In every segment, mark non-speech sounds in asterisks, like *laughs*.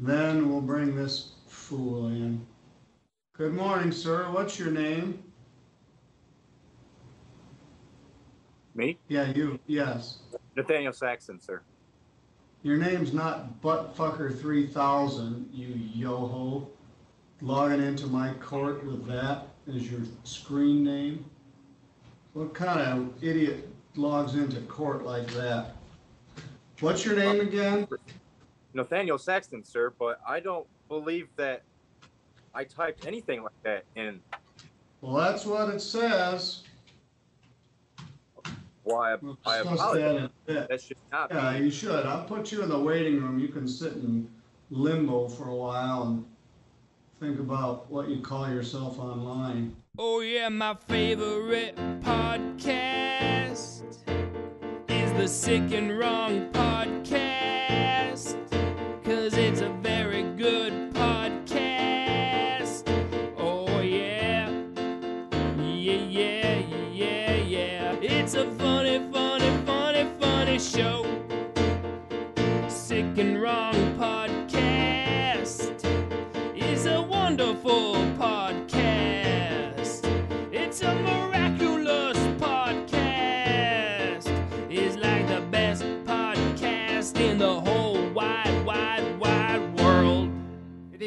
Then we'll bring this fool in. Good morning, sir. What's your name? Me? Yeah, you. Yes. Nathaniel Saxon, sir. Your name's not Buttfucker3000, you yoho. Logging into my court with that as your screen name? What kind of idiot logs into court like that? What's your name again? Nathaniel Saxton, sir, but I don't believe that I typed anything like that in. Well, that's what it says. Why We'll I discuss that apologize. in. That should not Yeah, be. you should. I'll put you in the waiting room. You can sit in limbo for a while and think about what you call yourself online. Oh yeah, my favorite podcast is the Sick and Wrong podcast.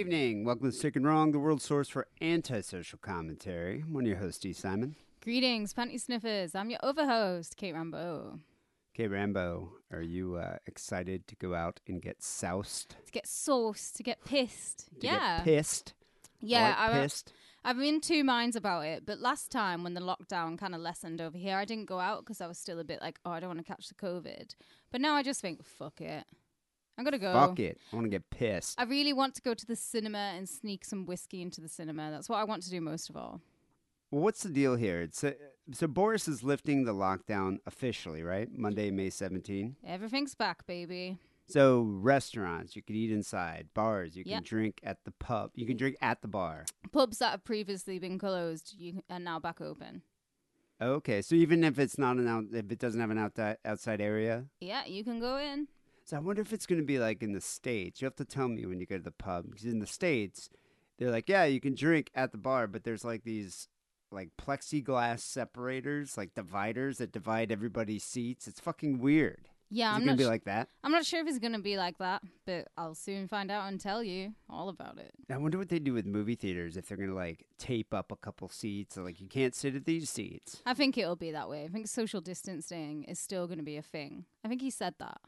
Evening. Welcome to Sick and Wrong, the world source for antisocial commentary. I'm one of your hosts, E. Simon. Greetings, panty sniffers. I'm your overhost, Kate Rambo. Kate Rambo, are you uh, excited to go out and get soused? To get sauced, to get pissed. To yeah. get pissed? yeah, I like pissed. I'm in two minds about it. But last time when the lockdown kind of lessened over here, I didn't go out because I was still a bit like, oh, I don't want to catch the COVID. But now I just think, fuck it. I'm to go. Fuck it. I want to get pissed. I really want to go to the cinema and sneak some whiskey into the cinema. That's what I want to do most of all. Well, what's the deal here? It's uh, so Boris is lifting the lockdown officially, right? Monday, May 17. Everything's back, baby. So restaurants, you can eat inside. Bars, you can Yep. drink at the pub. You can drink at the bar. Pubs that have previously been closed you, are now back open. Okay, so even if it's not an out, if it doesn't have an outside outside area, Yeah, you can go in. So I wonder if it's going to be like in the states. You have to tell me when you go to the pub because in the states, they're like, yeah, you can drink at the bar, but there's like these like plexiglass separators, like dividers that divide everybody's seats. It's fucking weird. Yeah, Is I'm it gonna not be su- like that? I'm not sure if it's going to be like that, but I'll soon find out and tell you all about it. I wonder what they do with movie theaters if they're gonna like tape up a couple seats, or like you can't sit at these seats. I think it'll be that way. I think social distancing is still going to be a thing. I think he said that.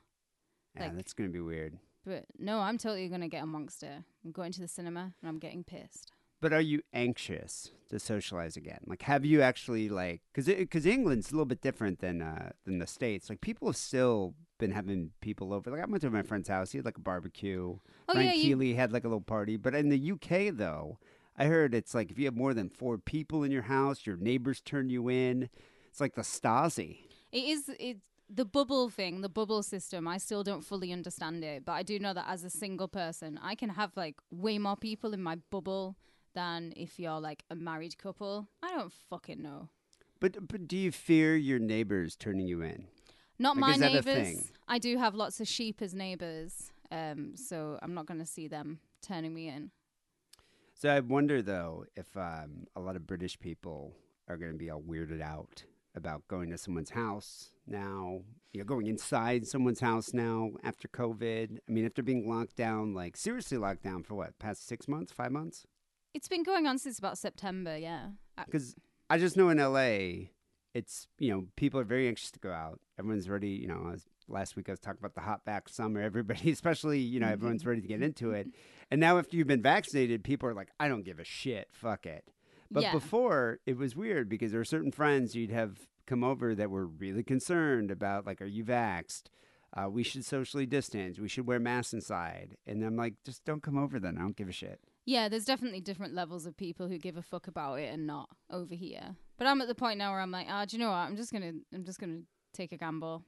Yeah, Like- that's gonna be weird. But no, I'm totally going to get amongst it. I'm going to the cinema and I'm getting pissed. But are you anxious to socialize again? Like, have you actually like because because England's a little bit different than uh, than the states. Like, people have still been having people over. Like, I went to my friend's house. He had like a barbecue. Oh, Ryan yeah, you- Keeley had like a little party. But in the UK though, I heard it's like if you have more than four people in your house, your neighbors turn you in. It's like the Stasi. It is it's the bubble thing, the bubble system. I still don't fully understand it, but I do know that as a single person, I can have like way more people in my bubble than if you're like a married couple. I don't fucking know. But but do you fear your neighbors turning you in? Not Like, my is that a neighbors. I do have lots of sheep as neighbors, um, so I'm not going to see them turning me in. So I wonder though if um, a lot of British people are going to be all weirded out about going to someone's house now. You know, going inside someone's house now after COVID. I mean, after being locked down, like seriously locked down for what past six months, five months? It's been going on since about September, yeah. Because I just know in LA, it's you know people are very anxious to go out. Everyone's ready. You know, as last week I was talking about the hot back summer. Everybody, *laughs* especially you know, everyone's ready to get mm-hmm. into it. And now after you've been vaccinated, people are like, I don't give a shit. Fuck it. But Yeah. before it was weird because there were certain friends you'd have come over that were really concerned about like, are you vaxxed? Uh, we should socially distance. We should wear masks inside. And I'm like, just don't come over then. I don't give a shit. Yeah, there's definitely different levels of people who give a fuck about it and not over here. But I'm at the point now where I'm like, ah, do you know what? I'm just gonna, I'm just gonna take a gamble.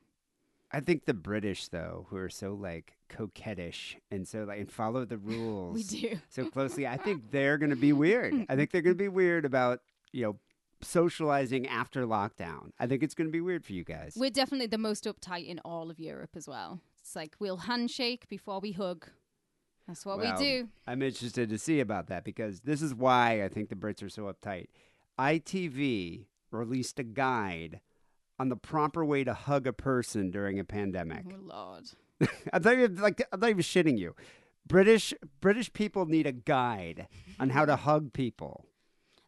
I think the British, though, who are so like coquettish and so like and follow the *laughs* rules We do. so closely, I think *laughs* they're going to be weird. I think they're going to be weird about you know socializing after lockdown. I think it's going to be weird for you guys. We're definitely the most uptight in all of Europe as well. It's like we'll handshake before we hug. That's what Well, we do. I'm interested to see about that because this is why I think the Brits are so uptight. ITV released a guide on the proper way to hug a person during a pandemic. Oh Lord. *laughs* I'm not even like I'm not even shitting you. British British people need a guide on how to hug people.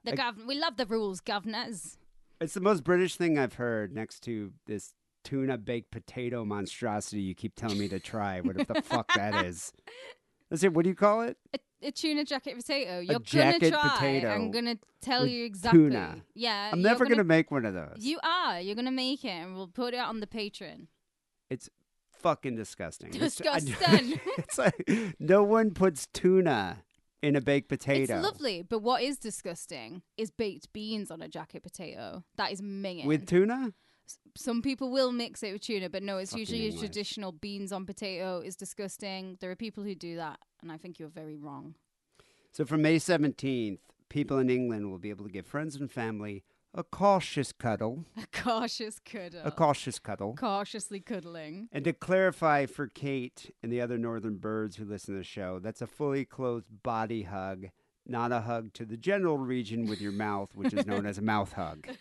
The gov- we love the rules, governors. It's the most British thing I've heard next to this tuna baked potato monstrosity you keep telling me to try. What the fuck that *laughs* is. Let's see, what do you call it? A, a tuna jacket potato. You're jacket gonna try. potato I'm gonna tell you exactly. tuna. Yeah. I'm never gonna, make one of those. You are. You're gonna make it, and we'll put it on the Patreon. It's fucking disgusting. It's- I- Disgusting. *laughs* it's like no one puts tuna in a baked potato. It's lovely, but what is disgusting is baked beans on a jacket potato. That is minging. With tuna? Some people will mix it with tuna, but no, it's Fucking usually a English. traditional beans on potato is disgusting. There are people who do that, and I think you're very wrong. So from May 17th, people in England will be able to give friends and family a cautious cuddle. *laughs* A cautious cuddle. A cautious cuddle. Cautiously cuddling. And to clarify for Kate and the other northern birds who listen to the show, that's a fully closed body hug, not a hug to the general region with your mouth, which is known as a mouth hug. *laughs*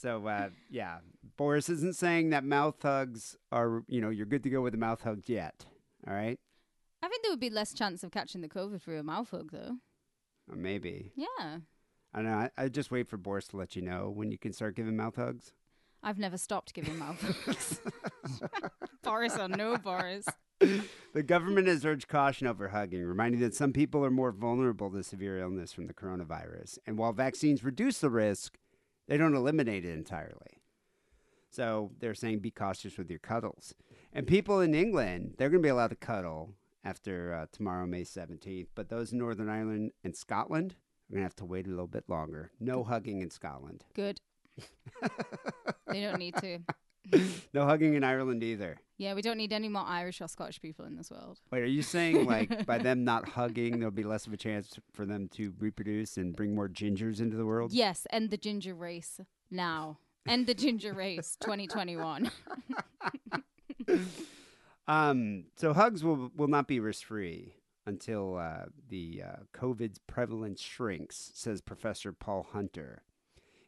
So, uh, yeah, Boris isn't saying that mouth hugs are, you know, you're good to go with a mouth hug yet. All right? I think there would be less chance of catching the COVID through a mouth hug, though. Or maybe. Yeah. I don't know. I, I just wait for Boris to let you know when you can start giving mouth hugs. I've never stopped giving mouth hugs. *laughs* Boris or no Boris. The government has urged caution over hugging, reminding that some people are more vulnerable to severe illness from the coronavirus. And while vaccines reduce the risk, they don't eliminate it entirely. So they're saying be cautious with your cuddles. And people in England, they're going to be allowed to cuddle after uh, tomorrow, May 17th. But those in Northern Ireland and Scotland are going to have to wait a little bit longer. No hugging in Scotland. Good. *laughs* they don't need to. No hugging in Ireland either. Yeah, we don't need any more Irish or Scottish people in this world. Wait, are you saying *laughs* like by them not hugging, there'll be less of a chance for them to reproduce and bring more gingers into the world? Yes, end the ginger race now. End the ginger race 2021. *laughs* Um, so hugs will will not be risk free until uh, the uh, COVID's prevalence shrinks, says Professor Paul Hunter.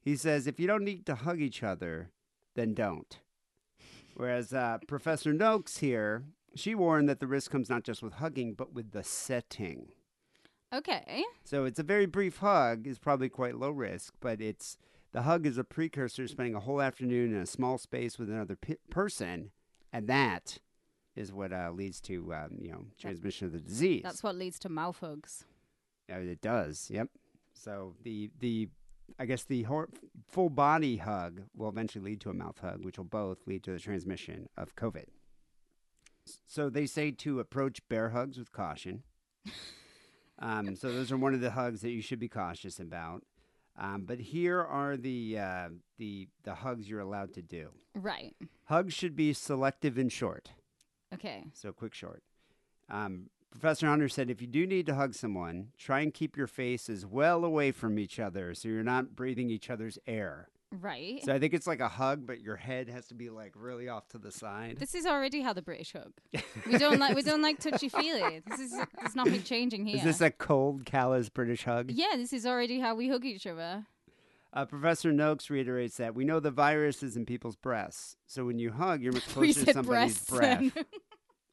He says if you don't need to hug each other, then don't. Whereas uh, Professor Noakes here, she warned that the risk comes not just with hugging, but with the setting. Okay. So it's a very brief hug is probably quite low risk, but it's the hug is a precursor to spending a whole afternoon in a small space with another pe- person, and that is what uh, leads to um, you know transmission of the disease. That's what leads to mouth hugs. Yeah, it does. Yep. So the the I guess the hor- full body hug will eventually lead to a mouth hug, which will both lead to the transmission of COVID. So they say to approach bear hugs with caution. *laughs* Um, so those are one of the hugs that you should be cautious about. Um, but here are the uh, the the hugs you're allowed to do. Right. Hugs should be selective and short. Okay. So quick short. Um, Professor Hunter said if you do need to hug someone, try and keep your faces well away from each other so you're not breathing each other's air. Right. So I think it's like a hug, but your head has to be like really off to the side. This is already how the British hug. We don't like we don't like touchy feely. This is there's nothing changing here. Is this a cold, callous British hug? yeah, this is already how we hug each other. Uh, Professor Noakes reiterates that we know the virus is in people's breasts. So when you hug, you're much *laughs* closer to somebody's breasts. breath. *laughs*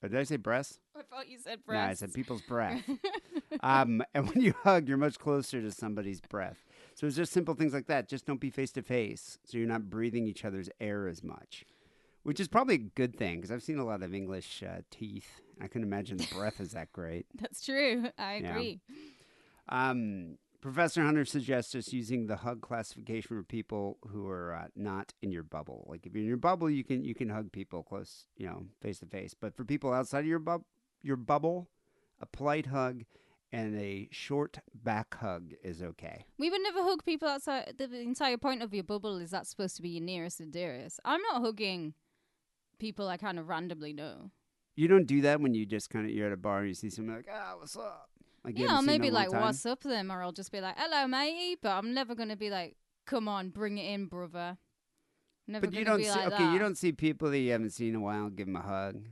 did I say breasts? I thought you said breath. No, I said people's breath. *laughs* um, and when you hug, you're much closer to somebody's breath. So it's just simple things like that. Just don't be face to face, so you're not breathing each other's air as much, which is probably a good thing because I've seen a lot of English uh, teeth. I can imagine the breath is that great. *laughs* That's true. I Yeah. agree. Um, Professor Hunter suggests just using the hug classification for people who are uh, not in your bubble. Like if you're in your bubble, you can you can hug people close, you know, face to face. But for people outside of your bub your bubble, a polite hug and a short back hug is okay. We would never hug people outside. The entire point of your bubble is that's supposed to be your nearest and dearest. I'm not hugging people I kind of randomly know. You don't do that when you just kind of you're at a bar and you see someone like, ah, what's up? Like Yeah, I'll maybe them in a long like, time. what's up them? Or I'll just be like, hello, matey. But I'm never going to be like, come on, bring it in, brother. Never But you gonna don't be see like okay. You don't see people that you haven't seen in a while. Give them a hug.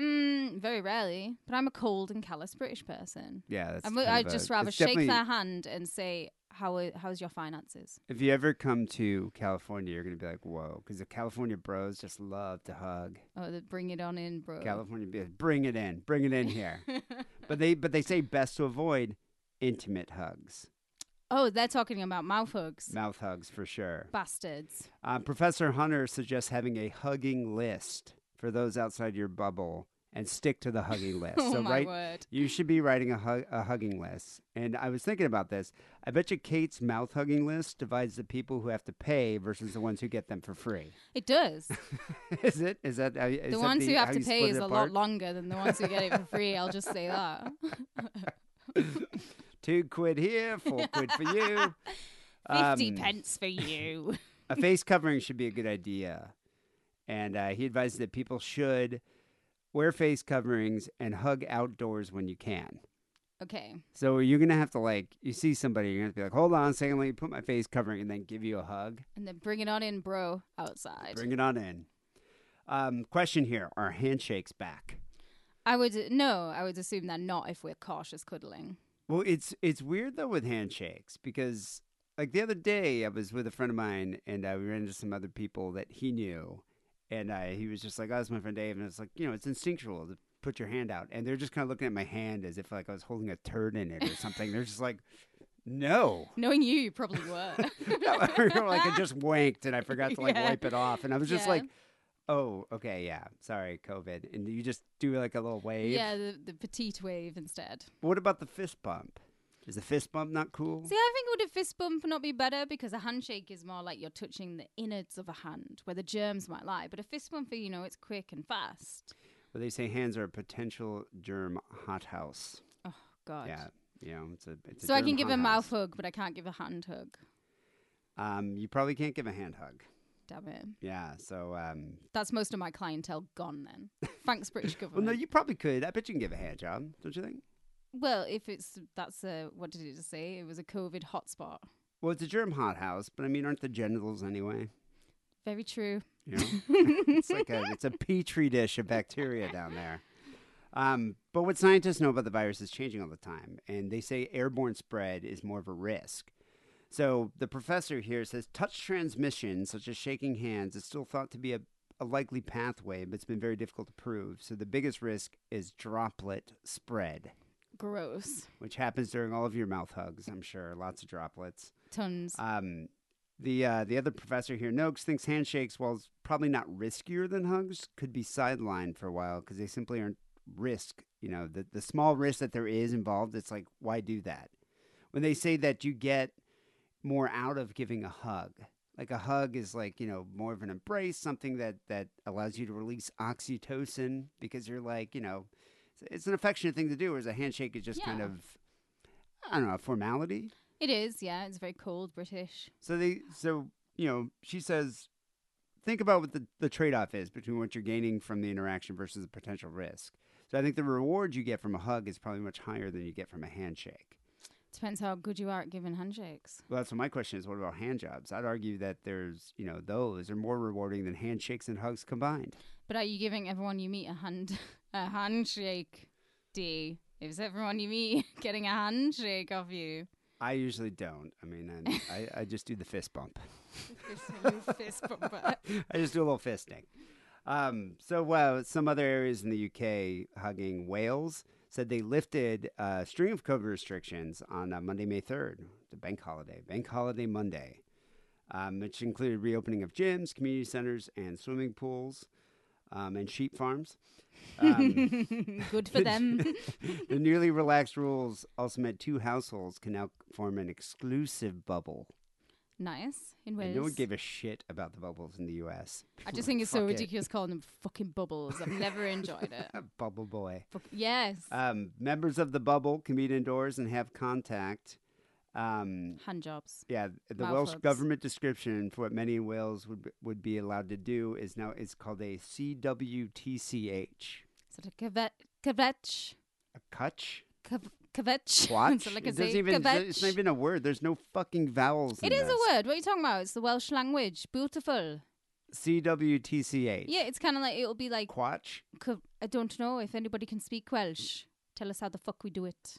Mm, very rarely, but I'm a cold and callous British person. Yeah, that's I'm, I'd just rather shake their hand and say, "How are- how's your finances?" If you ever come to California, you're gonna be like, "Whoa," because the California bros just love to hug. Oh, the bring it on in, bro. California, bring it in, bring it in here. *laughs* but they, but they say best to avoid intimate hugs, oh, they're talking about mouth hugs. mouth hugs for sure. Bastards. Uh, Professor Hunter suggests having a hugging list for those outside your bubble and stick to the hugging *laughs* list. Oh so my right, word. you should be writing a, hug, a hugging list. And I was thinking about this. I bet you Kate's mouth hugging list divides the people who have to pay versus the ones who get them for free. It does. *laughs* is it? Is that is the ones who have to pay is a apart? lot longer than the ones who get it for free. I'll just say *laughs* that. Two quid here, four quid for you. Fifty Um, pence for you. a face covering should be a good idea. And uh, he advises that people should wear face coverings and hug outdoors when you can. okay. So you're going to have to, like, you see somebody, you're going to be like, hold on a second, let me put my face covering and then give you a hug. And then bring it on in, bro, outside. Bring it on in. Um, question here Are handshakes back? I would no, I would assume they're not if we're cautious cuddling. Well, it's it's weird though with handshakes because like the other day I was with a friend of mine and uh, we ran into some other people that he knew, and uh, he was just like, "Oh, that's my friend Dave," and it's like you know it's instinctual to put your hand out, and they're just kind of looking at my hand as if like I was holding a turd in it or something. they're just like, "No." Knowing you, you probably were. no, *laughs* *laughs* like I just wanked and I forgot to like Yeah. wipe it off, and I was just Yeah. like, "Oh, okay, yeah, sorry, COVID," and you just do like a little wave. yeah, the, the petite wave instead. What about the fist bump? Is the fist bump not cool? See, I think would a fist bump not be better because a handshake is more like you're touching the innards of a hand where the germs might lie. But a fist bump, you know, it's quick and fast. Well, they say hands are a potential germ hothouse. Oh God. Yeah, you know, it's a. It's So I can give a mouth hug, but I can't give a hand hug. Um, you probably can't give a hand hug. Damn it. Yeah, so um, That's most of my clientele gone then. Thanks, British government. *laughs* well, no, you probably could. I bet you can give a hand job, don't you think? Well, if it's that's a what did it just say? It was a COVID hotspot. Well, it's a germ hothouse, but I mean, aren't the genitals anyway? Very true. You know, *laughs* it's like a it's a petri dish of bacteria down there. Um, but what scientists know about the virus is changing all the time, and they say airborne spread is more of a risk. So the professor here says touch transmission, such as shaking hands, is still thought to be a, a likely pathway, but it's been very difficult to prove. So the biggest risk is droplet spread, Gross. which happens during all of your mouth hugs. I'm sure lots of droplets. Tons. Um, the uh, the other professor here, Noakes, thinks handshakes, while it's probably not riskier than hugs, could be sidelined for a while because they simply aren't risk. You know, the the small risk that there is involved. It's like, why do that? When they say that you get more out of giving a hug, like a hug is like you know more of an embrace, something that that allows you to release oxytocin because you're like you know, it's, it's an affectionate thing to do. Whereas a handshake is just kind of I don't know, a formality. it is, yeah. It's very cold British. So they, so you know, she says, think about what the, the trade off is between what you're gaining from the interaction versus the potential risk. So I think the reward you get from a hug is probably much higher than you get from a handshake. Depends how good you are at giving handshakes. Well, that's what my question is. What about hand jobs? I'd argue that there's, you know, those are more rewarding than handshakes and hugs combined. But are you giving everyone you meet a hand *laughs* a handshake? D. Is everyone you meet *laughs* getting a handshake off you? I usually don't. I mean, I'm- *laughs* I, I just do the fist bump. Fist bumper. *laughs* I just do a little fisting. Um, so, uh, some other areas in the UK hugging Wales said they lifted a string of COVID restrictions on uh, Monday, May 3rd, the bank holiday, Bank Holiday Monday, um, which included reopening of gyms, community centers, and swimming pools, um, and sheep farms. Um, *laughs* Good for them. *laughs* the newly relaxed rules also meant two households can now form an exclusive bubble. nice. In And Wales. no one gave a shit about the bubbles in the U.S. I *laughs* just think it's so "Fuck it." ridiculous calling them fucking bubbles. I've never enjoyed it. Bubble boy. Fuck- yes. Um, members of the bubble can meet indoors and have contact. Um, Hand jobs. yeah, the Mouth Welsh government description for what many in Wales would be- would be allowed to do is now is called a CWTCH. Is it a? Cavetch? A cutch? Cav- Cavetch? Quatch? *laughs* so like a it doesn't even, it's not even a word. There's no fucking vowels. It in is this. a word. What are you talking about? It's the Welsh language. Beautiful. CWTCH. Yeah, it's kind of like it'll be like Quatch? Co- I don't know if anybody can speak Welsh. Tell us how the fuck we do it.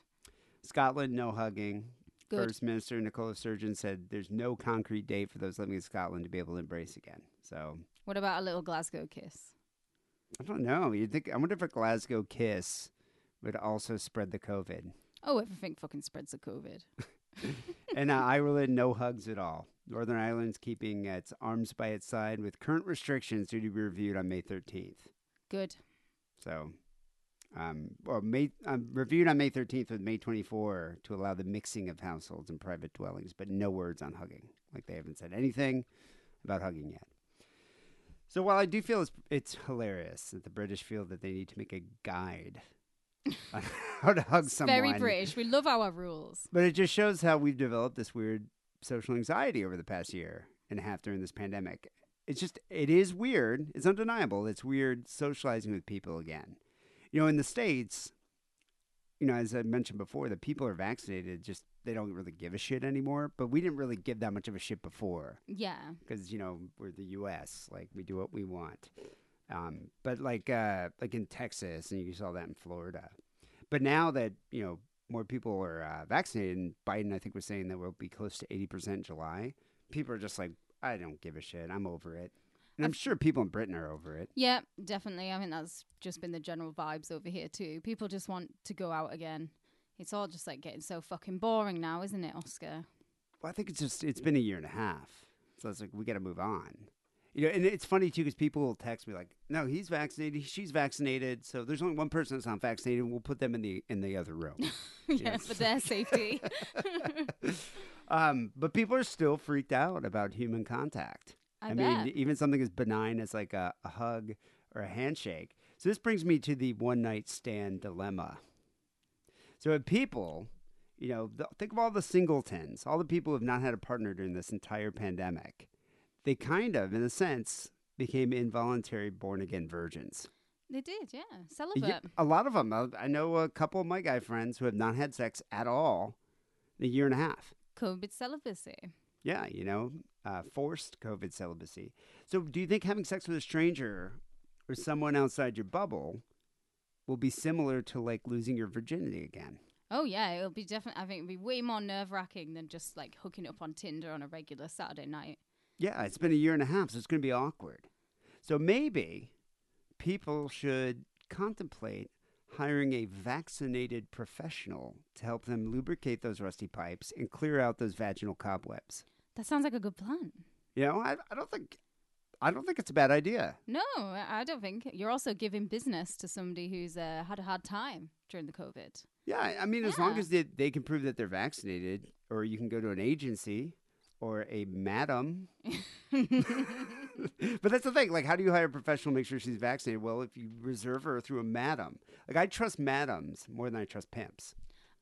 Scotland, no hugging. Good. First Minister Nicola Sturgeon said there's no concrete date for those living in Scotland to be able to embrace again. So What about a little Glasgow kiss? I don't know. You think? I wonder if a Glasgow kiss would also spread the COVID. Oh, everything fucking spreads the COVID. *laughs* and uh, Ireland, no hugs at all. Northern Ireland's keeping its arms by its side with current restrictions due to be reviewed on May 13th. Good. So, um, well, May um, reviewed on May 13th with May 24 to allow the mixing of households and private dwellings, but no words on hugging. Like they haven't said anything about hugging yet. So while I do feel it's, it's hilarious that the British feel that they need to make a guide *laughs* on how to hug someone, very British. We love our rules. but it just shows how we've developed this weird social anxiety over the past year and a half during this pandemic. It's just, it is weird. It's undeniable. It's weird socializing with people again. You know, in the States, you know, as I mentioned before, the people are vaccinated, just they don't really give a shit anymore. But we didn't really give that much of a shit before Yeah. because, you know, we're the U.S. Like, we do what we want. Um, but like, uh, like in Texas, and you saw that in Florida. But now that, you know, more people are uh, vaccinated, and Biden, I think, was saying that we'll be close to 80% in July, people are just like, I don't give a shit. I'm over it. And I'm sure people in Britain are over it. Yeah, definitely. I mean, that's just been the general vibes over here too. People just want to go out again. It's all just like getting so fucking boring now, isn't it, Oscar? Well, I think it's just, it's been a year and a half. So it's like, we got to move on. You know, and it's funny too because people will text me like, "No, he's vaccinated. She's vaccinated. So there's only one person that's not vaccinated. We'll put them in the in the other room." *laughs* yeah, for their safety. *laughs* um, but people are still freaked out about human contact. I, mean, even something as benign as like a, a hug or a handshake. So this brings me to the one night stand dilemma. So if people, you know, th- think of all the singletons, all the people who have not had a partner during this entire pandemic. They kind of, in a sense, became involuntary born again virgins. They did, yeah. Celibate. a lot of them. Uh, I know a couple of my guy friends who have not had sex at all in a year and a half. COVID celibacy. Yeah, you know, uh, forced COVID celibacy. So, do you think having sex with a stranger or someone outside your bubble will be similar to like losing your virginity again? Oh yeah, it'll be definitely. I think it'll be way more nerve wracking than just like hooking up on Tinder on a regular Saturday night. Yeah, it's been a year and a half, so it's going to be awkward. So, maybe people should contemplate hiring a vaccinated professional to help them lubricate those rusty pipes and clear out those vaginal cobwebs. That sounds like a good plan. You know, I, I don't think. I don't think it's a bad idea. No, I don't think you're also giving business to somebody who's uh, had a hard time during the COVID. Yeah, I- I mean, as long as they, they can prove that they're vaccinated, or you can go to an agency or a madam. *laughs* but that's the thing. Like, how do you hire a professional to make sure she's vaccinated? Well, if you reserve her through a madam. Like, I trust madams more than I trust pimps.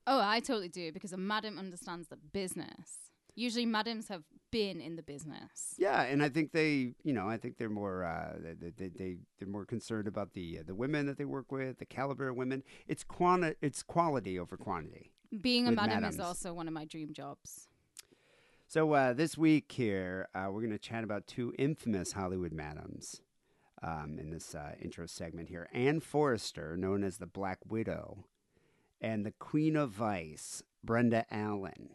Oh, I totally do because a madam understands the business. Usually, madams have been in the business. Yeah, and I think they, you know, I think they're more, uh, they, they, they they're more concerned about the uh, the women that they work with, the caliber of women. It's quanti- it's quality over quantity. Being a madam is also one of my dream jobs. So uh, this week here, uh, we're going to chat about two infamous Hollywood madams um, in this uh, intro segment here. Anne Forrester, known as the Black Widow, and the Queen of Vice, Brenda Allen.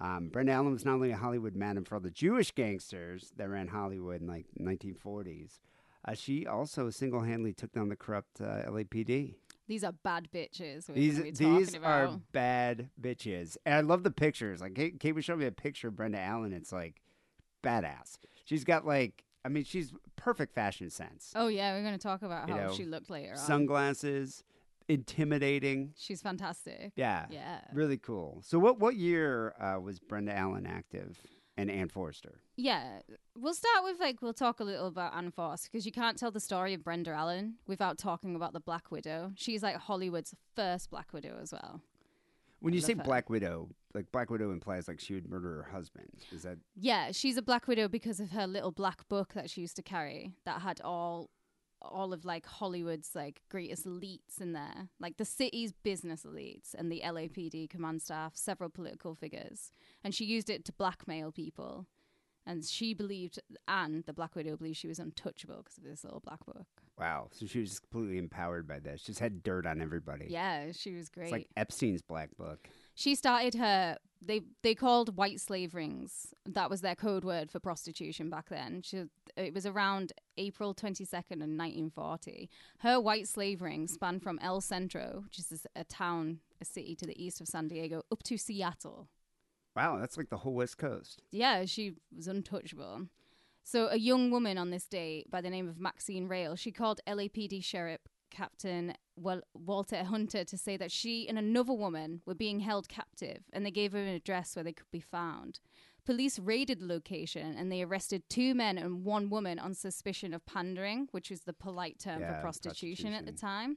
Um, Brenda Allen was not only a Hollywood madam for all the Jewish gangsters that ran Hollywood in like 1940s, uh, she also single-handedly took down the corrupt uh, LAPD. These are bad bitches. We're These be these talking are bad bitches, and I love the pictures. Like Kate, Kate was showing me a picture of Brenda Allen. It's like badass. She's got like, I mean, she's perfect fashion sense. Oh yeah, we're going to talk about You how know, she looked later on. Sunglasses, intimidating. She's fantastic. Yeah, Yeah. really cool. So, what what year uh, was Brenda Allen active and Ann Forrester? Yeah, we'll start with like we'll talk a little about Anne Force because you can't tell the story of Brenda Allen without talking about the Black Widow. She's like Hollywood's first Black Widow as well. When I you say her. Black Widow, like Black Widow implies like she would murder her husband. Is that Yeah, she's a Black Widow because of her little black book that she used to carry that had all all of like Hollywood's like greatest elites in there, like the city's business elites and the LAPD command staff, several political figures, and she used it to blackmail people. And she believed, and the Black Widow, believed she was untouchable because of this little black book. Wow. So she was completely empowered by this. Just had dirt on everybody. Yeah, she was great. It's like Epstein's black book. She started her they they called white slave rings that was their code word for prostitution back then she, it was around april 22nd in 1940 her white slave ring spanned from el centro which is a town a city to the east of san diego up to seattle Wow, that's like the whole West Coast. yeah, she was untouchable. So a young woman on this day by the name of Maxine Rail, she called LAPD Sheriff Captain Wal- Walter Hunter to say that she and another woman were being held captive, and they gave her an address where they could be found. Police raided the location and they arrested two men and one woman on suspicion of pandering, which was the polite term Yeah, for prostitution, at the time.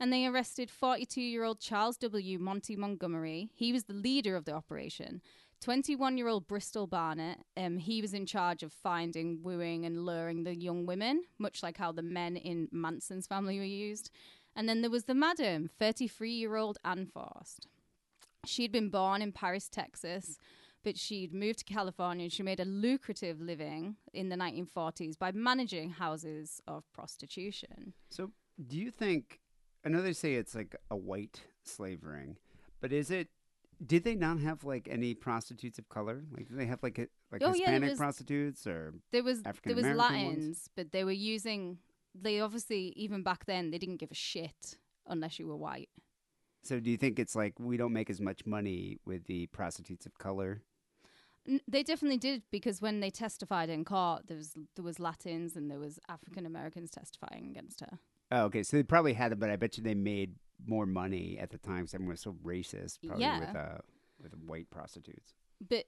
And they arrested 42 year old Charles W. Monty Montgomery. He was the leader of the operation. 21 year old Bristol Barnett, um, he was in charge of finding, wooing, and luring the young women, much like how the men in Manson's family were used. And then there was the madam, 33 year old Anne Forst. She'd been born in Paris, Texas, but she'd moved to California and she made a lucrative living in the 1940s by managing houses of prostitution. So, do you think? I know they say it's like a white slave ring, but is it? Did they not have like any prostitutes of color? Like, did they have like a, like Oh, yeah, Hispanic was- prostitutes or? There was there was African-American ones? Latins, but they were using. They obviously even back then they didn't give a shit unless you were white. So, do you think it's like we don't make as much money with the prostitutes of color? N- They definitely did because when they testified in court, there was there was Latins and there was African Americans testifying against her. Oh, okay. So they probably had it, but I bet you they made more money at the time because everyone was so racist. Probably Yeah. with uh, with white prostitutes. But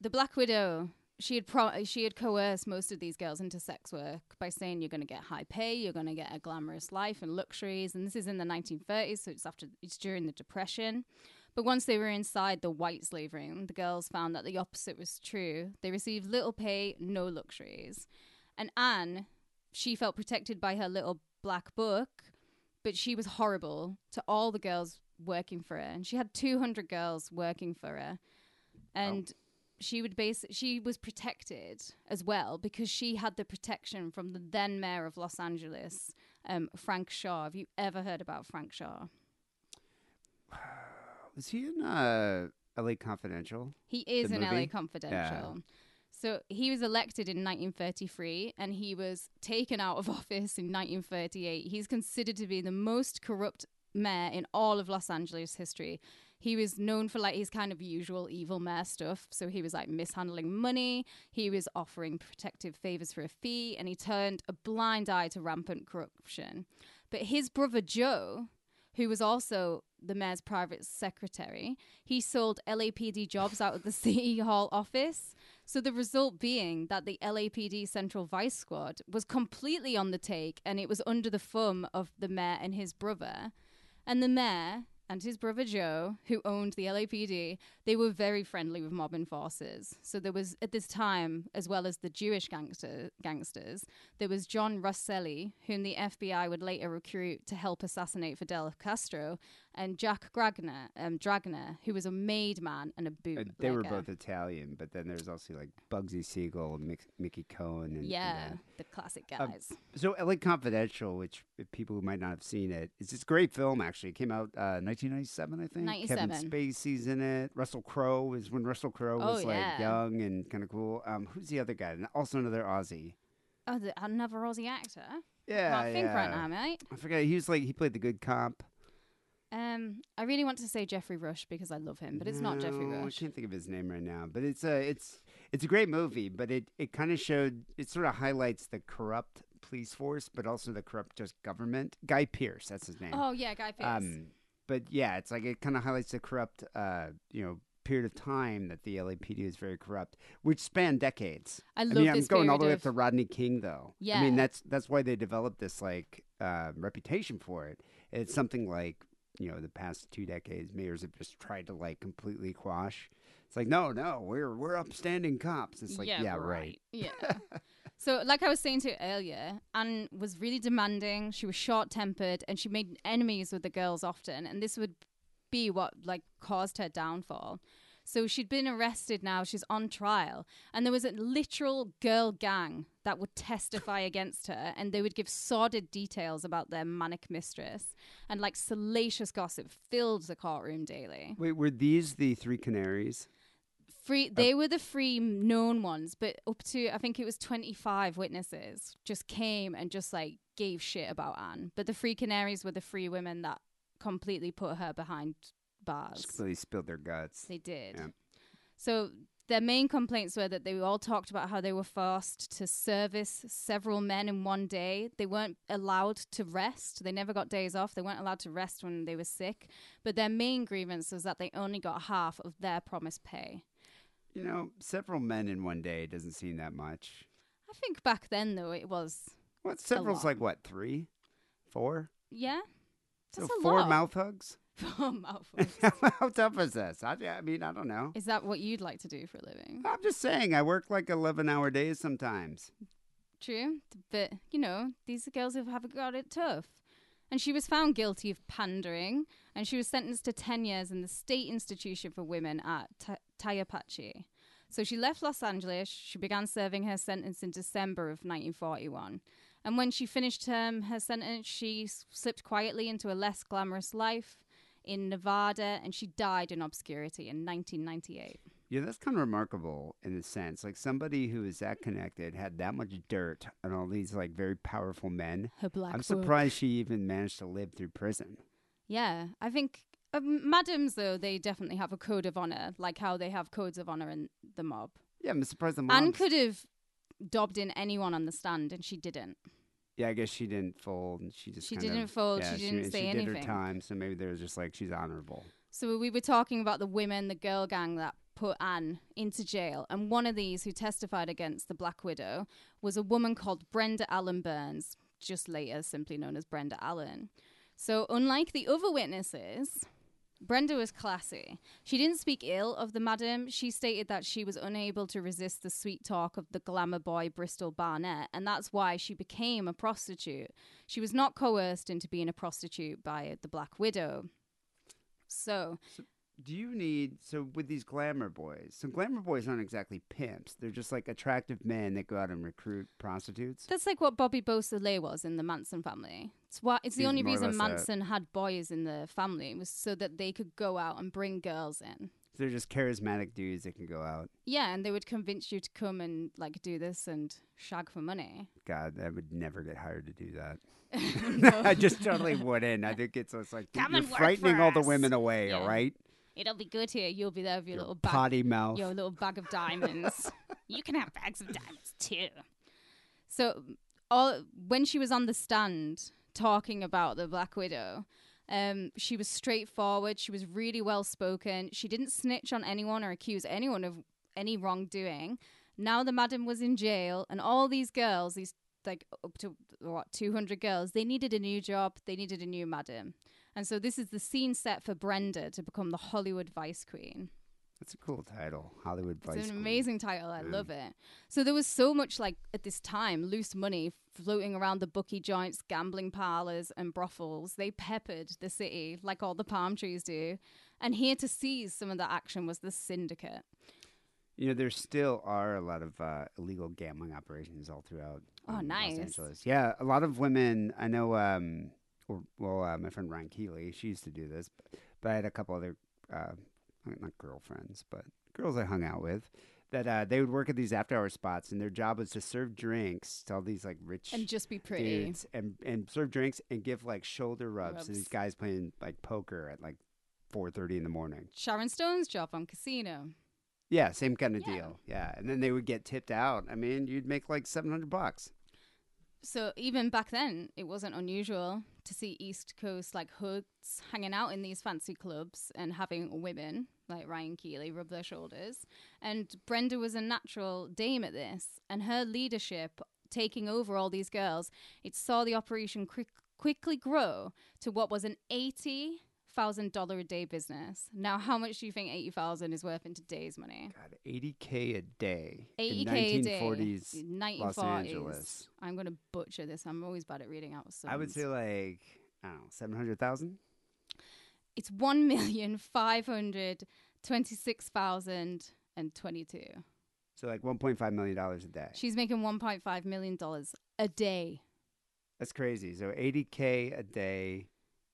the Black Widow, she had pro- she had coerced most of these girls into sex work by saying you're going to get high pay, you're going to get a glamorous life and luxuries, and this is in the 1930s, so it's after it's during the Depression. But once they were inside the white slave ring, the girls found that the opposite was true. They received little pay, no luxuries. And Anne, she felt protected by her little black book, but she was horrible to all the girls working for her. And she had 200 girls working for her. And she would base she was protected as well because she had the protection from the then mayor of Los Angeles, um, Frank Shaw. Have you ever heard about Frank Shaw? *sighs* Was he in uh, L.A. Confidential? He is in LA movie? Confidential. So he was elected in 1933 and he was taken out of *laughs* office in 1938. He's considered to be the most corrupt mayor in all of Los Angeles history. He was known for like his kind of usual evil mayor stuff. So he was like mishandling money, he was offering protective favors for a fee, and he turned a blind eye to rampant corruption. But his brother Joe, who was also the mayor's private secretary, he sold LAPD jobs out of the *laughs* City Hall office. So the result being that the LAPD Central Vice Squad was completely on the take and it was under the thumb of the mayor and his brother. And the mayor and his brother Joe, who owned the LAPD, they were very friendly with mob enforcers. So there was at this time, as well as the Jewish gangster gangsters, there was John Rosselli, whom the FBI would later recruit to help assassinate Fidel Castro, and Jack Gragner, um, Dragna, who was a made man and a Uh, bootlegger. they were both Italian, but then there's also like Bugsy Siegel and Mick, Mickey Cohen. And, yeah, and, uh, the classic Um, guys. So, LA Confidential, which people who might not have seen it, it's this great film. Actually, it came out uh, 1997, I think. 97. Kevin Spacey's in it. Russell Crowe is when Russell Crowe Oh, was like yeah. young and kind of cool. Um, who's the other guy? And Also another Aussie. oh, the, another Aussie actor. Yeah, Can't think right now, mate. I forget. He was like he played the good cop. Um, I really want to say Geoffrey Rush because I love him, but it's not Geoffrey No, Rush. I can't think of his name right now, but it's a it's it's a great movie. But it it kind of showed it sort of highlights the corrupt police force, but also the corrupt just government. Guy Pearce, that's his name. Oh yeah, Guy Pearce. Um, but yeah, it's like it kind of highlights the corrupt, uh, you know, period of time that the LAPD is very corrupt, which spanned decades. I I love mean, I'm this going all the way period up to of- Rodney King, though. Yeah, I Yeah. mean, that's that's why they developed this like uh, reputation for it. It's something like you know the past two decades, mayors have just tried to like completely quash. It's like no, no, we're we're upstanding cops. It's like yeah, right. Yeah. *laughs* so, like I was saying to you earlier, Anne was really demanding. She was short tempered, and she made enemies with the girls often. And this would be what like caused her downfall. So she'd been arrested now, she's on trial, and there was a literal girl gang that would testify *laughs* against her, and they would give sordid details about their manic mistress, and like salacious gossip filled the courtroom daily. Wait, were these the three canaries? Free, they were the free known ones, but up to I think it was twenty five witnesses just came and just like gave shit about Anne. But the free canaries were the free women that completely put her behind bars. Completely spilled their guts. They did. Yeah. So their main complaints were that they all talked about how they were forced to service several men in one day. They weren't allowed to rest. They never got days off. They weren't allowed to rest when they were sick. But their main grievance was that they only got half of their promised pay. You know, several men in one day doesn't seem that much. I think back then though it was What? Several's like what? Three, four? yeah. So That's a four lot. mouth hugs. How tough is this? I, I mean, I don't know. Is that what you'd like to do for a living? I'm just saying, I work like 11 hour days sometimes. True, but you know these girls have, have got it tough. And she was found guilty of pandering, and she was sentenced to ten years in the state institution for women at Ta- Tehachapi. So she left Los Angeles. She began serving her sentence in December of 1941. And when she finished her sentence, she slipped quietly into a less glamorous life in Nevada, and she died in obscurity in 1998. Yeah, that's kind of remarkable in a sense. Like somebody who is that connected had that much dirt on all these like very powerful men. Her black. I'm book. surprised she even managed to live through prison. Yeah, I think um, madams though they definitely have a code of honor, like how they have codes of honor in the mob. Yeah, I'm surprised the mob. Anne could have dobbed in anyone on the stand, and she didn't. Yeah, I guess she didn't fold. And she just She kind didn't fold, she didn't say she Did her anything. time, so maybe there's just like she's honorable. So we were talking about the women, the girl gang that put Anne into jail, and one of these who testified against the Black Widow was a woman called Brenda Allen Burns, just later simply known as Brenda Allen. So unlike the other witnesses, Brenda was classy. She didn't speak ill of the madam. She stated that she was unable to resist the sweet talk of the glamour boy Bristol Barnett, and that's why she became a prostitute. She was not coerced into being a prostitute by the Black Widow. So, Do you need so with these glamour boys? So glamour boys aren't exactly pimps. They're just like attractive men that go out and recruit prostitutes. That's like what Bobby Beausoleil was in the Manson family. It's why it's the He's only reason Manson had boys in the family was so that they could go out and bring girls in. They're just charismatic dudes that can go out. Yeah, and they would convince you to come and like do this and shag for money. God, I would never get hired to do that. *laughs* *laughs* I just totally wouldn't. I think it's, it's like Come you're frightening all the women away. Yeah. All right, It'll be good here. You'll be there with your, Your little bag, potty mouth. your little bag of diamonds. *laughs* you can have bags of diamonds too. So, all when she was on the stand talking about the Black Widow, um, she was straightforward. She was really well spoken. She didn't snitch on anyone or accuse anyone of any wrongdoing. Now the madam was in jail, and all these girls, these like up to what 200 girls, they needed a new job. They needed a new madam. And so this is the scene set for Brenda to become the Hollywood Vice Queen. That's a cool title, Hollywood Vice. It's an Queen. amazing title. I Yeah. love it. So there was so much like at this time loose money floating around the bookie joints, gambling parlors, and brothels. They peppered the city like all the palm trees do. And here to seize some of the action was the syndicate. You know, there still are a lot of uh, illegal gambling operations all throughout. Oh, um, nice. Los Angeles. Yeah, a lot of women. I know. Um, well, uh, my friend Ryan Keeley, she used to do this, but, but I had a couple other, uh, not girlfriends, but girls I hung out with. That uh, they would work at these after hour spots, and their job was to serve drinks to all these like rich And just be pretty. and and serve drinks and give like shoulder rubs, to these guys playing like poker at like four thirty in the morning. Sharon Stone's job on Casino. Yeah, same kind of Yeah. deal. Yeah, and then they would get tipped out. I mean, you'd make like seven hundred bucks. So even back then, it wasn't unusual to see East Coast like hoods hanging out in these fancy clubs and having women like Ryan Keeley rub their shoulders. And Brenda was a natural dame at this, and her leadership taking over all these girls, it saw the operation quick, quickly grow to what was an eighty thousand dollar a day business. Now, how much do you think eighty thousand is worth in today's money? God, eighty k a day. Eighty k a day. forties. Los. Angeles. I'm gonna butcher this. I'm always bad at reading out. I would say like I don't know, seven hundred thousand. it's one million five hundred Twenty six thousand and twenty two. So like 1.5 million dollars a day. She's making one point five million dollars a day. That's crazy. So 80k a day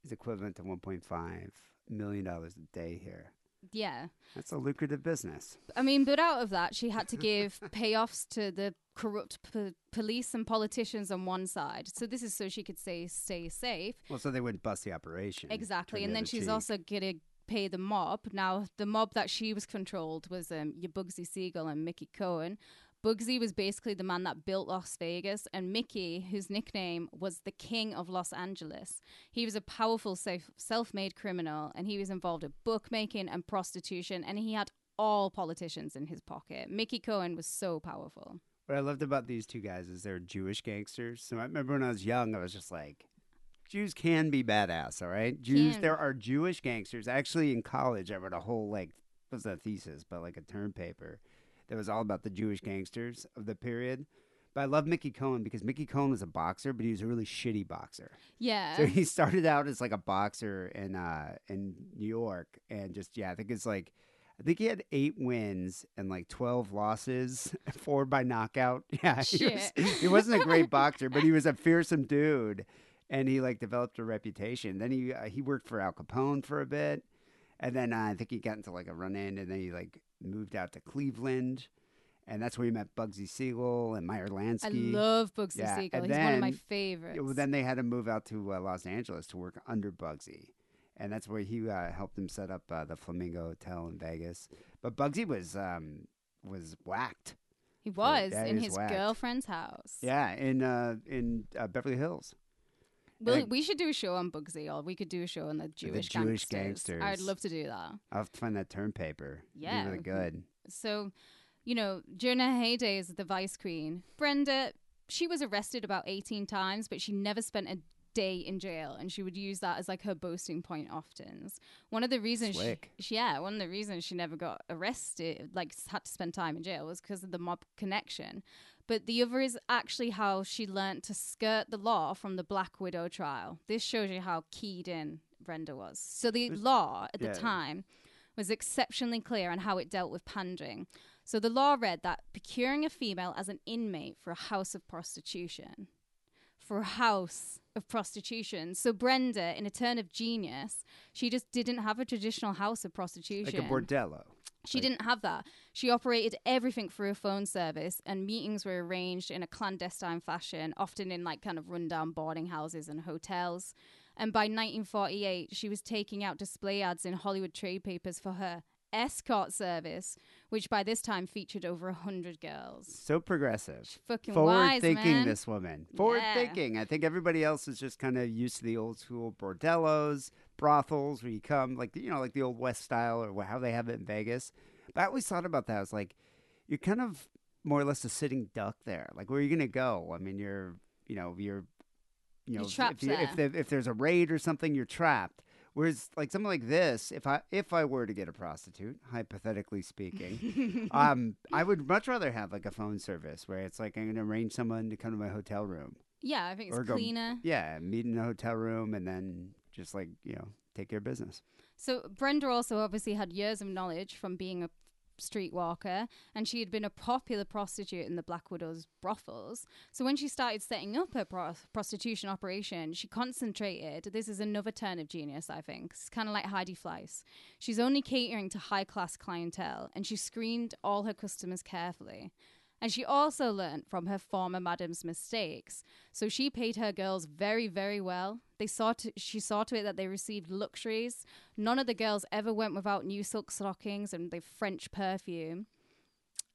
is equivalent to 1.5 million dollars a day here. Yeah. That's a lucrative business. I mean, but out of that, she had to give *laughs* payoffs to the corrupt p- police and politicians on one side. So this is so she could say stay safe. Well, so they wouldn't bust the operation. Exactly. And the then she's cheek. also going to pay the mob. Now, the mob that she was controlled was um, your Bugsy Siegel and Mickey Cohen. Bugsy was basically the man that built Las Vegas, and Mickey, whose nickname was the King of Los Angeles. He was a powerful self- self-made criminal, and he was involved in bookmaking and prostitution, and he had all politicians in his pocket. Mickey Cohen was so powerful. What I loved about these two guys is they're Jewish gangsters. So I remember when I was young, I was just like, Jews can be badass, all right? Jews, Can. there are Jewish gangsters. Actually, in college, I wrote a whole, like, it was a thesis, but like a term paper that was all about the Jewish gangsters of the period. But I love Mickey Cohen because Mickey Cohen was a boxer, but he was a really shitty boxer. Yeah. So he started out as like a boxer in uh in New York and just yeah, I think it's like I think he had eight wins and like twelve losses, *laughs* four by knockout. *laughs* Yeah, he, was, he wasn't a great *laughs* boxer, but he was a fearsome dude, and he like developed a reputation. Then he uh, he worked for Al Capone for a bit, and then uh, I think he got into like a run in, and then he like moved out to Cleveland, and that's where he met Bugsy Siegel and Meyer Lansky. I love Bugsy Yeah, Siegel. and He's one of my favorites. Well, then they had to move out to uh, Los Angeles to work under Bugsy, and that's where he uh, helped him set up uh, the Flamingo Hotel in Vegas. But Bugsy was um, was whacked. he was in his whacked. girlfriend's house. Yeah, in uh, in uh, Beverly Hills. We'll, we should do a show on Bugsy, or we could do a show on the Jewish, Jewish gangsters. I'd love to do that. I'll have to find that term paper. Yeah. really good. So, you know, during her heyday as the Vice Queen, Brenda, she was arrested about 18 times, but she never spent a day in jail, and she would use that as like her boasting point often. One of the reasons, Slick. she, yeah, one of the reasons she never got arrested, like had to spend time in jail, was because of the mob connection. But the other is actually how she learnt to skirt the law from the Black Widow trial. This shows you how keyed in Brenda was. So the law at the time was exceptionally clear on how it dealt with pandering. So the law read that procuring a female as an inmate for a house of prostitution, for a house of prostitution. So Brenda, in a turn of genius, she just didn't have a traditional house of prostitution. Like a bordello. She Like- didn't have that. She operated everything through a phone service, and meetings were arranged in a clandestine fashion, often in like kind of rundown boarding houses and hotels. And by 1948, she was taking out display ads in Hollywood trade papers for her escort service, which by this time featured over a hundred girls. So progressive. Fucking Forward wise, thinking, man. this woman. Forward Yeah. thinking. I think everybody else is just kind of used to the old school bordellos, brothels, where you come, like, you know, like the old West style or how they have it in Vegas. But I always thought about that. I was like, you're kind of more or less a sitting duck there. Like, where are you going to go? I mean, you're, you know, you're, you know, You're if- you, if, there. if there's a raid or something, you're trapped. Whereas, like something like this, if I if I were to get a prostitute, hypothetically speaking, *laughs* um, I would much rather have like a phone service where it's like I'm going to arrange someone to come to my hotel room. Yeah, I think it's Or go- cleaner. Yeah, meet in a hotel room and then just like you know take care of business. So Brenda also obviously had years of knowledge from being a streetwalker, and she had been a popular prostitute in the Black Widow's brothels. So when she started setting up her pro- prostitution operation, she concentrated. This is another turn of genius, I think. It's kind of like Heidi Fleiss. She's only catering to high class clientele, and she screened all her customers carefully. And she also learned from her former madam's mistakes. So she paid her girls very, very well. They saw to, she saw to it that they received luxuries. None of the girls ever went without new silk stockings and the French perfume.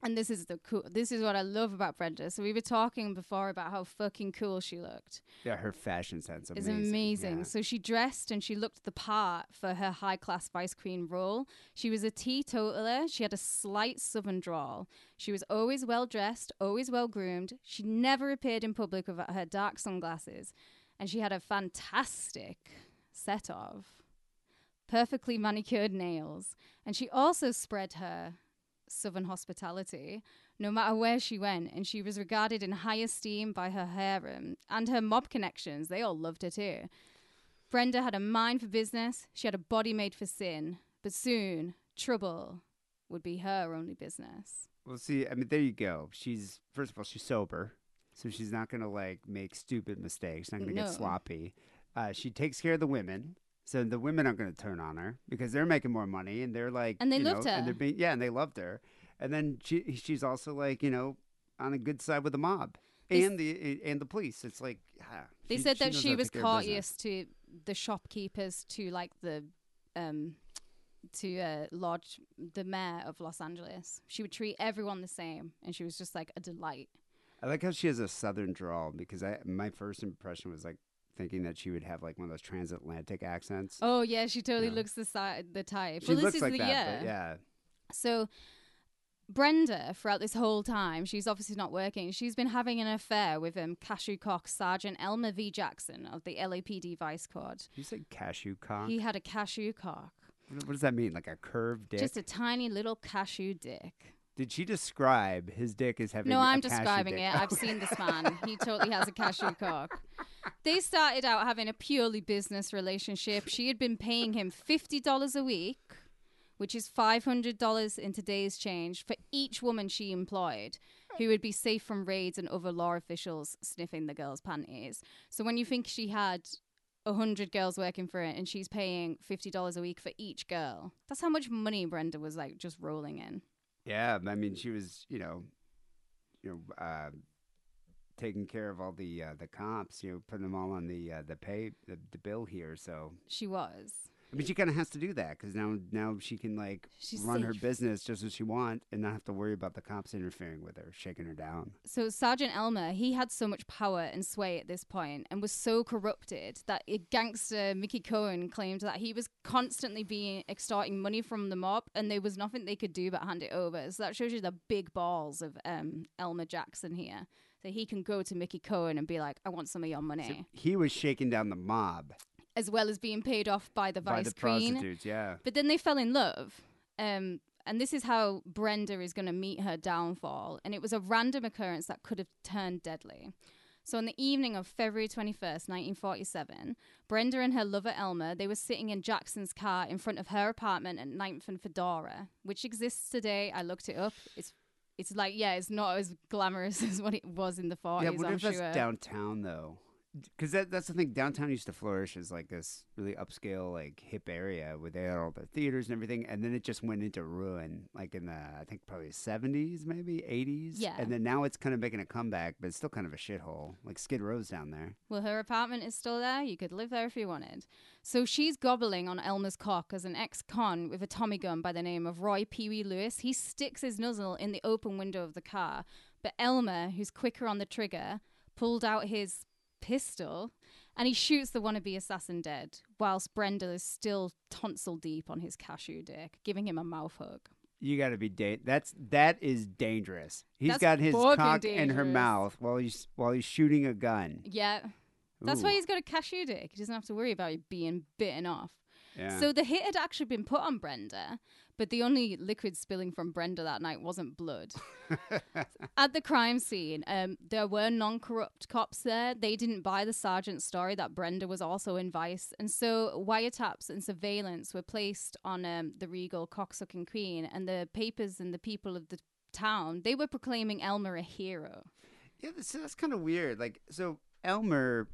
And this is the cool. This is what I love about Brenda. So we were talking before about how fucking cool she looked. Yeah, her fashion sense Is amazing. amazing. Yeah. So she dressed and she looked the part for her high class vice queen role. She was a teetotaler. She had a slight southern drawl. She was always well dressed, always well groomed. She never appeared in public without her dark sunglasses. And she had a fantastic set of perfectly manicured nails. And she also spread her southern hospitality no matter where she went, and she was regarded in high esteem by her harem and her mob connections. They all loved her too. Brenda had a mind for business, she had a body made for sin, but soon trouble would be her only business. Well, see, I mean, there you go. She's first of all, she's sober, so she's not gonna like make stupid mistakes. Not gonna No. get sloppy. Uh, she takes care of the women, so the women aren't gonna turn on her because they're making more money and they're like, And they you loved know, her. And they're being, yeah, and they loved her. And then she she's also like, you know, on a good side with the mob They and the and the police. It's like, yeah, They she- said that she was take care of business. courteous to the shopkeepers, to like the um, to uh, Lodge, the mayor of Los Angeles. She would treat everyone the same, and she was just like a delight. I like how she has a southern drawl because I my first impression was like thinking that she would have like one of those transatlantic accents. Oh yeah, she totally Yeah. looks the si- the type. she well, this looks is like the that, but yeah. So Brenda, throughout this whole time, she's obviously not working. She's been having an affair with um, Cashew Cock Sergeant Elmer V. Jackson of the LAPD Vice Squad. You said cashew cock. He had a cashew cock, What what does that mean? Like a curved dick? just a tiny little cashew dick. Did she describe his dick as having? No, I'm describing it. I've seen this man. *laughs* He totally has a cashew cock. They started out having a purely business relationship. She had been paying him $50 a week, which is $500 in today's change, for each woman she employed who would be safe from raids and other law officials sniffing the girl's panties. So when you think she had a 100 girls working for it and she's paying $50 a week for each girl, that's how much money Brenda was like just rolling in. Yeah, I mean, she was, you know, you know, uh, taking care of all the uh, the comps, you know, putting them all on the uh, the pay the, the bill here. So She was. I mean, she kind of has to do that because now now she can like She's run her business just as she wants and not have to worry about the cops interfering with her, shaking her down. So Sergeant Elmer, he had so much power and sway at this point and was so corrupted that gangster Mickey Cohen claimed that he was constantly being extorting money from the mob and there was nothing they could do but hand it over. So that shows you the big balls of um, Elmer Jackson here. So he can go to Mickey Cohen and be like, I want some of your money. So he was shaking down the mob as well as being paid off by the by vice the queen. Yeah. But then they fell in love. Um, and this is how Brenda is going to meet her downfall. And it was a random occurrence that could have turned deadly. So on the evening of February 21st, 1947, Brenda and her lover Elmer, they were sitting in Jackson's car in front of her apartment at 9th and Fedora, which exists today. I looked it up. It's it's like, yeah, it's not as glamorous *laughs* as what it was in the 40s, Yeah, what I'm if that's downtown though? Because that, that's the thing. Downtown used to flourish as like this really upscale, like hip area where they had all the theaters and everything, and then it just went into ruin, like in the I think probably seventies, maybe eighties. Yeah. And then now it's kind of making a comeback, but it's still kind of a shithole, like Skid Row's down there. Well, her apartment is still there. You could live there if you wanted. So she's gobbling on Elmer's cock as an ex-con with a Tommy gun by the name of Roy Pee Wee Lewis. He sticks his nozzle in the open window of the car, but Elmer, who's quicker on the trigger, pulled out his pistol and he shoots the wannabe assassin dead, whilst Brenda is still tonsil deep on his cashew dick, giving him a mouth hug. You got to be da- that's that is dangerous. He's That's got his fucking cock in her dangerous. mouth while he's while he's shooting a gun. Yeah. That's why Ooh, he's got a cashew dick. He doesn't have to worry about it being bitten off. yeah. So the hit had actually been put on Brenda, but the only liquid spilling from Brenda that night wasn't blood. *laughs* At the crime scene, um, there were non-corrupt cops there. They didn't buy the sergeant's story that Brenda was also in Vice, and so wiretaps and surveillance were placed on um, the regal cocksucking queen, and the papers and the people of the town they were proclaiming Elmer a hero. Yeah, that's, that's kind of weird. Like, so Elmer,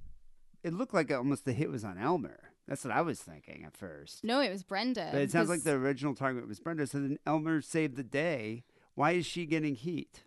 it looked like almost the hit was on Elmer. That's what I was thinking at first. No, it was Brenda. But it sounds like the original target was Brenda. So then Elmer saved the day. Why is she getting heat?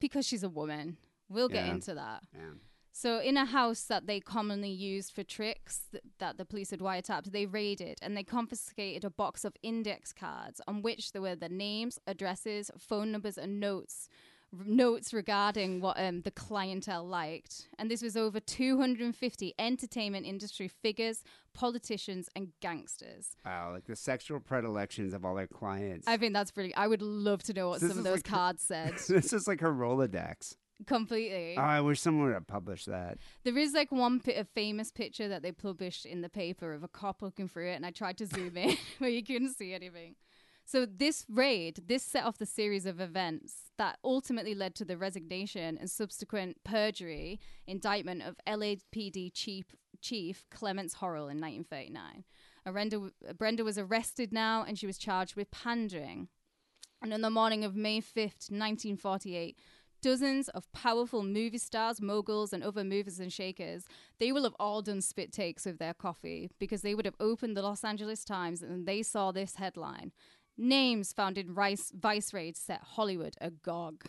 because she's a woman. We'll get into that. Yeah. So, in a house that they commonly used for tricks th- that the police had wiretapped, they raided and they confiscated a box of index cards on which there were the names, addresses, phone numbers, and notes. R- Notes regarding what um, the clientele liked. And this was over 250 entertainment industry figures, politicians, and gangsters. Wow, like the sexual predilections of all their clients. I think that's pretty. I would love to know what This some of is those like cards *laughs* said. this is like her Rolodex. Completely. Oh, I wish someone would have published that. There is like one pi- a famous picture that they published in the paper of a cop looking through it, and I tried to zoom in *laughs* but you couldn't see anything. So this raid, this set off the series of events that ultimately led to the resignation and subsequent perjury indictment of LAPD chief chief Clemence Horrall in 1939. Brenda, Brenda was arrested now and she was charged with pandering. And on the morning of May 5th, 1948, dozens of powerful movie stars, moguls, and other movers and shakers, they will have all done spit takes with their coffee because they would have opened the Los Angeles Times and they saw this headline. Names found in Rice, Vice raids set Hollywood agog.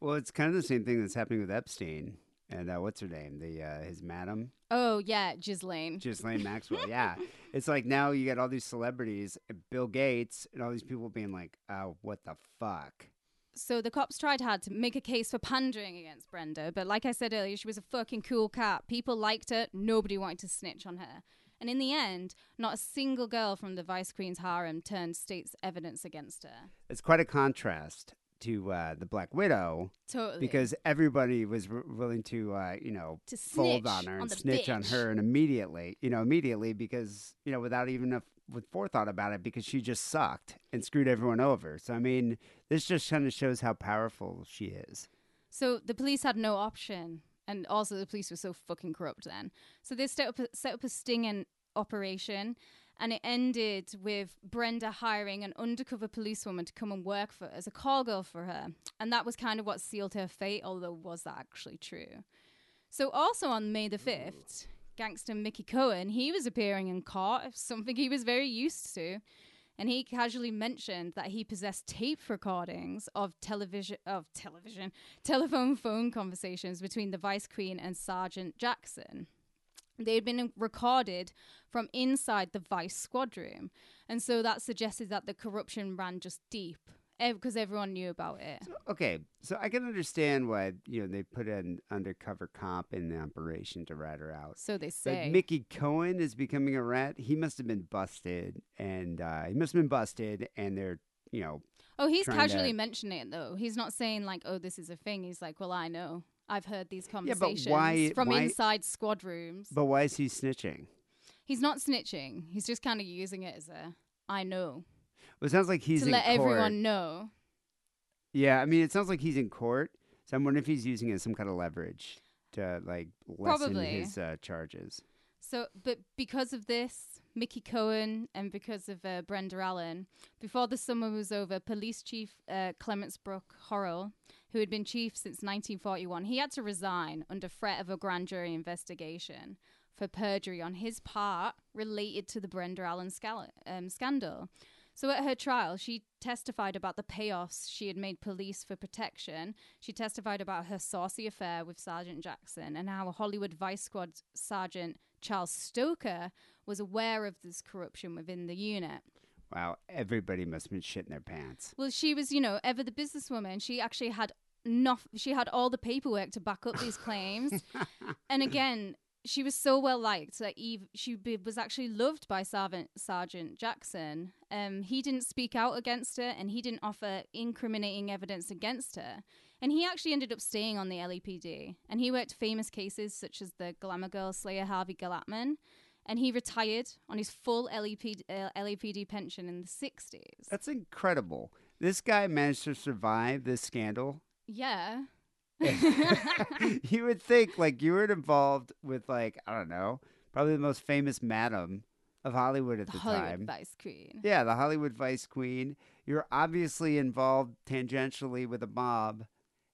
Well, it's kind of the same thing that's happening with Epstein and uh, what's her name? The uh, his madam, Oh, yeah, Ghislaine. Ghislaine Maxwell. *laughs* yeah, it's like now you got all these celebrities, Bill Gates, and all these people being like, "Oh, what the fuck." So the cops tried hard to make a case for pandering against Brenda, but like I said earlier, she was a fucking cool cat. People liked her, nobody wanted to snitch on her. And in the end, not a single girl from the Vice Queen's harem turned state's evidence against her. It's quite a contrast to uh, the Black Widow Totally. because everybody was r- willing to, uh, you know, to fold on her and the snitch on her, and immediately, you know, immediately because you know, without even a, with forethought about it, because she just sucked and screwed everyone over. So I mean, this just kind of shows how powerful she is. So the police had no option, and also the police were so fucking corrupt then. So they set up a, set up a stinging operation, and it ended with Brenda hiring an undercover policewoman to come and work for as a call girl for her, and that was kind of what sealed her fate. Although was that actually true? So also on May the fifth, gangster Mickey Cohen he was appearing in court, something he was very used to and he casually mentioned that he possessed tape recordings of television of television telephone phone conversations between the vice queen and sergeant jackson. They had been recorded from inside the vice squad room. And so that suggested that the corruption ran just deep because everyone knew about it Okay, so I can understand why you know they put an undercover cop in the operation to rat her out. so they say Mickey Cohen is becoming a rat. He must have been busted, and uh, he must have been busted, and they're you know oh he's casually to- mentioning it though he's not saying like oh this is a thing he's like well i know i've heard these Yeah, conversations why- from why- inside squad rooms But why is he snitching? He's not snitching. He's just kind of using it as a I know Well, it sounds like he's to in let court. everyone know. Yeah, I mean, it sounds like he's in court. So I'm wondering if he's using it as some kind of leverage to like lessen Probably. his uh, charges. So, but because of this, Mickey Cohen and because of uh, Brenda Allen, before the summer was over, Police Chief uh, Clemence Brook Horrall, who had been chief since 1941, he had to resign under threat of a grand jury investigation for perjury on his part related to the Brenda Allen scal- um, scandal. So at her trial, she testified about the payoffs she had made police for protection. She testified about her saucy affair with Sergeant Jackson and how a Hollywood Vice Squad Sergeant Charles Stoker was aware of this corruption within the unit. Wow, everybody must have been shitting their pants. Well, she was, you know, ever the businesswoman. She actually had enough. She had all the paperwork to back up these claims. *laughs* and again, she was so well liked that Eve, she be, was actually loved by Sergeant, Sergeant Jackson. Um, he didn't speak out against her, and he didn't offer incriminating evidence against her. And he actually ended up staying on the LAPD, and he worked famous cases such as the Glamour Girl Slayer Harvey Glatman. And he retired on his full LAPD, uh, LAPD pension in the 60s. That's incredible. This guy managed to survive this scandal. Yeah. *laughs* you would think like you were involved with like I don't know, probably the most famous madam of Hollywood at the the, Hollywood time. Vice Queen. Yeah, the Hollywood Vice Queen. You're obviously involved tangentially with a mob,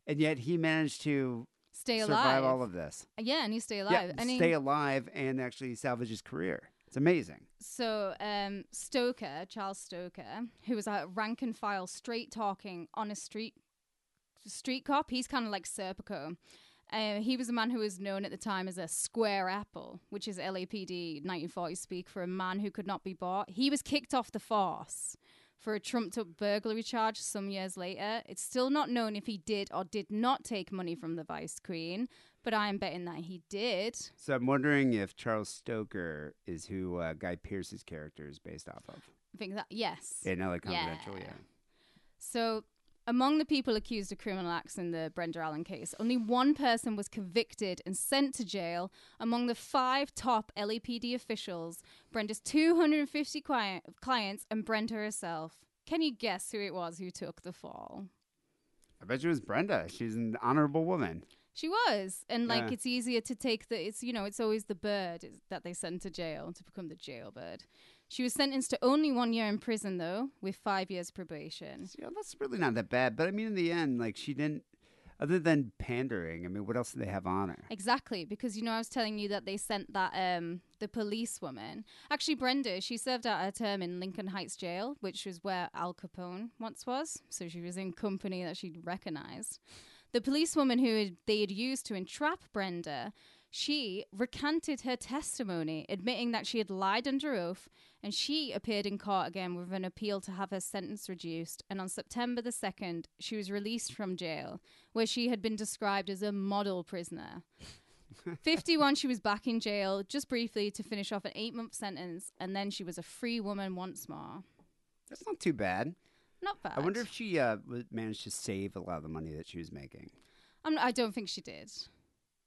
and yet he managed to Stay survive alive. all of this. yeah, and he stay alive. Yeah, and he- stay alive and actually salvage his career. It's amazing. so um, Stoker, Charles Stoker, who was a rank and file, straight talking, honest street street cop. He's kind of like Serpico. Uh, he was a man who was known at the time as a square apple, which is LAPD 1940 speak for a man who could not be bought. He was kicked off the force for a trumped up burglary charge some years later. It's still not known if he did or did not take money from the Vice Queen, but I am betting that he did. So I'm wondering if Charles Stoker is who uh, Guy Pearce's character is based off of. I think that, yes. In LA Confidential, yeah. Yeah. So, among the people accused of criminal acts in the Brenda Allen case, only one person was convicted and sent to jail. Among the five top LAPD officials, Brenda's 250 qui- clients and Brenda herself. Can you guess who it was who took the fall? I bet you it was Brenda. She's an honorable woman. She was, and like Yeah. it's easier to take the. It's you know, it's always the bird that they send to jail to become the jailbird. She was sentenced to only one year in prison, though, with five years probation. You know, that's really not that bad. But I mean, in the end, like she didn't, other than pandering. I mean, what else did they have on her? Exactly, because you know I was telling you that they sent that um the police woman. Actually, Brenda, she served out her term in Lincoln Heights Jail, which was where Al Capone once was. So she was in company that she'd recognized. The policewoman who they had used to entrap Brenda, she recanted her testimony, admitting that she had lied under oath, and she appeared in court again with an appeal to have her sentence reduced. And on September the 2nd, she was released from jail, where she had been described as a model prisoner. *laughs* 51, she was back in jail just briefly to finish off an eight month sentence, and then she was a free woman once more. That's not too bad. Not bad. I wonder if she uh, managed to save a lot of the money that she was making. I'm, I don't think she did.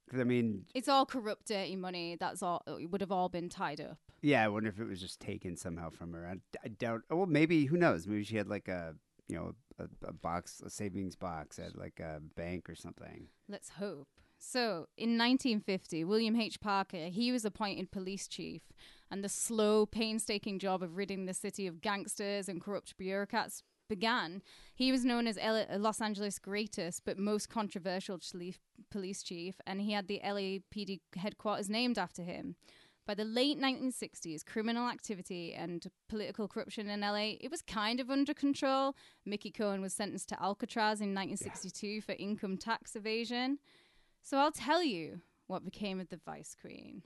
Because I mean, It's all corrupt, dirty money. That's all. It would have all been tied up. yeah, I wonder if it was just taken somehow from her. I, I doubt. Oh, well, maybe who knows? Maybe she had like a you know a, a box, a savings box at like a bank or something. Let's hope. So, in 1950, William H. Parker, he was appointed police chief, and the slow, painstaking job of ridding the city of gangsters and corrupt bureaucrats began. He was known as Los Angeles' greatest but most controversial chief, police chief, and he had the LAPD headquarters named after him. By the late 1960s, criminal activity and political corruption in LA, it was kind of under control. Mickey Cohen was sentenced to Alcatraz in 1962 for income tax evasion. So I'll tell you what became of the Vice Queen.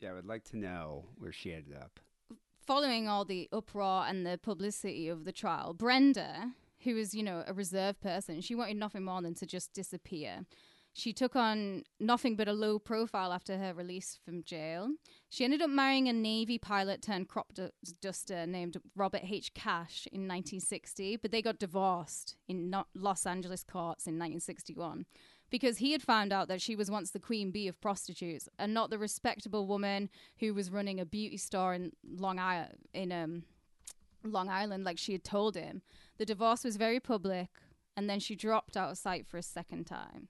Yeah, I would like to know where she ended up. Following all the uproar and the publicity of the trial, Brenda, who was, you know, a reserved person, she wanted nothing more than to just disappear. She took on nothing but a low profile after her release from jail. She ended up marrying a Navy pilot turned crop du- duster named Robert H. Cash in 1960, but they got divorced in Los Angeles courts in 1961 because he had found out that she was once the queen bee of prostitutes and not the respectable woman who was running a beauty store in Long Island in um, Long Island like she had told him. The divorce was very public and then she dropped out of sight for a second time.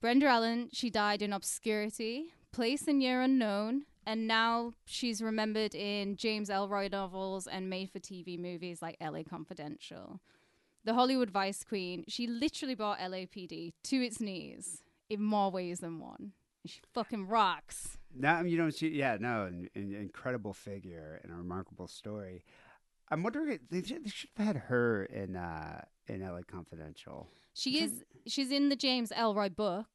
Brenda Allen, she died in obscurity, place and year unknown, and now she's remembered in James Ellroy novels and made for TV movies like LA Confidential. The Hollywood Vice Queen, she literally brought LAPD to its knees in more ways than one. And she fucking rocks. Now you know she. Yeah, no, an, an incredible figure and a remarkable story. I'm wondering they should, they should have had her in uh in LA Confidential. She is she's in the James Ellroy book.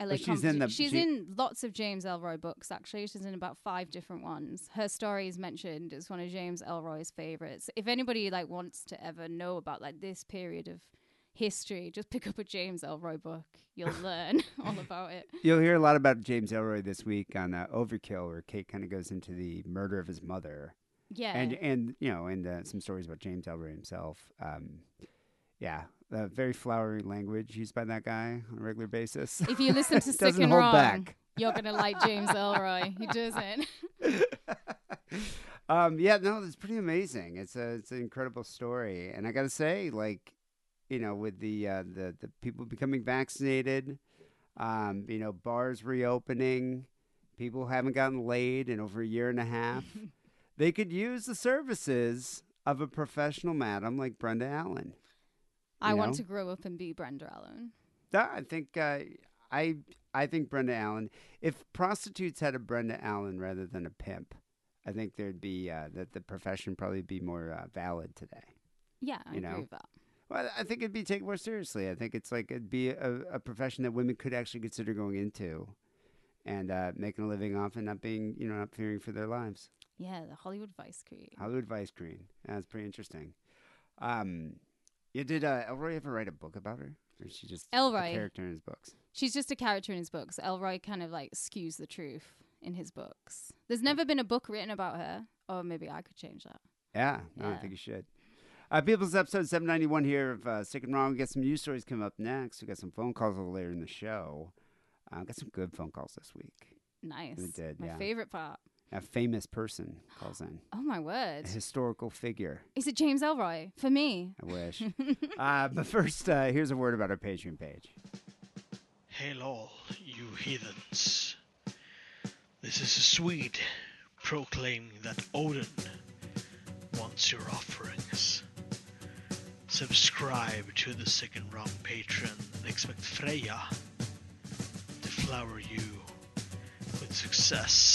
LA Oh, she's in the- she's she- in lots of James Ellroy books actually. She's in about five different ones. Her story is mentioned It's one of James Ellroy's favorites. If anybody like wants to ever know about like this period of history, just pick up a James Ellroy book. You'll *laughs* learn *laughs* all about it. You'll hear a lot about James Ellroy this week on uh, Overkill, where Kate kind of goes into the murder of his mother, Yeah. and and you know, and uh, some stories about James Ellroy himself. Um, yeah, uh, very flowery language used by that guy on a regular basis. if you listen to *laughs* Sick and Wrong, back. you're gonna like James Ellroy. He *laughs* doesn't. *laughs* um, yeah, no, it's pretty amazing. It's a it's an incredible story, and I got to say, like, you know, with the uh, the the people becoming vaccinated, um, you know, bars reopening, people haven't gotten laid in over a year and a half. they could use the services of a professional madam like Brenda Allen. I You want to grow up and be Brenda Allen. I think uh, I I think Brenda Allen. If prostitutes had a Brenda Allen rather than a pimp, I think there'd be uh, that the profession probably be more uh, valid today. Yeah, I You agree with that. Well, I think it'd be taken more seriously. I think it's like it'd be a, a profession that women could actually consider going into, and uh, making a living off and not being you know not fearing for their lives. Yeah, the Hollywood Vice Queen. Hollywood Vice Queen. That's pretty interesting. Um, you did uh, Ellroy ever write a book about her, or is she just Ellroy? a character in his books? She's just a character in his books. Ellroy kind of like skews the truth in his books. There's never been a book written about her. Or maybe I could change that. Yeah, no, I Yeah. think you should. Uh, People's episode 791 here of uh, Sick and Wrong. We got some news stories coming up next. We got some phone calls a little later in the show. Uh, got some good phone calls this week. Nice. We did, My yeah. favorite part. A famous person calls in, *gasps* Oh my word! a historical figure. Is it James Ellroy? For me. I wish. *laughs* uh, but first, uh, here's a word about our Patreon page. Hail all, you heathens. This is a Swede proclaiming that Odin wants your offerings. Subscribe to the Second Round Patreon and expect Freya to flower you with success and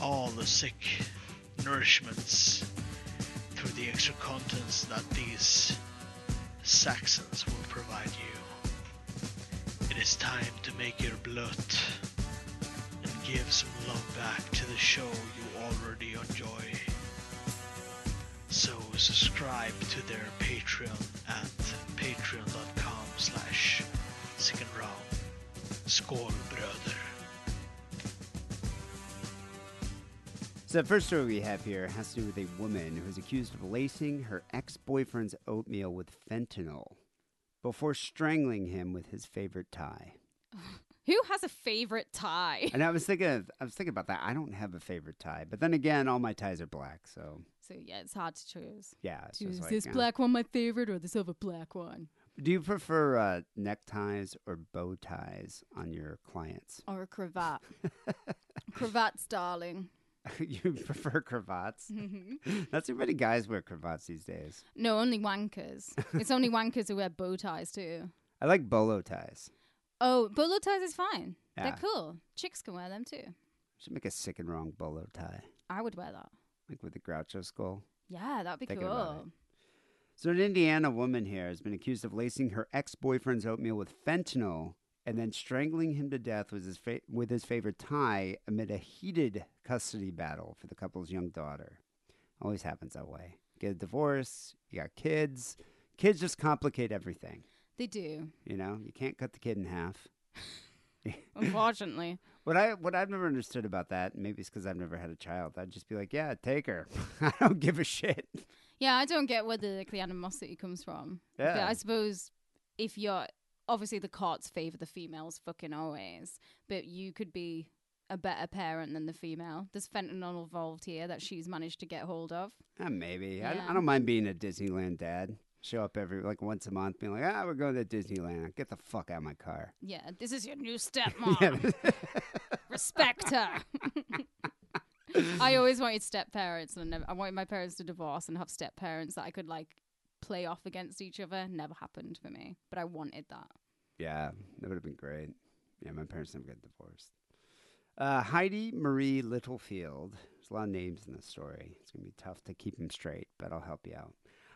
all the sick nourishments through the extra contents that these Saxons will provide you. It is time to make your blood and give some love back to the show you already enjoy. So subscribe to their Patreon at patreon.com slash second round. Skål bröder. So the first story we have here has to do with a woman who is accused of lacing her ex-boyfriend's oatmeal with fentanyl before strangling him with his favorite tie. *laughs* Who has a favorite tie? And I was thinking, of, I was thinking about that. I don't have a favorite tie, but then again, all my ties are black, so So yeah, it's hard to choose. yeah. it's just is like, this uh, black one my favorite or this other black one? Do you prefer uh, neckties or bow ties on your clients? Or a cravat? *laughs* Cravats, darling. *laughs* you prefer cravats? Mm-hmm. *laughs* Not too many guys wear cravats these days. No, only wankers. it's only *laughs* wankers who wear bow ties too. I like bolo ties. Oh, bolo ties is fine. Yeah. They're cool. Chicks can wear them too. Should make a sick and wrong bolo tie, I would wear that. like with the Groucho skull. Yeah, that'd be Thinking cool. So, an Indiana woman here has been accused of lacing her ex boyfriend's oatmeal with fentanyl and then strangling him to death with his, fa- with his favorite tie amid a heated custody battle for the couple's young daughter. Always happens that way. Get a divorce, you got kids. Kids just complicate everything. They do, You know, you can't cut the kid in half. *laughs* unfortunately. What I what I've never understood about that, maybe it's because I've never had a child. I'd just be like, yeah, take her. *laughs* I don't give a shit. Yeah, I don't get where the like, the animosity comes from. But Yeah. I suppose if you're obviously the courts favor the females fucking always, but you could be a better parent than the female. There's fentanyl involved here that she's managed to get hold of. Uh, maybe. I, Yeah. I don't mind being a Disneyland dad. Show up every like once a month, being like, ah, we're going to Disneyland. Get the fuck out of my car. Yeah, this is your new *laughs* stepmom. Respect her. *laughs* I always wanted step parents, and I, never, I wanted my parents to divorce and have step parents that I could like play off against each other. Never happened for me, but I wanted that. Yeah, that would have been great. Yeah, my parents never got divorced. Uh, Heidi Marie Littlefield. There's a lot of names in this story. It's going to be tough to keep them straight, but I'll help you out.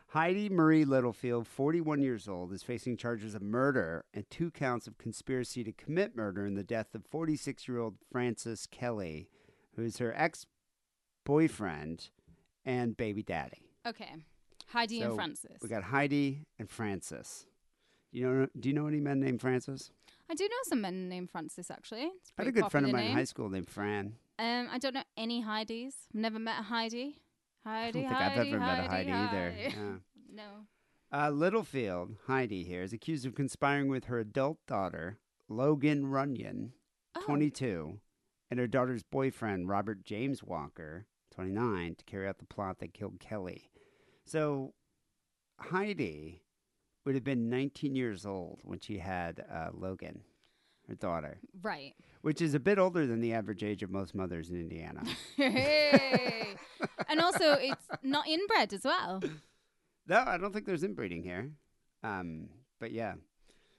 Heidi Marie Littlefield, 41 years old, is facing charges of murder and two counts of conspiracy to commit murder in the death of 46 year old Francis Kelly, who is her ex boyfriend and baby daddy. Okay, Heidi So, and Francis. We got Heidi and Francis. You know, do you know any men named Francis? I do know some men named Francis actually. I had a good friend of mine in name. high school named Fran. Um, I don't know any Heidis. Never met a Heidi. Heidi, I don't think Heidi, I've ever met a Heidi, Heidi either. Yeah. *laughs* No. Uh, Littlefield, Heidi here, is accused of conspiring with her adult daughter, Logan Runyon, Oh. 22, and her daughter's boyfriend, Robert James Walker, 29, to carry out the plot that killed Kelly. So Heidi would have been 19 years old when she had uh, Logan, her daughter, Right. which is a bit older than the average age of most mothers in Indiana. *laughs* Hey. and also, it's not inbred as well. No, I don't think there's inbreeding here. Um, but yeah,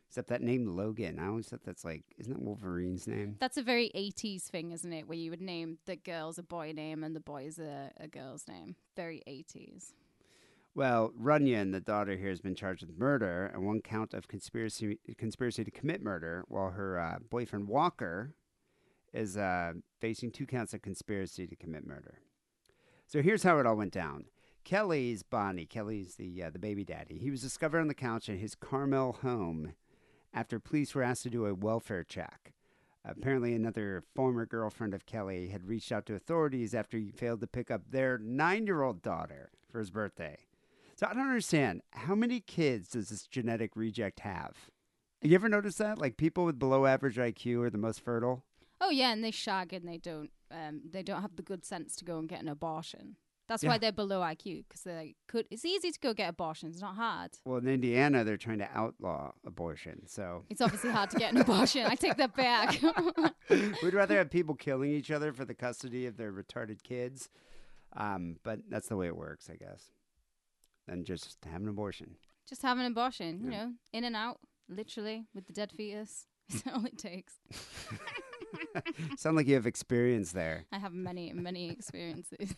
except that name Logan. I always thought that's like, isn't that Wolverine's name? That's a very 80s thing, isn't it? Where you would name the girls a boy name and the boys a, a girl's name. Very 80s. Well, Runyon, the daughter here, has been charged with murder and one count of conspiracy conspiracy to commit murder, while her uh, boyfriend Walker is uh, facing two counts of conspiracy to commit murder. So here's how it all went down. Kelly's Bonnie, Kelly's the uh, the baby daddy. He was discovered on the couch in his Carmel home after police were asked to do a welfare check. Apparently, another former girlfriend of Kelly had reached out to authorities after he failed to pick up their nine-year-old daughter for his birthday. So I don't understand how many kids does this genetic reject have? You ever notice that? Like people with below average IQ are the most fertile. Oh yeah, and they shag and they don't um they don't have the good sense to go and get an abortion. That's Yeah. why they're below IQ because they like, could. It's easy to go get abortions. It's not hard. Well, in Indiana, they're trying to outlaw abortion. So It's obviously hard to get an abortion. I take that back. *laughs* we'd rather have people killing each other for the custody of their retarded kids. Um, but that's the way it works, I guess. And just have an abortion. Just have an abortion, you know, in and out, literally, with the dead fetus. *laughs* That's all it takes. *laughs* Sound like you have experience there. I have many, many *laughs* experiences.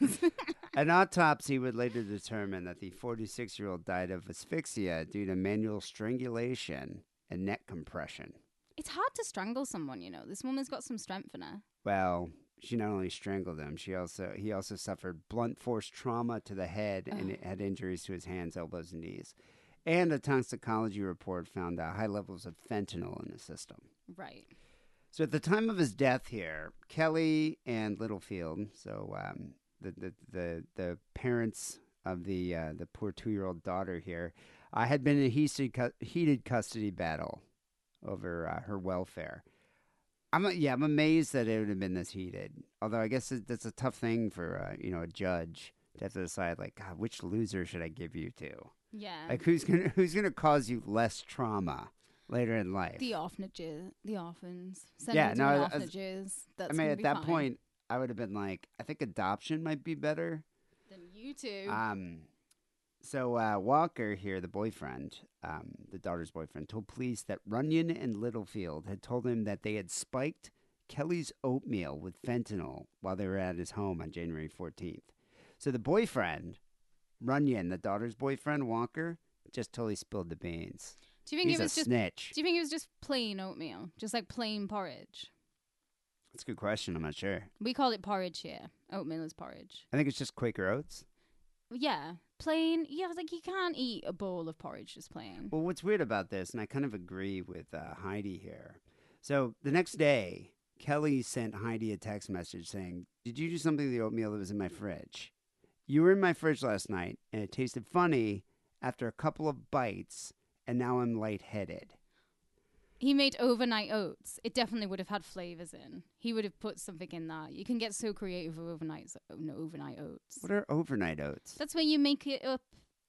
An autopsy would later determine that the 46 year old died of asphyxia due to manual strangulation and neck compression. it's hard to strangle someone, you know. This woman's got some strength in her. Well, she not only strangled him, she also he also suffered blunt force trauma to the head and had injuries to his hands, elbows, and knees. And a toxicology report found uh, high levels of fentanyl in the system. Right. So at the time of his death here, Kelly and Littlefield, so um, the, the the the parents of the uh, the poor two year old daughter here, uh, had been in a heated heated custody battle over uh, her welfare. I'm yeah, I'm amazed that it would have been this heated. Although I guess it, that's a tough thing for uh, you know a judge to have to decide like, God, which loser should I give you to? Yeah. Like who's gonna *laughs* who's gonna cause you less trauma later in life? the orphanages, the orphans. Send Yeah, no, the as- orphanages. That's I mean, at that fine. point, I would have been like, I think adoption might be better. than you two. Um, so uh, Walker here, the boyfriend, um, the daughter's boyfriend, told police that Runyon and Littlefield had told him that they had spiked Kelly's oatmeal with fentanyl while they were at his home on January 14th. So the boyfriend, Runyon, the daughter's boyfriend, Walker, just totally spilled the beans. do you think He's it a was just? snitch. Do you think it was just plain oatmeal, just like plain porridge? That's a good question. I'm not sure. We call it porridge here. Oatmeal is porridge. I think it's just Quaker Oats. Yeah, plain. Yeah, I was like you can't eat a bowl of porridge just plain. Well, what's weird about this, and I kind of agree with uh, Heidi here. So the next day, Kelly sent Heidi a text message saying, Did you do something to the oatmeal that was in my fridge? You were in my fridge last night, and it tasted funny after a couple of bites, and now I'm lightheaded. He made overnight oats. It definitely would have had flavors in. He would have put something in that. You can get so creative with overnight no, overnight oats. What are overnight oats? That's where you make it up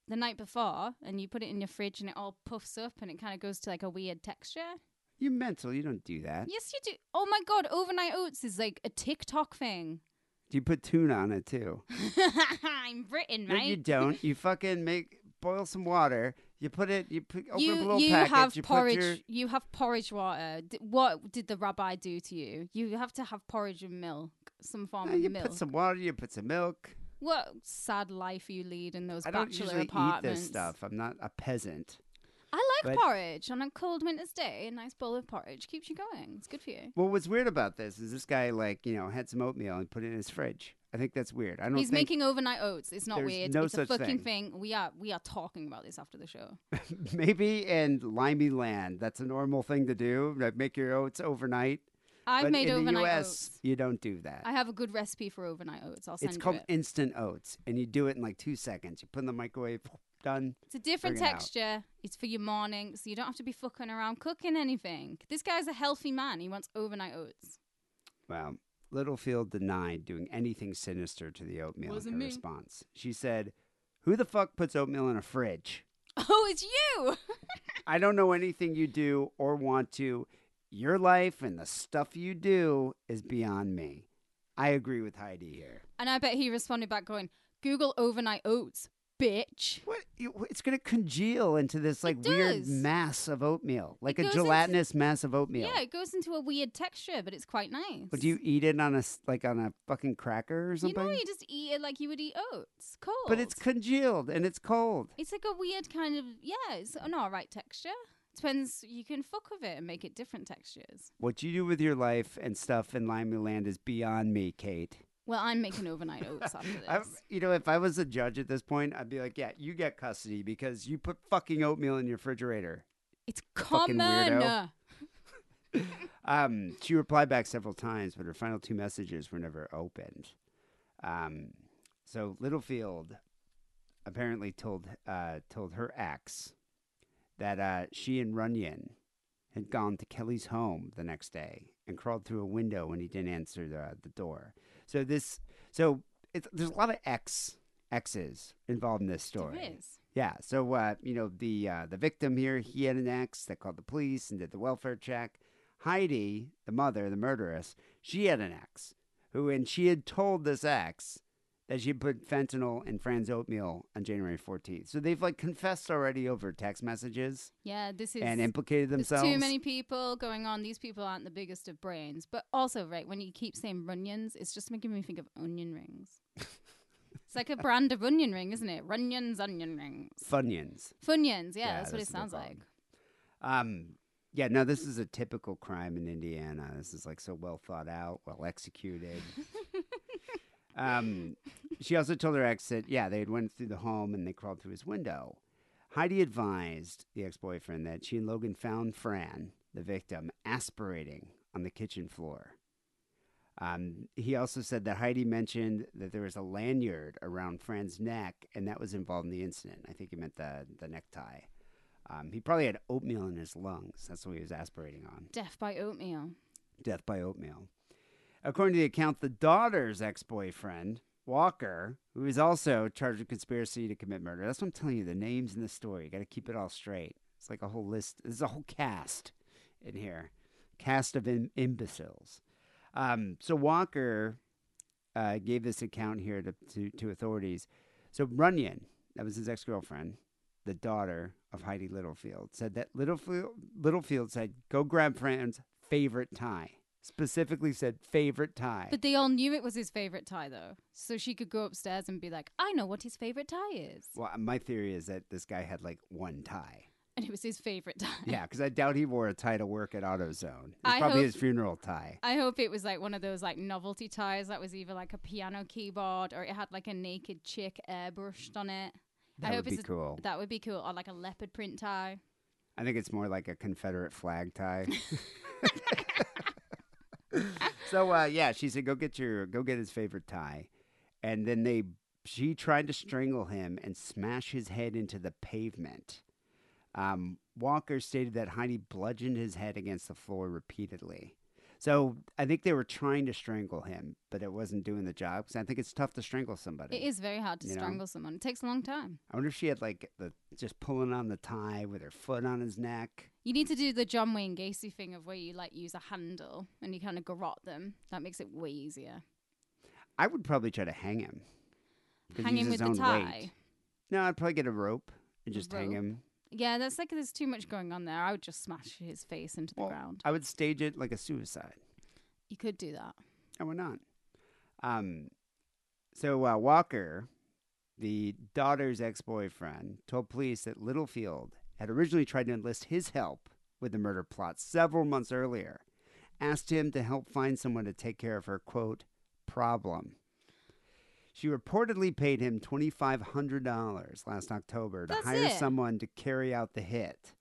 the night before and you put it in your fridge and it all puffs up and it kind of goes to like a weird texture. You're mental. You don't do that. Yes, you do. Oh my god, overnight oats is like a TikTok thing. Do you put tuna on it too? *laughs* I'm Britain, No, you don't. You fucking make boil some water. You put it. You put, open You, up a little you package. have you porridge. your You have porridge water. D- what did the rabbi do to you? You have to have porridge and milk, some form Uh, of you milk. put some water. You put some milk. What sad life you lead in those I don't bachelor usually eat this stuff. I'm not a peasant. I like but- porridge on a cold winter's day. A nice bowl of porridge keeps you going. It's good for you. Well, what's weird about this is this guy, like, you know, had some oatmeal and put it in his fridge. I think that's weird. I don't He's making overnight oats. It's not there's weird. no it's a such fucking thing. thing. We are we are talking about this after the show. *laughs* maybe in limey land that's a normal thing to do. Like make your oats overnight. I've but made in overnight the US, oats. you don't do that. I have a good recipe for overnight oats. I'll send it's you called it. instant oats, and you do it in like two seconds. You put it in the microwave, *laughs* done. It's a different Bring it out. texture. It's for your morning, so you don't have to be fucking around cooking anything. This guy's a healthy man. He wants overnight oats. Well, Littlefield denied doing anything sinister to the oatmeal Wasn't in me. response. She said, Who the fuck puts oatmeal in a fridge? *laughs* Oh, it's you. *laughs* I don't know anything you do or want to. Your life and the stuff you do is beyond me. I agree with Heidi here. and I bet he responded back going, "Google overnight oats, bitch." What? you- It's going to congeal into this like weird mass of oatmeal, like a goes into- gelatinous mass of oatmeal. Yeah, it goes into a weird texture, but it's quite nice. Would you eat it on a like on a fucking cracker or something? You know, you just eat it like you would eat oats, cold. but it's congealed and it's cold. it's like a weird kind of yeah. It's an alright texture. Depends. You can fuck with it and make it different textures. What you do with your life and stuff in Limey Land is beyond me, Kate. Well, I'm making overnight oats after *laughs* this. I, you know, if I was a judge at this point, I'd be like, "Yeah, you get custody because you put fucking oatmeal in your refrigerator." it's common. *laughs* Um, she replied back several times, but her final two messages were never opened. Um, so Littlefield apparently told uh, told her ex that uh, she and Runyon had gone to Kelly's home the next day and crawled through a window when he didn't answer the, the door. So this, so it's, there's a lot of ex exes involved in this story. There is. Yeah. So uh, you know the uh, the victim here, he had an ex that called the police and did the welfare check. Heidi, the mother, the murderess, she had an ex who, and she had told this ex that she put fentanyl in Fran's oatmeal on January 14th. So they've like confessed already over text messages Yeah, this is and implicated themselves. too many people going on. These people aren't the biggest of brains. But also, right, when you keep saying runions, it's just making me think of onion rings. *laughs* it's like a brand of onion ring, isn't it? Runions, onion rings. Funyuns. Funyuns, yeah, Yeah, that's what it sounds like. Um, yeah, no, this is a typical crime in Indiana. This is like so well thought out, well executed. *laughs* um, she also told her ex that yeah, they had went through the home and they crawled through his window. Heidi advised the ex-boyfriend that she and Logan found Fran, the victim, aspirating on the kitchen floor. Um, he also said that Heidi mentioned that there was a lanyard around Fran's neck, and that was involved in the incident. I think he meant the the necktie. Um, he probably had oatmeal in his lungs. That's what he was aspirating on. Death by oatmeal. Death by oatmeal. According to the account, the daughter's ex boyfriend, Walker, who is also charged with conspiracy to commit murder. That's what I'm telling you. The names in the story. You got to keep it all straight. It's like a whole list. There's a whole cast in here. Cast of Im- imbeciles. Um, so Walker uh, gave this account here to, to, to authorities. So Runyon, that was his ex girlfriend, the daughter of Heidi Littlefield, said that Littlefield, Littlefield said, go grab Fran's favorite tie. Specifically said favorite tie. But they all knew it was his favorite tie, though. So she could go upstairs and be like, I know what his favorite tie is. well, uh, my theory is that this guy had like one tie. And it was his favorite *laughs* tie. Yeah, because I doubt he wore a tie to work at AutoZone. It's probably hope- his funeral tie. I hope it was like one of those like novelty ties that was either like a piano keyboard or it had like a naked chick airbrushed on it. That I would hope be it's a- cool. That would be cool. Or like a leopard print tie. I think it's more like a Confederate flag tie. *laughs* *laughs* *laughs* so uh, yeah, she said, "Go get your, go get his favorite tie," and then they, she tried to strangle him and smash his head into the pavement. Um, Walker stated that Heidi bludgeoned his head against the floor repeatedly. So I think they were trying to strangle him, but it wasn't doing the job. Because I think it's tough to strangle somebody. It is very hard to You know? strangle someone. It takes a long time. I wonder if she had like the just pulling on the tie with her foot on his neck. You need to do the John Wayne Gacy thing of where you like use a handle and you kind of garrote them. That makes it way easier. I would probably try to hang him. Hang him with the own weight. tie. No, I'd probably get a rope and just hang him. Yeah, that's like there's too much going on there. I would just smash his face into the Well, ground. I would stage it like a suicide. You could do that. I would not. Um, so uh, Walker, the daughter's ex-boyfriend, told police that Littlefield had originally tried to enlist his help with the murder plot several months earlier. Asked him to help find someone to take care of her quote problem. She reportedly paid him twenty five hundred dollars last October to That's hire it. someone to carry out the hit.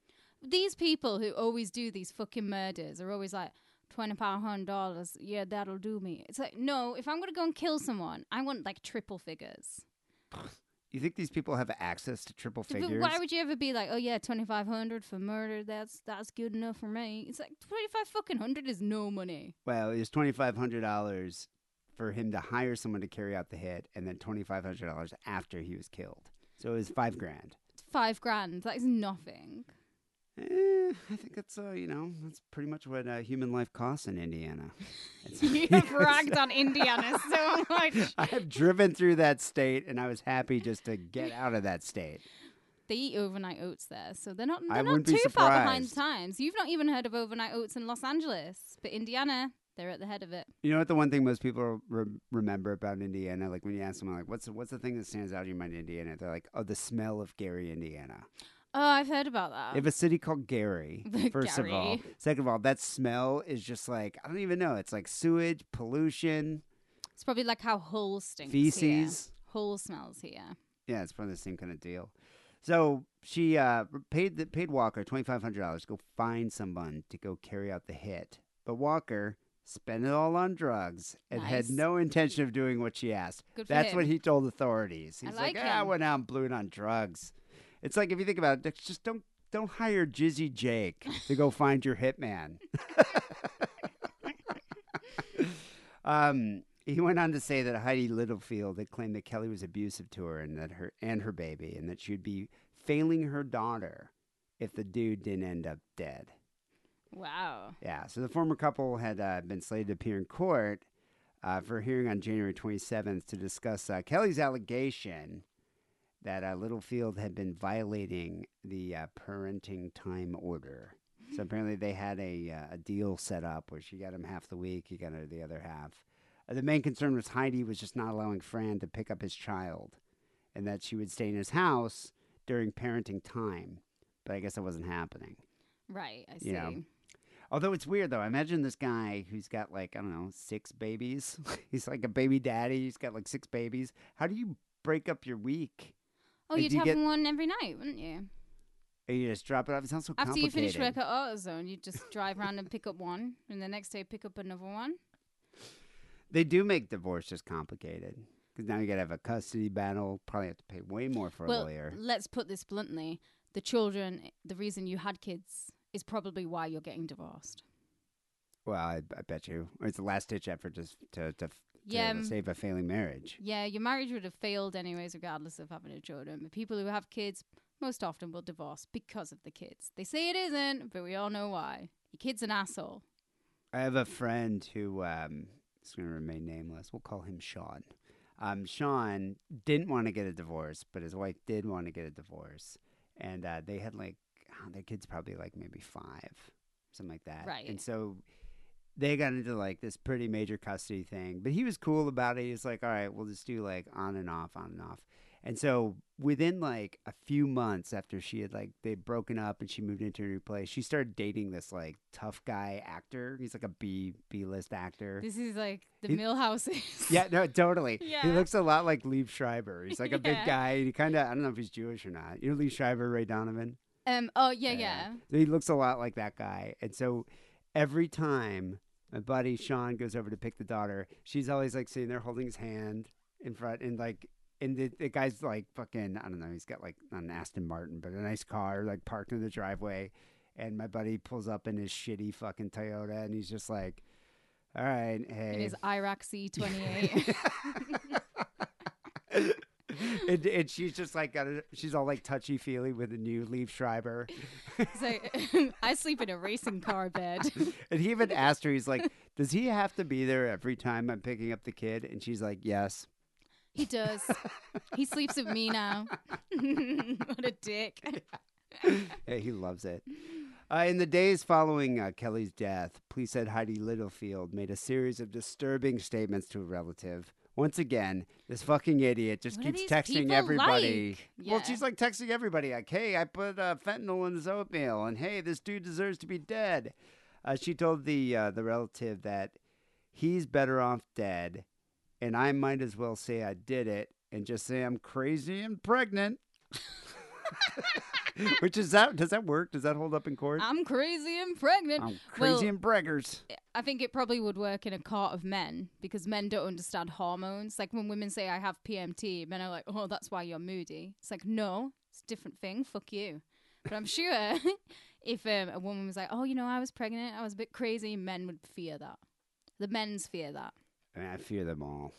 These people who always do these fucking murders are always like, twenty five hundred dollars, yeah, that'll do me. It's like, no, if I'm gonna go and kill someone, I want like triple figures. *laughs* You think these people have access to triple figures? why would you ever be like, oh yeah, twenty five hundred for murder? That's that's good enough for me. It's like twenty five fucking hundred is no money. Well, it was twenty five hundred dollars for him to hire someone to carry out the hit, and then twenty five hundred dollars after he was killed. So it was five grand. Five grand. That is nothing. Eh, I think that's uh, you know that's pretty much what uh, human life costs in Indiana. *laughs* You *laughs* have ragged on Indiana so *laughs* much. I have driven through that state, and I was happy just to get out of that state. They eat overnight oats there, so they're not I they're not too far behind the times. You've not even heard of overnight oats in Los Angeles, but Indiana, they're at the head of it. You know what? The one thing most people re- remember about Indiana, like when you ask someone, like, "What's the, what's the thing that stands out in your mind, in Indiana?" They're like, "Oh, the smell of Gary, Indiana." Oh, I've heard about that. They have a city called *laughs* Gary. First of all, second of all, that smell is just like I don't even know. It's like sewage, pollution, It's probably like how Hull stinks. feces. Here. Hull smells here. Yeah, it's probably the same kind of deal. So she uh, paid the, paid Walker twenty five hundred dollars to go find someone to go carry out the hit, but Walker spent it all on drugs and had no intention of doing what she asked. That's him. what he told authorities. I He's like like, ah, I went out and blew it on drugs. It's like if you think about it, just don't don't hire Jizzy Jake to go find your hitman. *laughs* um, he went on to say that Heidi Littlefield had claimed that Kelly was abusive to her and that her and her baby, and that she would be failing her daughter if the dude didn't end up dead. Wow. Yeah, so the former couple had uh, been slated to appear in court uh, for a hearing on January 27th to discuss uh, Kelly's allegation that uh, Littlefield had been violating the uh, parenting time order. So apparently they had a, uh, a deal set up where she got him half the week, he got her the other half. Uh, the main concern was Heidi was just not allowing Fran to pick up his child and that she would stay in his house during parenting time. But I guess that wasn't happening. Right, I see. Yeah. Although it's weird though, I imagine this guy who's got like I don't know six babies. *laughs* He's like a baby daddy. He's got like six babies. How do you break up your week? Oh, Like, you'd do you have get- one every night, wouldn't you? Or you just drop it off. It sounds so After you complicated. finish work at AutoZone, you just drive around and pick up one, and the next day pick up another one. They do make divorce just complicated because now you gotta have a custody battle. Probably have to pay way more for a well, lawyer. let's put this bluntly: the children, the reason you had kids, is probably why you're getting divorced. Well, I, I bet you it's a last ditch effort to to to, to Yeah, um, save a failing marriage. Yeah, your marriage would have failed anyways, regardless of having a children. But people who have kids most often will divorce because of the kids. They say it isn't, but we all know why. Your kid's an asshole. I have a friend who um, is going to remain nameless. We'll call him Sean. Um, Sean didn't want to get a divorce, but his wife did want to get a divorce, and uh, they had like oh, their kids probably like maybe five, something like that. Right. And so they got into like this pretty major custody thing, but he was cool about it. He was like, "All right, we'll just do like on and off, on and off." And so within like a few months after she had like they'd broken up and she moved into a new place, she started dating this like tough guy actor. He's like a B B list actor. This is like the He- Millhouses. *laughs* Yeah, no, totally. *laughs* Yeah. He looks a lot like Liev Schreiber. He's like a big Yeah. guy. He kind of I don't know if he's Jewish or not. You know Liev Schreiber, Ray Donovan. Um. Oh yeah, Yeah. yeah. He looks a lot like that guy. And so every time my buddy Sean goes over to pick the daughter, she's always like sitting there holding his hand in front and like and the, the guy's like fucking I don't know, he's got like not an Aston Martin, but a nice car like parked in the driveway. And my buddy pulls up in his shitty fucking Toyota and he's just like, All right, hey. In his Iraq C twenty eight. *laughs* *laughs* *laughs* and, and she's just like got a, she's all like touchy feely with the new Liev Schreiber. So *laughs* I sleep in a racing car bed. *laughs* And he even asked her, he's like, Does he have to be there every time I'm picking up the kid? And she's like, Yes. He does. He sleeps with me now. *laughs* what a dick. Yeah, he loves it. Uh, in the days following uh, Kelly's death, police said Heidi Littlefield made a series of disturbing statements to a relative. Once again, this fucking idiot just What keeps texting everybody. like? Well, she's like texting everybody, like, hey, I put uh, fentanyl in his oatmeal, and hey, this dude deserves to be dead. Uh, she told the, uh, the relative that he's better off dead, and I might as well say I did it and just say I'm crazy and pregnant. *laughs* *laughs* Which is that? Does that work? Does that hold up in court? I'm crazy and pregnant. I'm crazy well- and braggers. I think it probably would work in a court of men because men don't understand hormones. Like when women say I have PMT, men are like, "Oh, that's why you're moody." It's like, no, it's a different thing. Fuck you. But I'm sure *laughs* if um, a woman was like, "Oh, you know, I was pregnant, I was a bit crazy," men would fear that. The men's fear that. I, mean, I fear them all.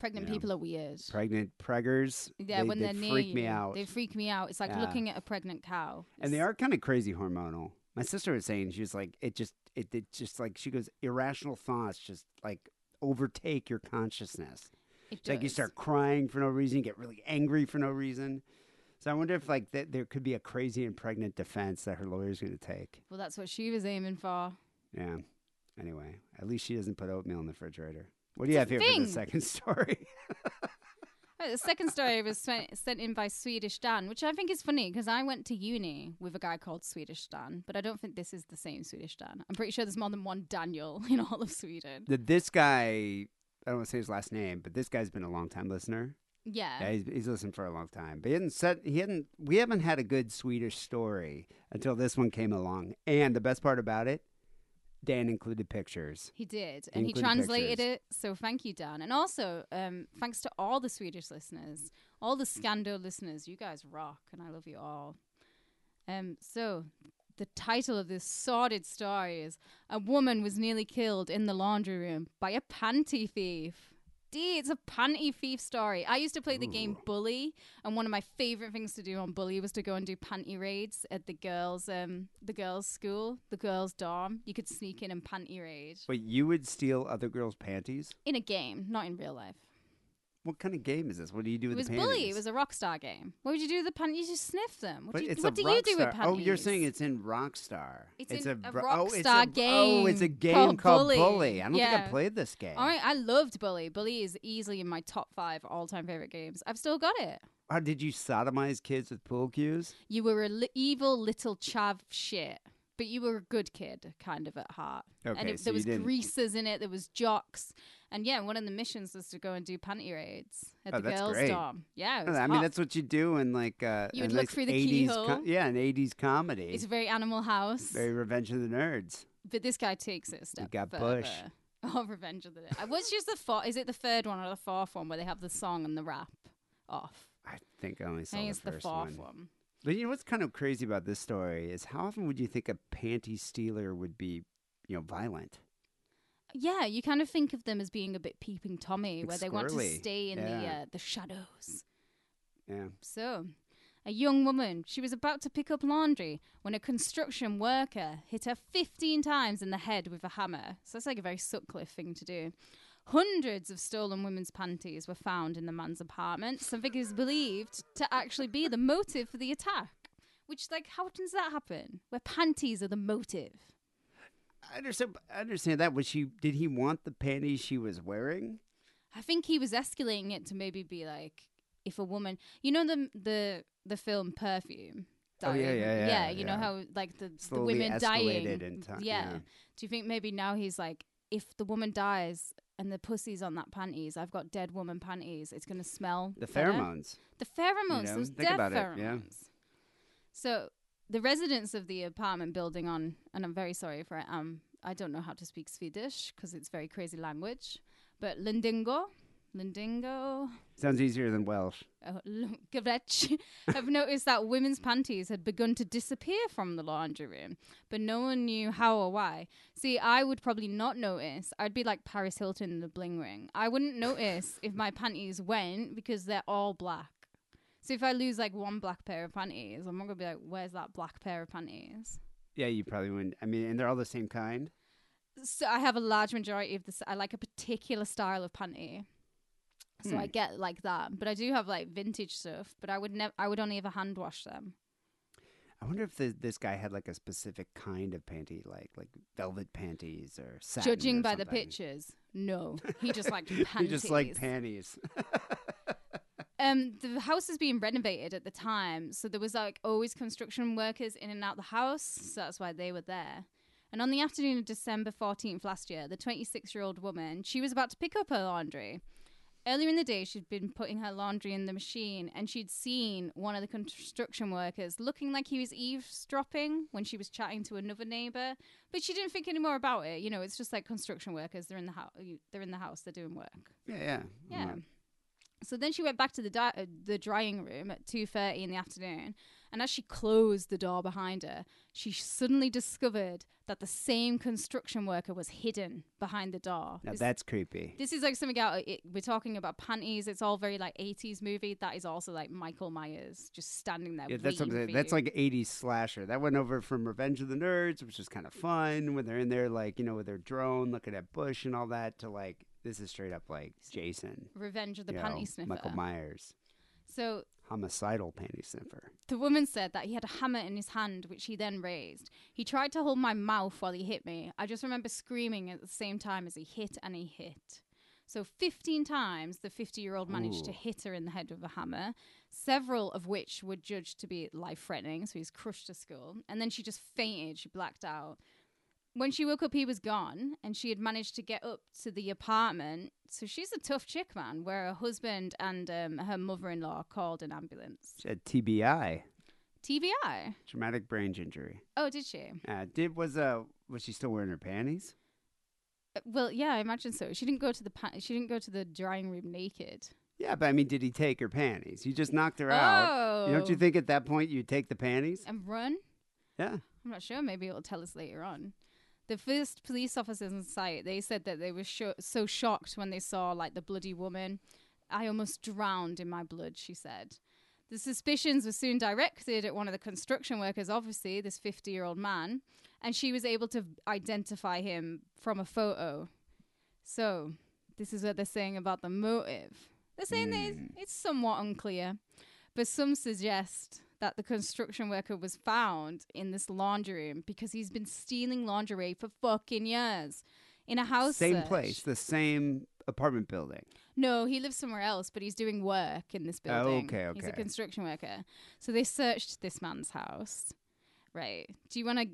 Pregnant Yeah. people are weird. Pregnant preggers. Yeah, they, when they are near freak you, me out. they freak me out. It's like Yeah. looking at a pregnant cow. and they are kind of crazy hormonal. My sister was saying she was like, it just, it, it just like she goes, irrational thoughts just like overtake your consciousness. It It's like you start crying for no reason, you get really angry for no reason. So I wonder if like th- there could be a crazy and pregnant defense that her lawyer's going to take. Well, that's what she was aiming for. Yeah. Anyway, at least she doesn't put oatmeal in the refrigerator. What do you have here for the second story? *laughs* Uh, the second story was sent in by Swedish Dan, which I think is funny because I went to uni with a guy called Swedish Dan, but I don't think this is the same Swedish Dan. I'm pretty sure there's more than one Daniel *laughs* in all of Sweden. That this guy, I don't want to say his last name, but this guy's been a long time listener. Yeah. Yeah, he's, he's listened for a long time. But he hadn't said he hadn't. We haven't had a good Swedish story until this one came along. And the best part about it, Dan included pictures. He did, and he Including translated pictures. it. So thank you, Dan, and also um, thanks to all the Swedish listeners, all the Scando listeners. You guys rock, and I love you all. Um, so the title of this sordid story is: A woman was nearly killed in the laundry room by a panty thief. D. It's a panty thief story. I used to play the game Bully, and one of my favorite things to do on Bully was to go and do panty raids at the girls' um the girls' school, the girls' dorm. You could sneak in and panty raid But you would steal other girls' panties? in a game, not in real life. What kind of game is this? What do you do with It was the Bully. It was a Rockstar game. What would you do with the panties? You just sniff them. What do you, what do, you do with panties? Oh, you're saying it's in Rockstar. It's in a ro- oh, it's Rockstar a, Oh, it's a game oh, game called called Bully. Bully. I don't think Yeah. I played this game. All right, I loved Bully. Bully is easily in my top five all-time favorite games. I've still got it. How did you sodomize kids with pool cues? You were a li- evil little chav shit, but you were a good kid, kind of at heart. Okay, and it, so there was greasers in it. There was jocks, and yeah, one of the missions was to go and do panty raids at Oh, the girls' great. dorm. Yeah, it was I mean, that's what you do in like uh, you would look nice through the 80s keyhole. yeah, an 80s comedy. it's very Animal House, Very Revenge of the Nerds. but this guy takes it a step got further. Bush. *laughs* Oh, Revenge of the Nerds. What's just the fourth? Is it the third one or the fourth one where they have the song and the rap off? I think I only saw I think the it's the first fourth one. one. But you know what's kind of crazy about this story is how often would you think a panty stealer would be, you know, violent? Yeah, you kind of think of them as being a bit peeping Tommy, Like where they want to stay in the uh, the shadows. Yeah. So, a young woman, she was about to pick up laundry when a construction worker hit her 15 times in the head with a hammer. So that's like a very Sutcliffe thing to do. Hundreds of stolen women's panties were found in the man's apartment. Something is believed to actually be the motive for the attack. Which, like, how does that happen? Where panties are the motive? I understand. I understand that. Was she? Did he want the panties she was wearing? I think he was escalating it to maybe be like, if a woman, you know the the the film Perfume. Oh, yeah, dying? yeah, yeah, You know how like the, the women dying. in time, yeah. yeah. Do you think maybe now he's like, if the woman dies and the pussy's on that panties, I've got dead woman panties. It's gonna smell The better? pheromones. The pheromones. know, those think dead about it, pheromones. yeah. So the residents of the apartment building on, and I'm very sorry for it. Um, I don't know how to speak Swedish because it's very crazy language. But Lindingo, Lindingo, Sounds easier than Welsh. uh, Gavretch have *laughs* noticed that women's panties had begun to disappear from the laundry room, but no one knew how or why. See, I would probably not notice. I'd be like Paris Hilton in the bling ring. I wouldn't notice if my panties went because they're all black. So if I lose like one black pair of panties, I'm not gonna be like, "Where's that black pair of panties?" Yeah, you probably wouldn't. I mean, and they're all the same kind. So I have a large majority of this. I like a particular style of panty. So I Hmm. get like that, but I do have like vintage stuff. But I would never. I would only ever hand wash them. I wonder if the, this guy had like a specific kind of panty, like like velvet panties or satin. Judging or by the something. pictures, no, he just liked panties. *laughs* he just like panties. *laughs* um, the house was being renovated at the time, so there was like always construction workers in and out the house, so that's why they were there. And on the afternoon of December 14th last year, the 26 year old woman, she was about to pick up her laundry. Earlier in the day, she'd been putting her laundry in the machine and she'd seen one of the construction workers looking like he was eavesdropping when she was chatting to another neighbor. But she didn't think any more about it. You know, it's just like construction workers. They're in the house. They're in the house. They're doing work. yeah, yeah, Yeah. So then she went back to the di- uh, the drying room at two thirty in the afternoon, and as she closed the door behind her, she suddenly discovered that the same construction worker was hidden behind the door. Now This- that's creepy. this is like something out. It, we're talking about panties. It's all very like eighties movie. That is also like Michael Myers just standing there. Yeah, that's something. That's like '80s slasher. That went over from Revenge of the Nerds, which is kind of fun when they're in there, like you know, with their drone looking at Bush and all that, to like this is straight up like Jason, Revenge of the you know, Sniffer. Michael Myers, So homicidal panty sniffer. The woman said that he had a hammer in his hand, which he then raised. He tried to hold my mouth while he hit me. I just remember screaming at the same time as he hit and he hit. So, 15 times the 50 year old managed to Ooh. hit her in the head with a hammer, several of which were judged to be life threatening. So, he's crushed her skull. And then she just fainted. She blacked out. When she woke up, he was gone, and she had managed to get up to the apartment. So she's a tough chick, man. Where her husband and um, her mother-in-law called an ambulance. She had TBI, TBI. traumatic brain injury. Oh, did she? Uh, did was uh was she still wearing her panties? Uh, Well, yeah, I imagine so. She didn't go to the pa- she didn't go to the drying room naked. Yeah, but I mean, did he take her panties? You just knocked her out. Oh, Don't you think at that point you'd take the panties? And run? Yeah. I'm not sure. Maybe it'll tell us later on. The first police officers on site, they said that they were sho- so shocked when they saw like the bloody woman. I almost drowned in my blood, she said. The suspicions were soon directed at one of the construction workers, obviously, this 50 year old man, and she was able to identify him from a photo. So, this is what they're saying about the motive. They're saying that it's, it's somewhat unclear, but some suggest that the construction worker was found in this laundry room because he's been stealing lingerie for fucking years in a house. Same search. place, the same apartment building. No, he lives somewhere else, but he's doing work in this building. Oh, building. okay, He's a construction worker. So they searched this man's house. Right. Do you want to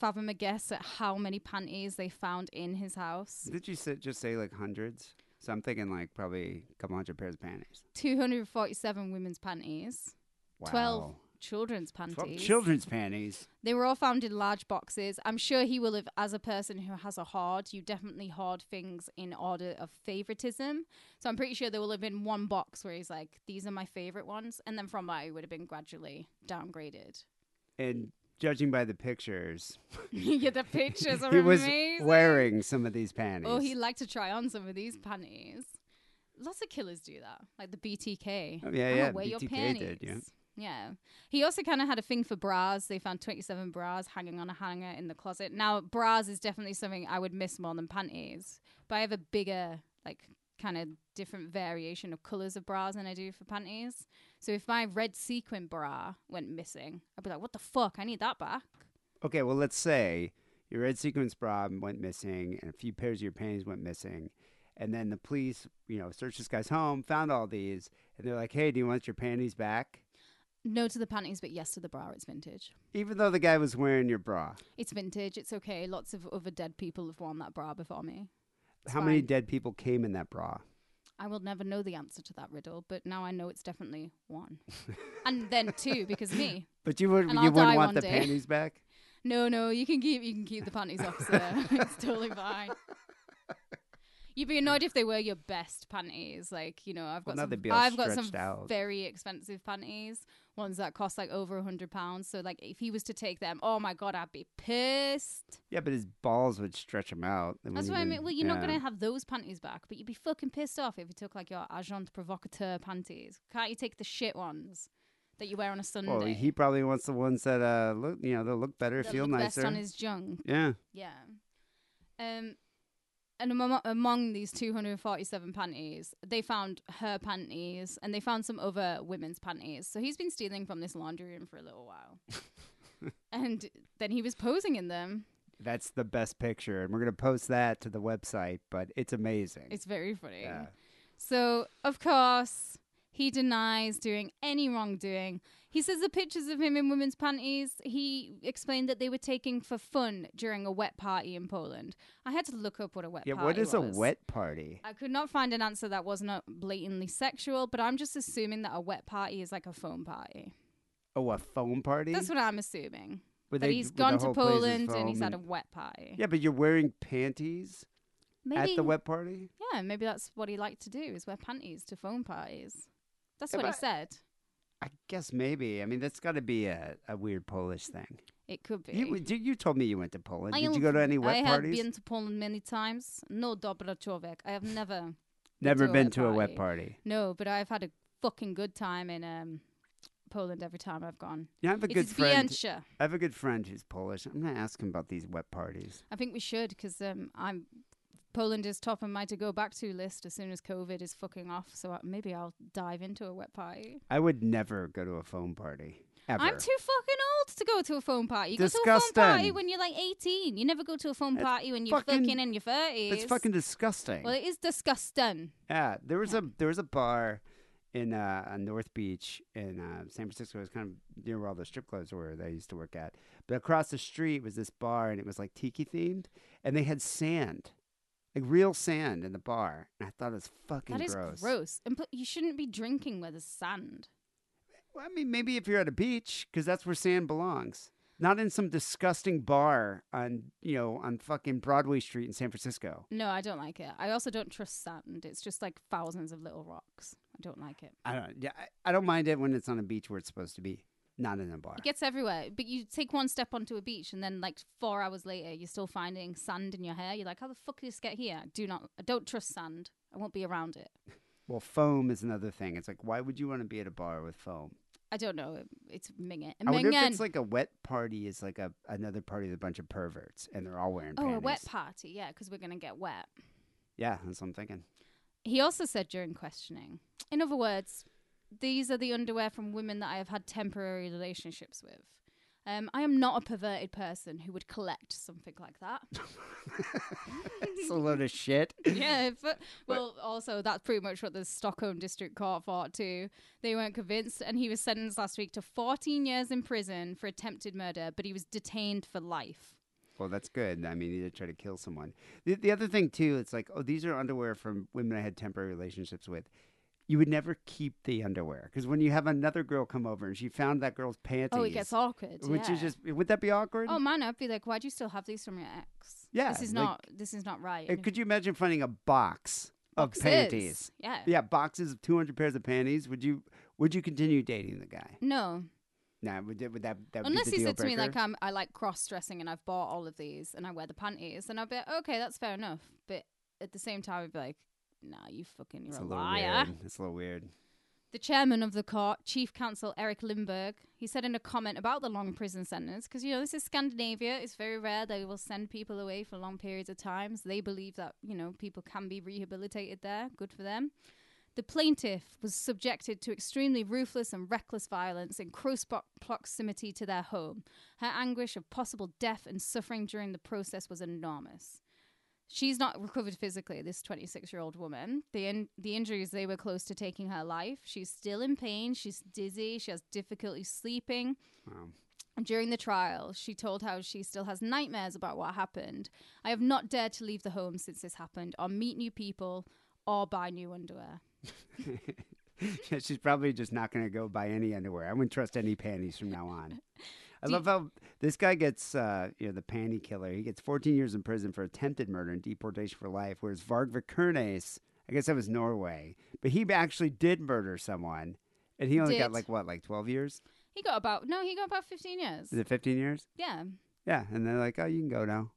fathom a guess at how many panties they found in his house? Did you say, just say like hundreds? So I'm thinking like probably a couple hundred pairs of panties. 247 women's panties, Wow. 12 children's panties. children's panties. They were all found in large boxes. I'm sure he will have, as a person who has a hoard, you definitely hoard things in order of favoritism. So I'm pretty sure there will have been one box where he's like, these are my favorite ones. And then from that, it would have been gradually downgraded. And judging by the pictures, *laughs* yeah, the pictures *laughs* are he was wearing some of these panties. Oh, he liked to try on some of these panties. Lots of killers do that, like the BTK. Oh, yeah, I'ma yeah, Wear your BTK panties. did, yeah. Yeah. He also kind of had a thing for bras. They found 27 bras hanging on a hanger in the closet. Now, bras is definitely something I would miss more than panties, but I have a bigger, like, kind of different variation of colors of bras than I do for panties. So if my red sequin bra went missing, I'd be like, what the fuck? I need that back. Okay, well, let's say your red sequence bra went missing and a few pairs of your panties went missing. And then the police, you know, searched this guy's home, found all these, and they're like, hey, do you want your panties back? No to the panties, but yes to the bra. It's vintage. Even though the guy was wearing your bra. It's vintage. It's okay. Lots of other dead people have worn that bra before me. It's How many dead people came in that bra? I will never know the answer to that riddle, but now I know it's definitely one. *laughs* and then two because me. But you would And you I'll wouldn't want the day. panties back? *laughs* No, no, you can keep you can keep the panties, officer. *laughs* it's totally fine. You'd be annoyed if they were your best panties. Like, you know, I've got now some, they'd be all I've got some out. very expensive panties, ones that cost like over a hundred pounds. So like if he was to take them, oh my god, I'd be pissed. Yeah, but his balls would stretch him out. They That's what I mean. Well, you're not yeah. gonna have those panties back, but you'd be fucking pissed off if you took like your agent provocateur panties. Can't you take the shit ones that you wear on a Sunday? Well, he probably wants the ones that uh look, you know, they'll look better, that feel look nicer. best on his junk. yeah. Yeah. Um, and among, among these 247 panties, they found her panties and they found some other women's panties. So he's been stealing from this laundry room for a little while. *laughs* and then he was posing in them. That's the best picture, and we're gonna post that to the website. But it's amazing. It's very funny. yeah. So, of course, he denies doing any wrongdoing. He says the pictures of him in women's panties, he explained that they were taken for fun during a wet party in Poland. I had to look up what a wet party was. Yeah. party What is a wet party? I could not find an answer that was not uh, blatantly sexual, but I'm just assuming that a wet party is like a foam party. Oh, a foam party? That's what I'm assuming. They- he's gone to whole place is Poland and he's had a wet party. Yeah, but you're wearing panties maybe, at the wet party. Yeah, maybe that's what he liked to do is wear panties to foam parties. That's Yeah, what he but- said. I guess maybe. I mean, that's got to be a, a weird Polish thing. It could be. You, you you told me you went to Poland. I Did you go to any wet I parties? I have been to Poland many times. No dobra człowiek. I have never. Never a been wet to a wet party. No, but I've had a fucking good time in um, Poland every time I've gone. Yeah, I have a It good friend. I have a good friend who's Polish. I'm gonna ask him about these wet parties. I think we should because um, I'm Poland is top of my to go back to list as soon as COVID is fucking off. So uh, maybe I'll dive into a wet party. I would never go to a foam party ever. I'm too fucking old to go to a phone party. You go to a phone Disgusting. party when you're like 18. You never go to a phone That's party when you're fucking- fucking, in your 30s. It's fucking disgusting. Well, it is disgusting. yeah, there was a there was a bar in uh, North Beach in uh, San Francisco. It was kind of near where all the strip clubs were that I used to work at. But across the street was this bar, and it was like tiki themed, and they had sand, like real sand in the bar. And I thought it was fucking That is gross. gross. And put, you shouldn't be drinking where there's sand. Well, I mean, maybe if you're at a beach, because that's where sand belongs. Not in some disgusting bar on, you know, on fucking Broadway Street in San Francisco. No, I don't like it. I also don't trust sand. It's just like thousands of little rocks. I don't like it. I don't. Yeah, I, I don't mind it when it's on a beach where it's supposed to be. Not in a bar. It gets everywhere. But you take one step onto a beach, and then like four hours later, you're still finding sand in your hair. You're like, how the fuck did this get here? Do not. I don't trust sand. I won't be around it. Well, foam is another thing. It's like, why would you want to be at a bar with foam? I don't know. It's minging. I wonder if it's like a wet party is like a another party with a bunch of perverts and they're all wearing oh, panties. a wet party. Yeah, because we're gonna get wet. Yeah, that's what I'm thinking. He also said during questioning, in other words, these are the underwear from women that I have had temporary relationships with. Um, I am not a perverted person who would collect something like that. *laughs* It's a load of shit. *laughs* yeah, but well, also that's pretty much what the Stockholm District Court thought too. They weren't convinced, and he was sentenced last week to 14 years in prison for attempted murder, but he was detained for life. Well, that's good. I mean, he did try to kill someone. The, the other thing too, it's like, oh, these are underwear from women I had temporary relationships with. You would never keep the underwear because when you have another girl come over and she found that girl's panties, Oh, it gets awkward. which yeah. is just would that be awkward? Oh man, I'd be like, why do you still have these from your ex? Yeah, this is like- not. This is not right. Uh, could you imagine finding a box of Boxes. panties? Yeah. Yeah, boxes of 200 pairs of panties. Would you would you continue dating the guy? No, Nah, would, that- would that that unless be the he said to me like. I'm, I like cross dressing and I've bought all of these and I wear the panties, and I'd be like, okay, that's fair enough. But at the same time, I'd be like, nah, you fucking, you're a a, liar. weird. It's a little weird. The chairman of the court, Chief Counsel Eric Lindberg, he said in a comment about the long prison sentence, because you know this is Scandinavia, it's very rare they will send people away for long periods of times. They believe that you know people can be rehabilitated there. Good for them. The plaintiff was subjected to extremely ruthless and reckless violence in close proximity to their home. Her anguish of possible death and suffering during the process was enormous. She's not recovered physically, this 26 year old woman. The, in- the injuries, they were close to taking her life. She's still in pain. She's dizzy. She has difficulty sleeping. Wow. During the trial, she told how she still has nightmares about what happened. I have not dared to leave the home since this happened, or meet new people, or buy new underwear. *laughs* She's probably just not going to go buy any underwear. I wouldn't trust any panties from now on. *laughs* I Do love how this guy gets, uh, you know, the panty killer. He gets 14 years in prison for attempted murder and deportation for life. Whereas Varg Vikernes, I guess that was Norway, but he actually did murder someone, and he only got Did. like what, like 12 years? He got about, no, he got about 15 years. Is it 15 years? Yeah. Yeah, and they're like, oh, you can go now.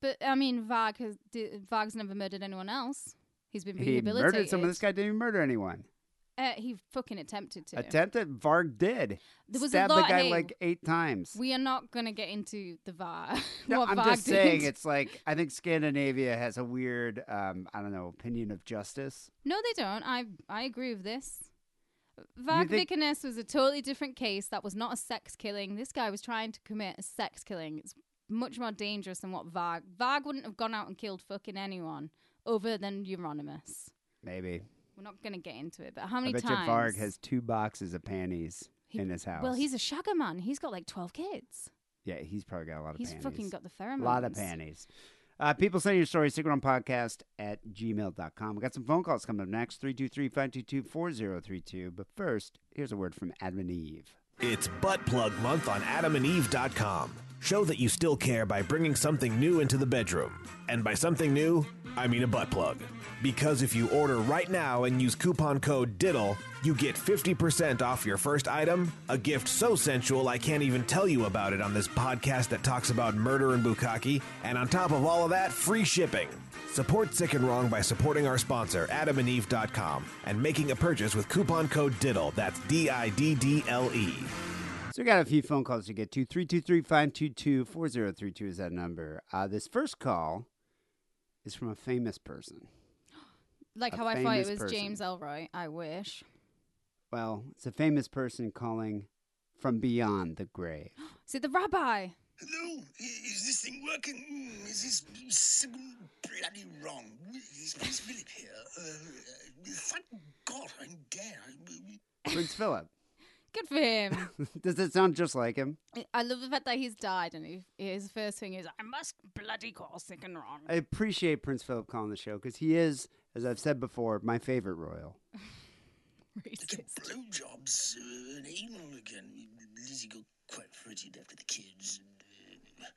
But, I mean, Varg has, di- Varg's never murdered anyone else. He's been He rehabilitated. murdered someone. This guy didn't even murder anyone. Uh, he fucking attempted to. Attempted. Varg did. There was a Stabbed lot- the guy hey, like eight times. We are not going to get into the Varg. *laughs* No, what I'm Varg just did. saying it's like I think Scandinavia has a weird, um, I don't know, opinion of justice. No, they don't. I I agree with this. Varg think- Vikernes was a totally different case. That was not a sex killing. This guy was trying to commit a sex killing. It's much more dangerous than what Varg. Varg wouldn't have gone out and killed fucking anyone other than Euronymous. Maybe. We're not going to get into it, but how I many bet times? you Varg has two boxes of panties He- in his house. Well, he's a shagger man. He's got like 12 kids. yeah, he's probably got a lot of panties. He's panties. fucking got the pheromones. a lot of panties. Uh, people send your stories, podcast at gmail.com. We got some phone calls coming up next 323 522 4032. But first, here's a word from Adam and Eve. It's Butt Plug Month on AdamandEve.com. Show that you still care by bringing something new into the bedroom. And by something new, I mean a butt plug. Because if you order right now and use coupon code DIDDLE, you get 50% off your first item, a gift so sensual I can't even tell you about it on this podcast that talks about murder and bukkake, and on top of all of that, free shipping. Support Sick and Wrong by supporting our sponsor, AdamandEve.com, and making a purchase with coupon code DIDDLE. That's D I D D L E. So we got a few phone calls to get to. 323 522 4032 is that number. Uh, this first call is from a famous person. *gasps* Like a how I thought it famous was person. James Ellroy. I wish. Well, it's a famous person calling from beyond the grave. *gasps* Is it the rabbi? Hello, i- is this thing working? Mm, Is this signal bloody wrong? Is Prince Philip here? Uh, uh, thank God I'm dead. I- Prince Philip. Good for him. *laughs* Does it sound just like him? I love the fact that he's died and he, his first thing is, I must bloody call sick and wrong. I appreciate Prince Philip calling the show because he is, as I've said before, my favorite royal. *laughs* Get blowjobs uh, and anal again. Lizzie got quite fretted after the kids. And, uh,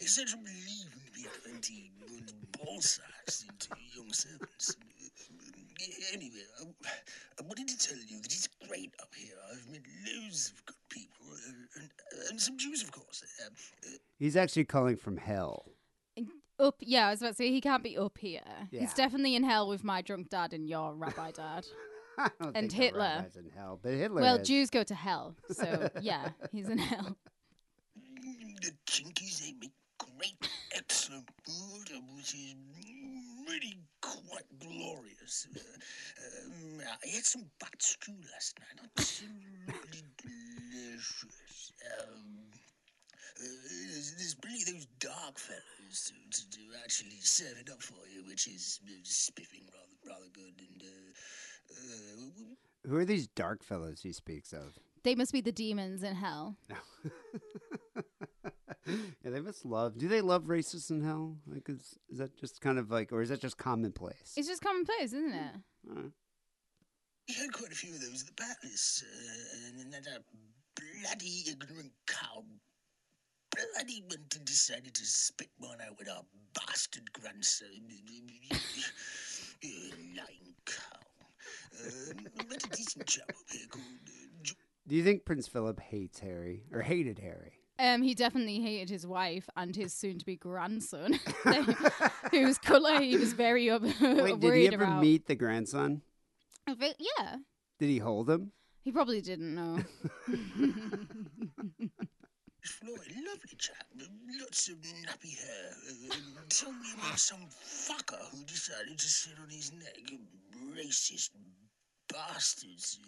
it's such a relief to be 20 ball sacks into young servants. Uh, anyway, I, I wanted to tell you that it's great up here. I've met loads of good people, uh, and, and some Jews, of course. Uh, uh, He's actually calling from hell. Up, yeah, I was about to say he can't be up here. Yeah. He's definitely in hell with my drunk dad and your rabbi dad. *laughs* I don't And think Hitler. in hell, but Hitler. well, is. Jews go to hell, so *laughs* yeah, he's in hell. the Chinkies, they make great, excellent food, uh, which is really quite glorious. Uh, um, I had some bat stew last night, absolutely *laughs* delicious. Um, uh, there's, there's plenty those dark fellows to, to, to actually serve it up for you, which is uh, spiffing rather rather good. And uh, uh, Who are these dark fellows he speaks of? They must be the demons in hell. *laughs* yeah, they must love. Do they love racists in hell? Like, is, is that just kind of like, or is that just commonplace? It's just commonplace, isn't it? Alright. We had quite a few of those at the palace, uh, and then that uh, bloody ignorant cow bloody went and decided to spit one out with our bastard grandson. *laughs* Lying cow. Uh, met a decent chap up here called uh, Jo- Do you think Prince Philip hates Harry or hated Harry? Um, he definitely hated his wife and his soon-to-be grandson, *laughs* whose colour he was very up- *laughs* Wait, worried did he ever about. meet the grandson? I yeah, Did he hold him? he probably didn't know. *laughs* Floyd, lovely chap, lots of nappy hair. Told me about some fucker who decided to sit on his neck. Racist bastards.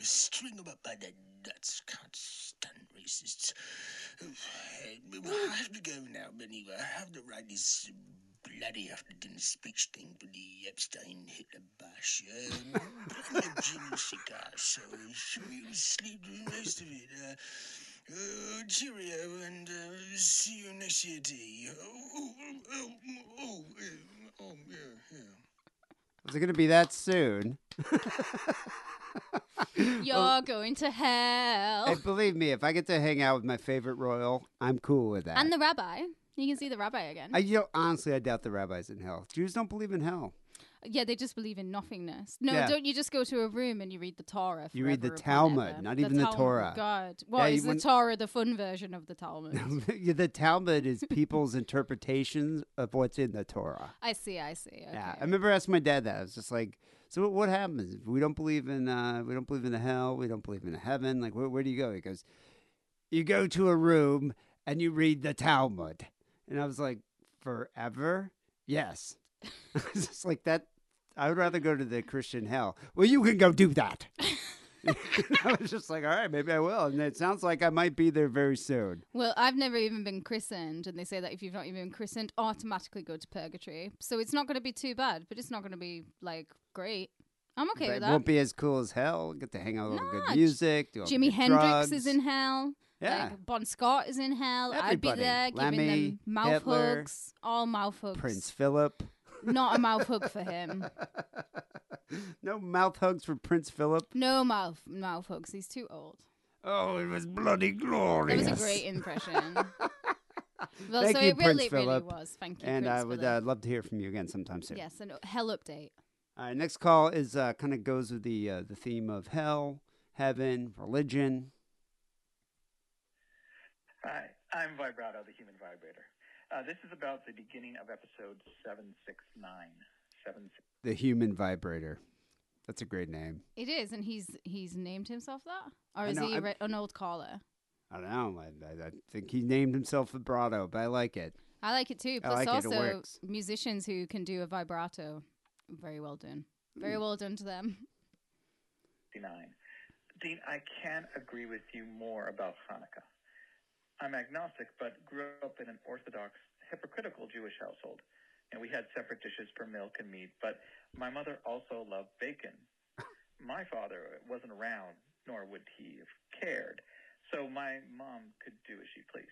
String them up by their nuts. Can't stand racists. I have to go now, anyway, I have to write this bloody after dinner speech thing for the Epstein Hitler bash. Um, plenty of gin and cigars, so we'll sleep the rest of it. Uh, uh, cheerio, and uh, see you next year, T. Oh, oh, oh, oh, oh, yeah, yeah. Was it going to be that soon? *laughs* You're going to hell. Hey, believe me, if I get to hang out with my favorite royal, I'm cool with that. and the rabbi. You can see the rabbi again. I, you know, honestly, I doubt the rabbis in hell. Jews don't believe in hell. yeah, they just believe in nothingness. No, Yeah. don't you just go to a room and you read the Torah? You read the Talmud, not even the Torah. God, Yeah, what you is the Torah? The fun version of the Talmud. *laughs* The Talmud is people's *laughs* interpretations of what's in the Torah. I see. I see. Okay. Yeah, I remember asking my dad that. I was just like, "So what happens if we don't believe in uh, we don't believe in the hell, we don't believe in heaven? Like, where, where do you go?" He goes, "You go to a room and you read the Talmud." And I was like, "Forever? Yes." *laughs* it's like that. I would rather go to the Christian hell. Well, you can go do that. *laughs* *laughs* I was just like, all right, maybe I will. And it sounds like I might be there very soon. Well, I've never even been christened, and they say that if you've not even been christened, automatically go to purgatory. So it's not going to be too bad, but it's not going to be like great. I'm okay but with it that. won't be as cool as hell. Get to hang out with Nah, good music. Do Jimi Hendrix drugs. is in hell. Yeah. Like bon Scott is in hell. I'd be Everybody. there giving Lemmy, them mouth Hitler, hugs. All mouth hugs. Prince Philip. Not a mouth hug for him. *laughs* no mouth hugs for Prince Philip. No mouth mouth hugs. He's too old. Oh, it was bloody That glorious. was a great impression. *laughs* well, Thank so you, it Prince really, really Philip. was. Thank you, And Prince I would Philip. uh, love to hear from you again sometime soon. yes, and hell update. All right, next call is uh, kind of goes with the uh, the theme of hell, heaven, religion. Hi, I'm Vibrato, the human vibrator. Uh, this is about the beginning of episode 769. Seven, The human vibrator. That's a great name. It is, and he's he's named himself that, or is know, he a I'm- re- an old caller? I don't know. I, I, I think he named himself vibrato, but I like it. I like it too. Plus, like it, it also musicians who can do a vibrato, very well done. Very Hmm. well done to them. 69. Dean, I can't agree with you more about Hanukkah. I'm agnostic, but grew up in an Orthodox, hypocritical Jewish household. And we had separate dishes for milk and meat, but my mother also loved bacon. *laughs* My father wasn't around, nor would he have cared. So my mom could do as she pleased.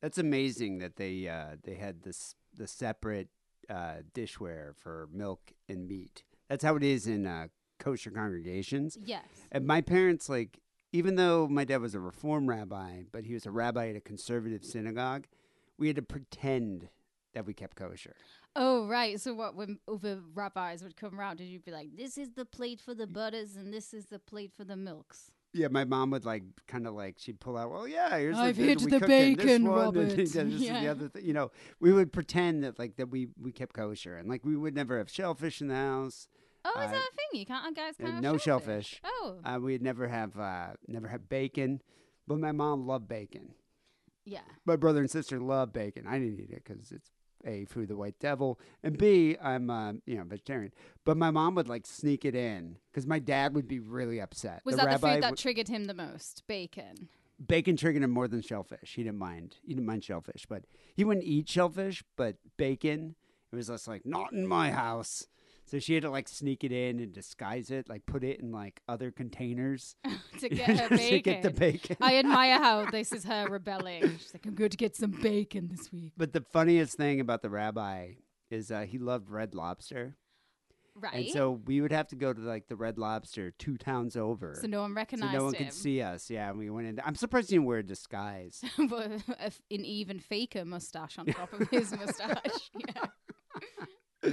That's amazing that they uh, they had this the separate uh, dishware for milk and meat. That's how it is in uh, kosher congregations. Yes. And my parents, like, even though my dad was a reform rabbi, but he was a rabbi at a conservative synagogue, we had to pretend that we kept kosher. Oh right. So what? When other rabbis would come around, did you be like, "This is the plate for the butters, and this is the plate for the milks"? Yeah, my mom would like kind of like she'd pull out. Well, yeah, here's I've the, hid the cooked in this bacon, and Robert. *laughs* is Yeah. the other thing. You know, we would pretend that like that we we kept kosher and like we would never have shellfish in the house. Oh, is Uh, that a thing? You can't, guys uh, can't have no shellfish. Oh, Uh, we'd never have uh, never have bacon, but my mom loved bacon. yeah. My brother and sister love bacon. I didn't eat it because it's a food of the white devil, and b I'm uh, you know vegetarian. But my mom would like sneak it in because my dad would be really upset. Was that the food that would- triggered him the most? Bacon. bacon triggered him more than shellfish. He didn't mind. He didn't mind shellfish, but he wouldn't eat shellfish. But bacon, it was just like not in my house. So she had to like sneak it in and disguise it, like put it in like other containers *laughs* to *laughs* get her bacon. to get the bacon. I admire how *laughs* this is her rebelling. She's like, I'm going to get some bacon this week. but the funniest thing about the rabbi is uh, he loved red lobster, Right. and so we would have to go to like the Red Lobster two towns over. So no one recognized us. so no one him. could see us. Yeah, and we went in. I'm surprised he didn't wear a disguise. but a f- an even faker mustache on top of his mustache. Yeah.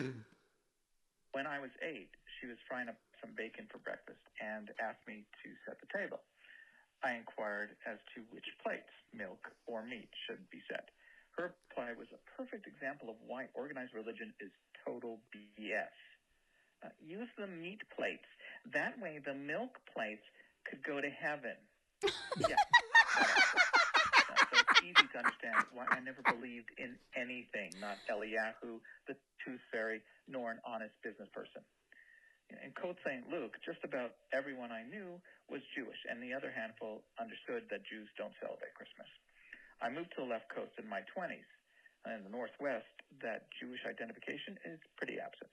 When I was eight, she was frying up some bacon for breakfast and asked me to set the table. I inquired as to which plates, milk or meat, should be set. Her reply was a perfect example of why organized religion is total BS. Uh, use the meat plates. That way, the milk plates could go to heaven. *laughs* yeah. So it's easy to understand why I never believed in anything, not Eliyahu, the tooth fairy, nor an honest business person. In Côte St. Luc, just about everyone I knew was Jewish, and the other handful understood that Jews don't celebrate Christmas. I moved to the left coast in my 20s. In the Northwest, that Jewish identification is pretty absent.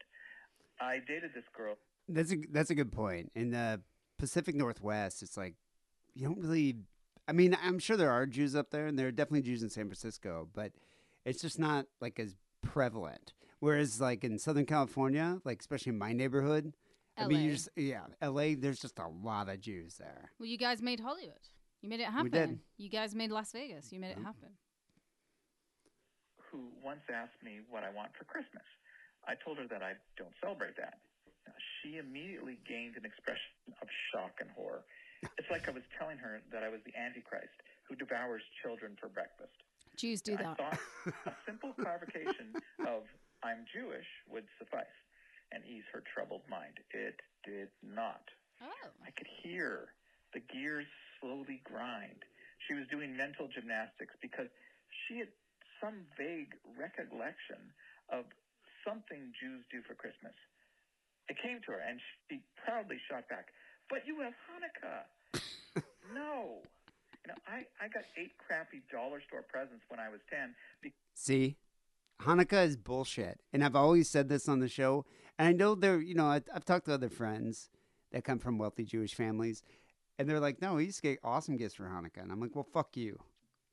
I dated this girl That's a that's a good point. In the Pacific Northwest, it's like you don't really. I mean, I'm sure there are Jews up there, and there are definitely Jews in San Francisco, but it's just not like as prevalent. Whereas, like in Southern California, like especially in my neighborhood, I mean, you LA. just yeah, L.A. There's just a lot of Jews there. Well, you guys made Hollywood. You made it happen. did. You guys made Las Vegas. You made it happen. who once asked me what I want for Christmas. I told her that I don't celebrate that. She immediately gained an expression of shock and horror. It's like I was telling her that I was the Antichrist who devours children for breakfast. Jews do I that. thought a simple *laughs* clarification of I'm Jewish would suffice and ease her troubled mind. It did not. Oh. I could hear the gears slowly grind. She was doing mental gymnastics because she had some vague recollection of something Jews do for Christmas. It came to her, and she proudly shot back, But you have Hanukkah! *laughs* no! You know, I, I got eight crappy dollar store presents when I was 10 because See, Hanukkah is bullshit, and I've always said this on the show. And I know there, you know, I, I've talked to other friends that come from wealthy Jewish families, and they're like, "No, he used to get awesome gifts for Hanukkah," and I'm like, "Well, fuck you,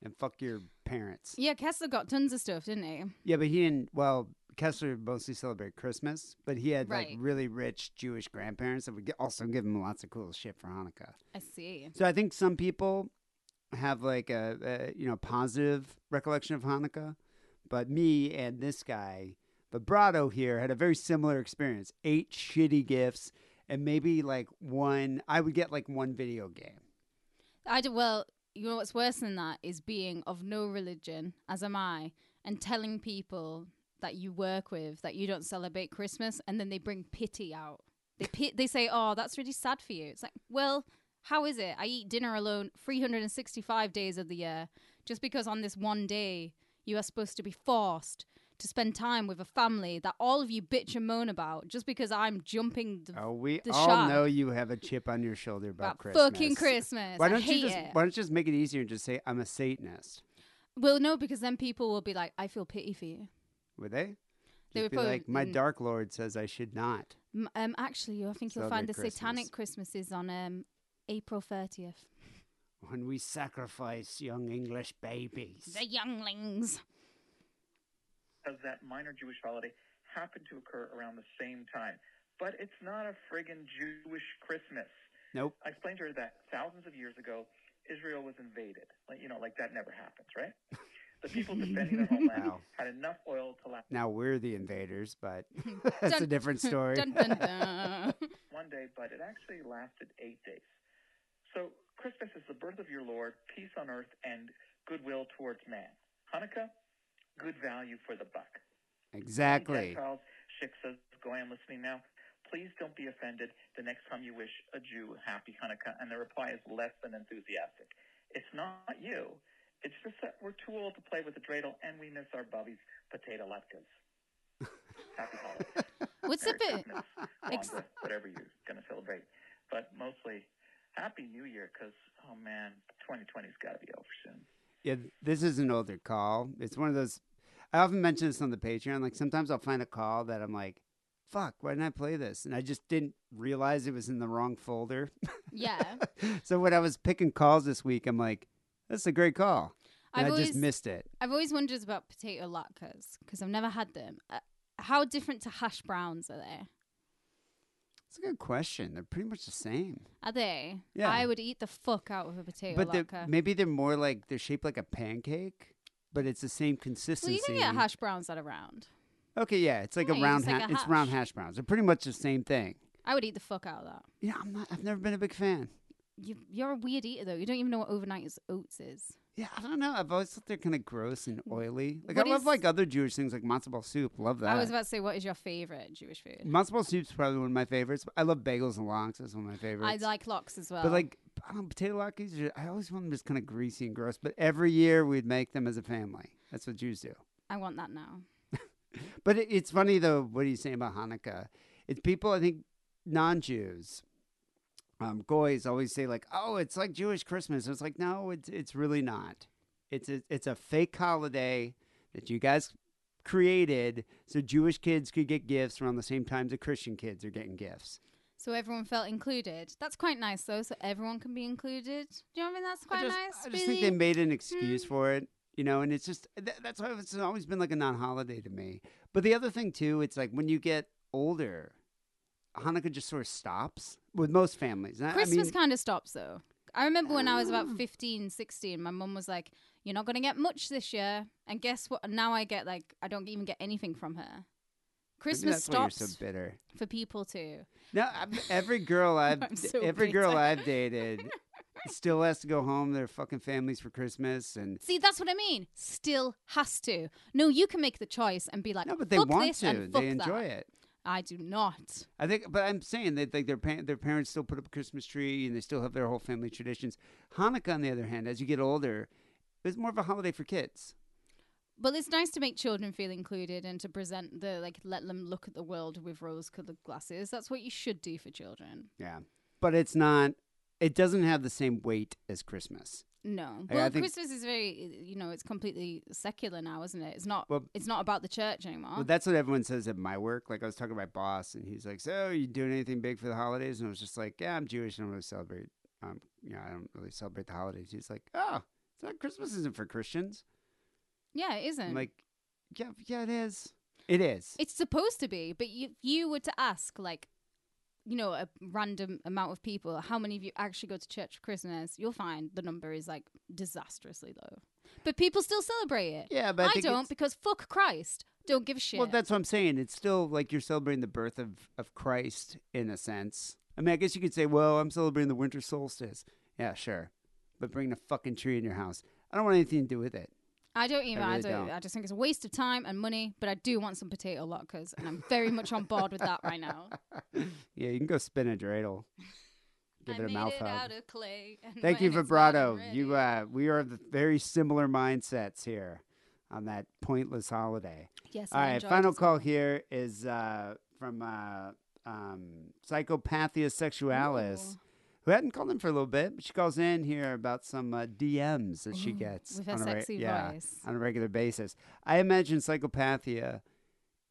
and fuck your parents." Yeah, Kessler got tons of stuff, didn't he? Yeah, but he didn't. Well, Kessler mostly celebrated Christmas, but he had like really rich Jewish grandparents that would also give him lots of cool shit for Hanukkah. I see. So I think some people have like a, a you know positive recollection of Hanukkah, but me and this guy Vibrato here had a very similar experience. Eight shitty gifts and maybe like one. I would get like one video game. I do, well, you know what's worse than that is being of no religion, as am I, and telling people that you work with that you don't celebrate Christmas, and then they bring pity out. They pit, they say, "Oh, that's really sad for you." It's like, well, how is it? I eat dinner alone 365 days of the year, just because on this one day you are supposed to be forced to spend time with a family that all of you bitch and moan about, just because I'm jumping the, Oh, we the all shop know you have a chip on your shoulder about, about Christmas. fucking Christmas. Why don't you just it. Why don't you just make it easier and just say I'm a Satanist? Well, no, because then people will be like, "I feel pity for you." Would they? They would be probably- like, my mm. Dark Lord says I should not. Um, actually, I think you'll find the Celebrate Satanic Christmas is on um April thirtieth. When we sacrifice young English babies. The younglings. because that minor Jewish holiday happened to occur around the same time. But it's not a friggin' Jewish Christmas. Nope. I explained to her that thousands of years ago, Israel was invaded. Like, you know, like that never happens, right? The people defending their *laughs* homeland Wow. had enough oil to last Now we're the invaders, but *laughs* that's a different story. Dun, dun, dun. *laughs* one day, but it actually lasted eight days. So Christmas is the birth of your Lord, peace on earth, and goodwill towards man. Hanukkah, good value for the buck. Exactly. Charles Schick says, Go, I'm listening now. Please don't be offended the next time you wish a Jew happy Hanukkah. And the reply is less than enthusiastic. It's not you. It's just that we're too old to play with the dreidel and we miss our bubbies potato latkes. *laughs* Happy holidays. What's the bit? Ex- whatever you're going to celebrate. But mostly, Happy New Year because, oh man, 2020's got to be over soon. Yeah, this is an older call. It's one of those. I often mention this on the Patreon. Like sometimes I'll find a call that I'm like, "Fuck, why didn't I play this?" And I just didn't realize it was in the wrong folder. Yeah. *laughs* so when I was picking calls this week, I'm like, "That's a great call." And I've I always just missed it. I've always wondered about potato latkes because I've never had them. Uh, how different to hash browns are they? It's a good question. They're pretty much the same, Are they? Yeah. I would eat the fuck out of a potato but they're, latke. maybe they're more like they're shaped like a pancake, but it's the same well, consistency. you can get hash browns that are round. Okay, yeah, it's like Yeah, a you round. just like ha- a it's round hash. hash browns. They're pretty much the same thing. I would eat the fuck out of that. Yeah, I'm not. I've never been a big fan. You, you're a weird eater though. You don't even know what overnight oats is. Yeah, I don't know. I've always thought they're kind of gross and mm. oily. Like What I love is- like other Jewish things like matzo ball soup. Love that. I was about to say, what is your favorite Jewish food? matzo ball soup's probably one of my favorites. I love bagels and lox. That's one of my favorites. I like lox as well. But like I don't know, potato latkes, are- I always want them just kind of greasy and gross. But every year we'd make them as a family. That's what Jews do. I want that now. *laughs* But it, it's funny though. What are you saying about Hanukkah? It's people I think non-Jews, um, goys always say like, "Oh, it's like Jewish Christmas." It's like, no, it's it's really not. It's a, it's a fake holiday that you guys created so Jewish kids could get gifts around the same time the Christian kids are getting gifts. So everyone felt included. That's quite nice though. So everyone can be included. Do you know what I mean? That's quite I just, nice. I just really. think they made an excuse for it, you know, and it's just th- that's why it's always been like a non-holiday to me. But the other thing too, it's like when you get older, Hanukkah just sort of stops with most families. I- I Christmas mean, kind of stops though. I remember when I was about ah. 15, 16, my mum was like, You're not going to get much this year. And guess what? Now I get like, I don't even get anything from her. Christmas that's stops so bitter. for people too. No, every girl *laughs* I've so every girl. I've dated *laughs* still has to go home their fucking families for Christmas, and See, that's what I mean. Still has to. No, you can make the choice and be like, no, but they want to. They enjoy that. it. I do not. I think, but I'm saying that like their pa- their parents still put up a Christmas tree and they still have their whole family traditions. Hanukkah, on the other hand, as you get older, is more of a holiday for kids. But it's nice to make children feel included and to present the like let them look at the world with rose-colored glasses. That's what you should do for children. Yeah, but it's not. It doesn't have the same weight as Christmas. No, well, Christmas is very, you know, it's completely secular now, isn't it? It's not. Well- it's not about the church anymore. Well, that's what everyone says at my work. Like I was talking to my boss, and he's like, "So, you doing anything big for the holidays?" And I was just like, "Yeah, I'm Jewish. and I don't really celebrate. Um, you know, I don't really celebrate the holidays." He's like, "Oh, it's not Christmas isn't for Christians." yeah, it isn't. I'm like, "Yeah, yeah, it is. It is." it's supposed to be, but you, if you were to ask, like, you know, a random amount of people, how many of you actually go to church for Christmas? You'll find the number is like disastrously low. But people still celebrate it. yeah, but I, I, don't it's- because fuck Christ. Don't give a shit. Well, that's what I'm saying. It's still like you're celebrating the birth of, of Christ in a sense. I mean, I guess you could say, well, I'm celebrating the winter solstice. Yeah, sure. But bring a fucking tree in your house. I don't want anything to do with it. I don't even. I I, don't, don't. I just think it's a waste of time and money. But I do want some potato latkes, and I'm very much on board with that right now. *laughs* yeah, you can go spin a dreidel. Give I it a mouth it hug. out of clay. Thank you, when it's not Vibrato. You, uh, we are the very similar mindsets here on that pointless holiday. Yes. All I right, final call here is uh, from uh, um, Psychopathia Sexualis, Ooh. Who hadn't called in for a little bit, but she calls in here about some uh, DMs that she gets with a sexy yeah, voice. on a regular basis. I imagine Psychopathia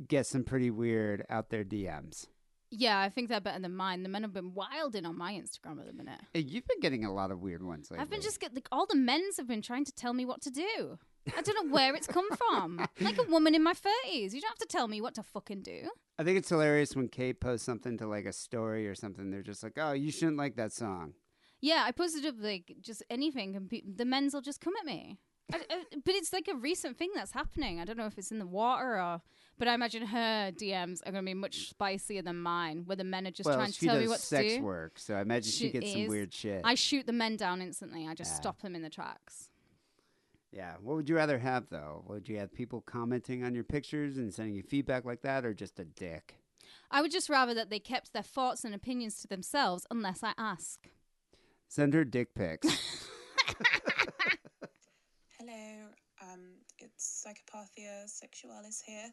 gets some pretty weird out there DMs. Yeah, I think they're better than mine. The men have been wilding on my Instagram at the minute. Hey, You've been getting a lot of weird ones lately. I've been just get like all the men's have been trying to tell me what to do. I don't know where it's come from. Like a woman in my thirties, you don't have to tell me what to fucking do. I think it's hilarious when Kate posts something to like a story or something. They're just like, "Oh, you shouldn't like that song." Yeah, I posted up like just anything, and pe- the men's will just come at me. I, I, but it's like a recent thing that's happening. I don't know if it's in the water or, but I imagine her DMs are going to be much spicier than mine, where the men are just well, trying to tell me what sex to do. work, so I imagine she, She gets some weird shit. I shoot the men down instantly. I just Yeah. stop them in the tracks. Yeah. What would you rather have though? Would you have people commenting on your pictures and sending you feedback like that, or just a dick? I would just rather that they kept their thoughts and opinions to themselves unless I ask. Send her dick pics. *laughs* Hello, um, it's Psychopathia Sexualis here.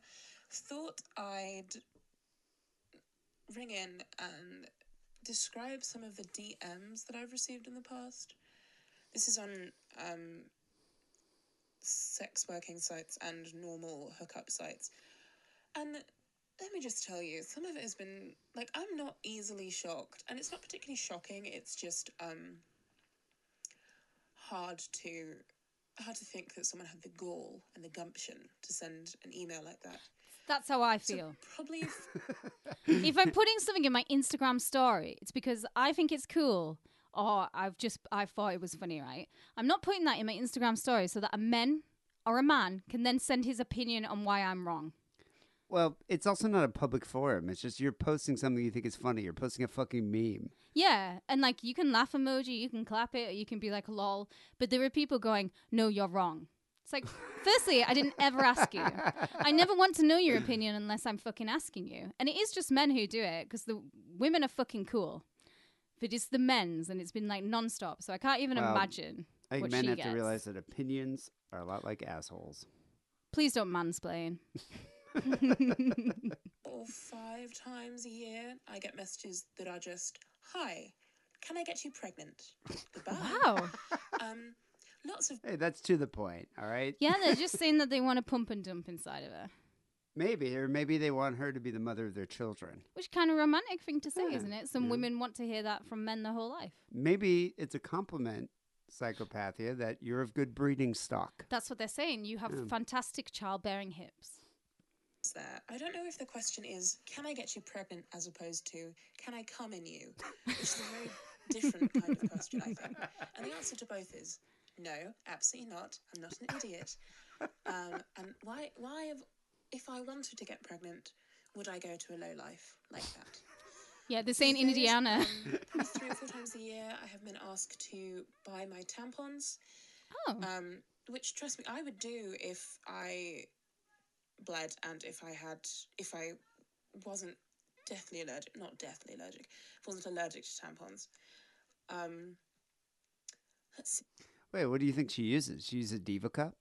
Thought I'd ring in and describe some of the DMs that I've received in the past. This is on um, sex working sites and normal hookup sites. And let me just tell you, some of it has been like I'm not easily shocked, and it's not particularly shocking. It's just um hard to hard to think that someone had the gall and the gumption to send an email like that. That's how I So feel. probably if, *laughs* if I'm putting something in my Instagram story, it's because I think it's cool or I've just I thought it was funny, right? I'm not putting that in my Instagram story so that a man or a man can then send his opinion on why I'm wrong. well, it's also not a public forum. It's just you're posting something you think is funny. You're posting a fucking meme. Yeah, and like you can laugh emoji, you can clap it, or you can be like lol, but there are people going, "No, you're wrong." It's like, *laughs* firstly, I didn't ever ask you. I never want to know your opinion unless I'm fucking asking you. And it is just men who do it because the women are fucking cool. But it's the men's, and it's been like nonstop. So I can't even Well, imagine. I think what men she have gets. to realize that opinions are a lot like assholes. Please don't mansplain. *laughs* or five times a year, I get messages that are just, "Hi, can I get you pregnant?" Goodbye. Wow. *laughs* Um, lots of Hey, that's to the point. All right. Yeah, they're *laughs* just saying that they want to pump and dump inside of her. Maybe, or maybe they want her to be the mother of their children. Which kind of romantic thing to say, Yeah, isn't it? Some yeah. women want to hear that from men their whole life. Maybe it's a compliment, psychopathia, that you're of good breeding stock. That's what they're saying. You have Yeah. fantastic childbearing hips. there. I don't know if the question is, "Can I get you pregnant?" as opposed to, "Can I come in you?" Which is a very different kind of question, I think. And the answer to both is no, absolutely not. I'm not an idiot. Um, and why? Why? Have, if I wanted to get pregnant, would I go to a low life like that? *laughs* Yeah, this ain't These days, Indiana. um, *laughs* three or four times a year, I have been asked to buy my tampons. Oh. Um, which, trust me, I would do if I bled and if I had, if I wasn't deathly allergic, not deathly allergic, if I wasn't allergic to tampons. Um, let's see. Wait, what do you think she uses? She uses a Diva Cup?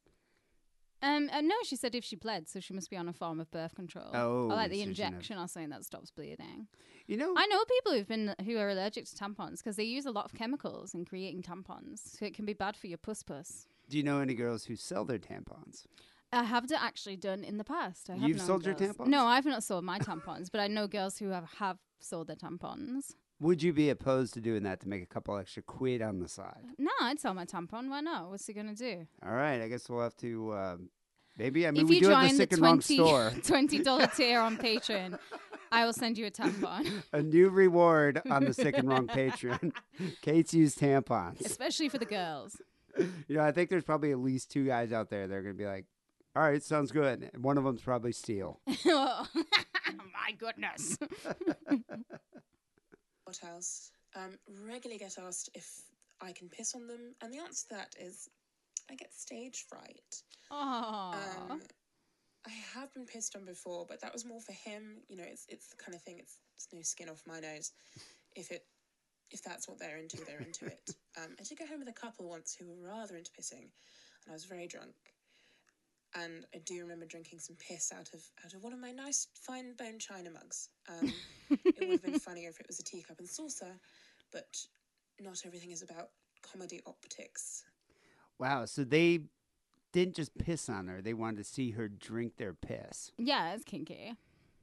Um, uh, no, she said if she bled, so she must be on a form of birth control. Oh, or like the so she knows. injection or something that stops bleeding. You know, I know people who've been who are allergic to tampons because they use a lot of chemicals in creating tampons, so it can be bad for your puss puss. do you know any girls who sell their tampons? I have d- actually done in the past. I have You've known sold your girls- tampons? No, I've not sold my tampons, but I know girls who have have sold their tampons. Would you be opposed to doing that to make a couple extra quid on the side? No, I'd sell my tampon. Why not? What's he gonna do? All right, I guess we'll have to. Um, maybe I mean if we you do have join the the sick and wrong 20 store. *laughs* twenty dollar tier on Patreon, I will send you a tampon, a new reward *laughs* on the sick and wrong Patreon. *laughs* Kate's used tampons. especially for the girls. You know, I think there's probably at least two guys out there that are gonna be like, "All right, sounds good." One of them's probably Steel. oh, my goodness. What else? Um, regularly get asked if I can piss on them, and the answer to that is I get stage fright. Oh, Um, I have been pissed on before, but that was more for him. You know, it's it's the kind of thing. It's, it's no skin off my nose. If it if that's what they're into, they're into it. *laughs* Um, I did go home with a couple once who were rather into pissing, and I was very drunk. And I do remember drinking some piss out of out of one of my nice fine bone china mugs. Um, it would have been *laughs* funnier if it was a teacup and saucer, but not everything is about comedy optics. Wow, so they didn't just piss on her; they wanted to see her drink their piss. yeah, it's kinky.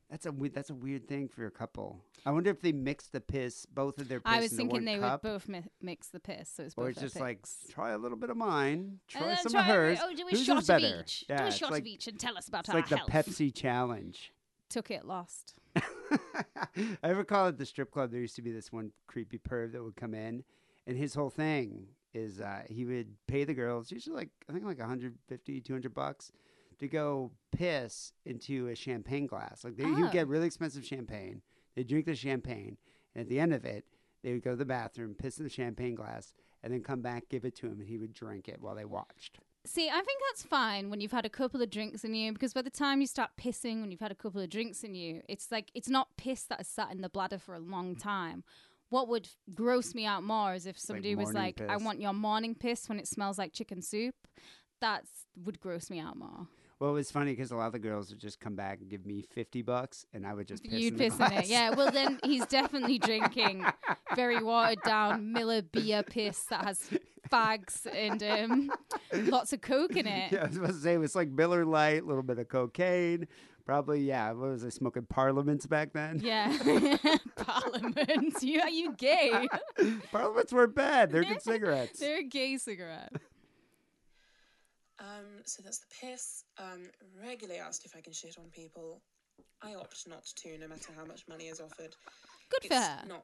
That's a we- that's a weird thing for a couple. I wonder if they mixed the piss, both of their piss I was into thinking one they cup, would both mi- mix the piss, so it's both or it's their just like try a little bit of mine, try then some of hers. Oh, do a Whose is shot of better? each. Yeah, do a it's shot like, of each and tell us about It's our like the health. Pepsi challenge. Took it, lost. *laughs* I ever call it the strip club. There used to be this one creepy perv that would come in, and his whole thing is uh, he would pay the girls usually like I think like 150, 200 bucks to go piss into a champagne glass. Like they, he Oh. would get oh. really expensive champagne. They drink the champagne, and at the end of it, they would go to the bathroom, piss in the champagne glass, and then come back, give it to him, and he would drink it while they watched. See, I think that's fine when you've had a couple of drinks in you because by the time you start pissing when you've had a couple of drinks in you, it's like it's not piss that has sat in the bladder for a long time. What would gross me out more is if somebody was morning like, "I piss. want your morning piss when it smells like chicken soup." That would gross me out more. Well, it was funny because a lot of the girls would just come back and give me fifty bucks, and I would just piss You'd in piss in it, yeah. Well, then *laughs* he's definitely drinking very watered down Miller beer piss that has fags and um, lots of coke in it. Yeah, I was about to say it was like Miller Lite, a little bit of cocaine, probably. Yeah, what was I smoking? Parliaments back then. Yeah, *laughs* parliaments. You are you gay? *laughs* Parliaments weren't bad. They're good cigarettes. They're a gay cigarette. Um, so that's the piss. Um, regularly asked if I can shit on people. I opt not to, no matter how much money is offered. Good for her. Not.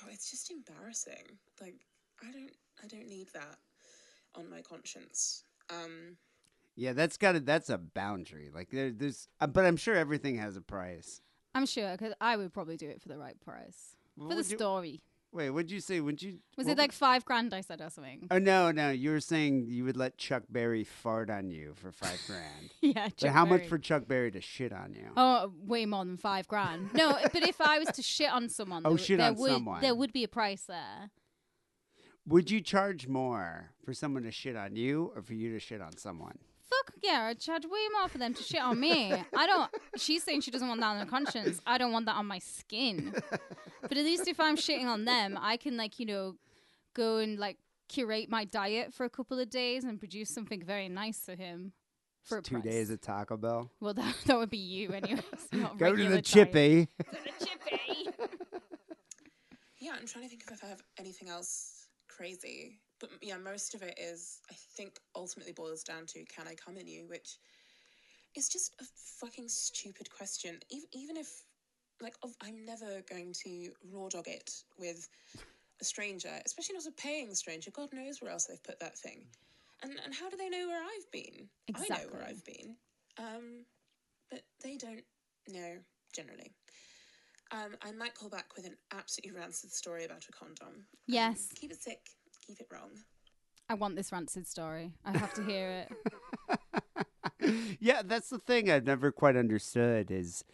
God, it's just embarrassing. Like I don't, I don't need that on my conscience. Um, Yeah, that's got to That's a boundary. Like there, there's, uh, but I'm sure everything has a price. I'm sure because I would probably do it for the right price What for the would you- story. Wait, what'd you say? Would you? Was it like five grand? I said or something. Oh no, no. You were saying you would let Chuck Berry fart on you for five grand. *laughs* Yeah, Chuck how much for Chuck Berry to shit on you? Oh, way more than five grand. No, *laughs* but if I was to shit on someone, Oh, there, shit there on would, someone. there would be a price there. Would you charge more for someone to shit on you or for you to shit on someone? Fuck yeah, I'd charge way more for them to shit on me. I don't. She's saying she doesn't want that on her conscience. I don't want that on my skin. But at least if I'm shitting on them, I can like you know go and like curate my diet for a couple of days and produce something very nice for him. For Two price. days at Taco Bell. Well, that, *laughs* that would be you anyways. *laughs* Go to regular the *laughs* chippy. yeah, I'm trying to think if I have anything else crazy. But yeah, most of it is, I think, ultimately boils down to can I come in you, which is just a fucking stupid question. Even, even if, like, I'm never going to raw dog it with a stranger, especially not a paying stranger. God knows where else they've put that thing. And, and how do they know where I've been? I know where I've been. Um, but they don't know generally. Um, I might call back with an absolutely rancid story about a condom. Um, Yes. keep it sick, keep it wrong. I want this rancid story. I have to hear it. *laughs* yeah, that's the thing I've never quite understood is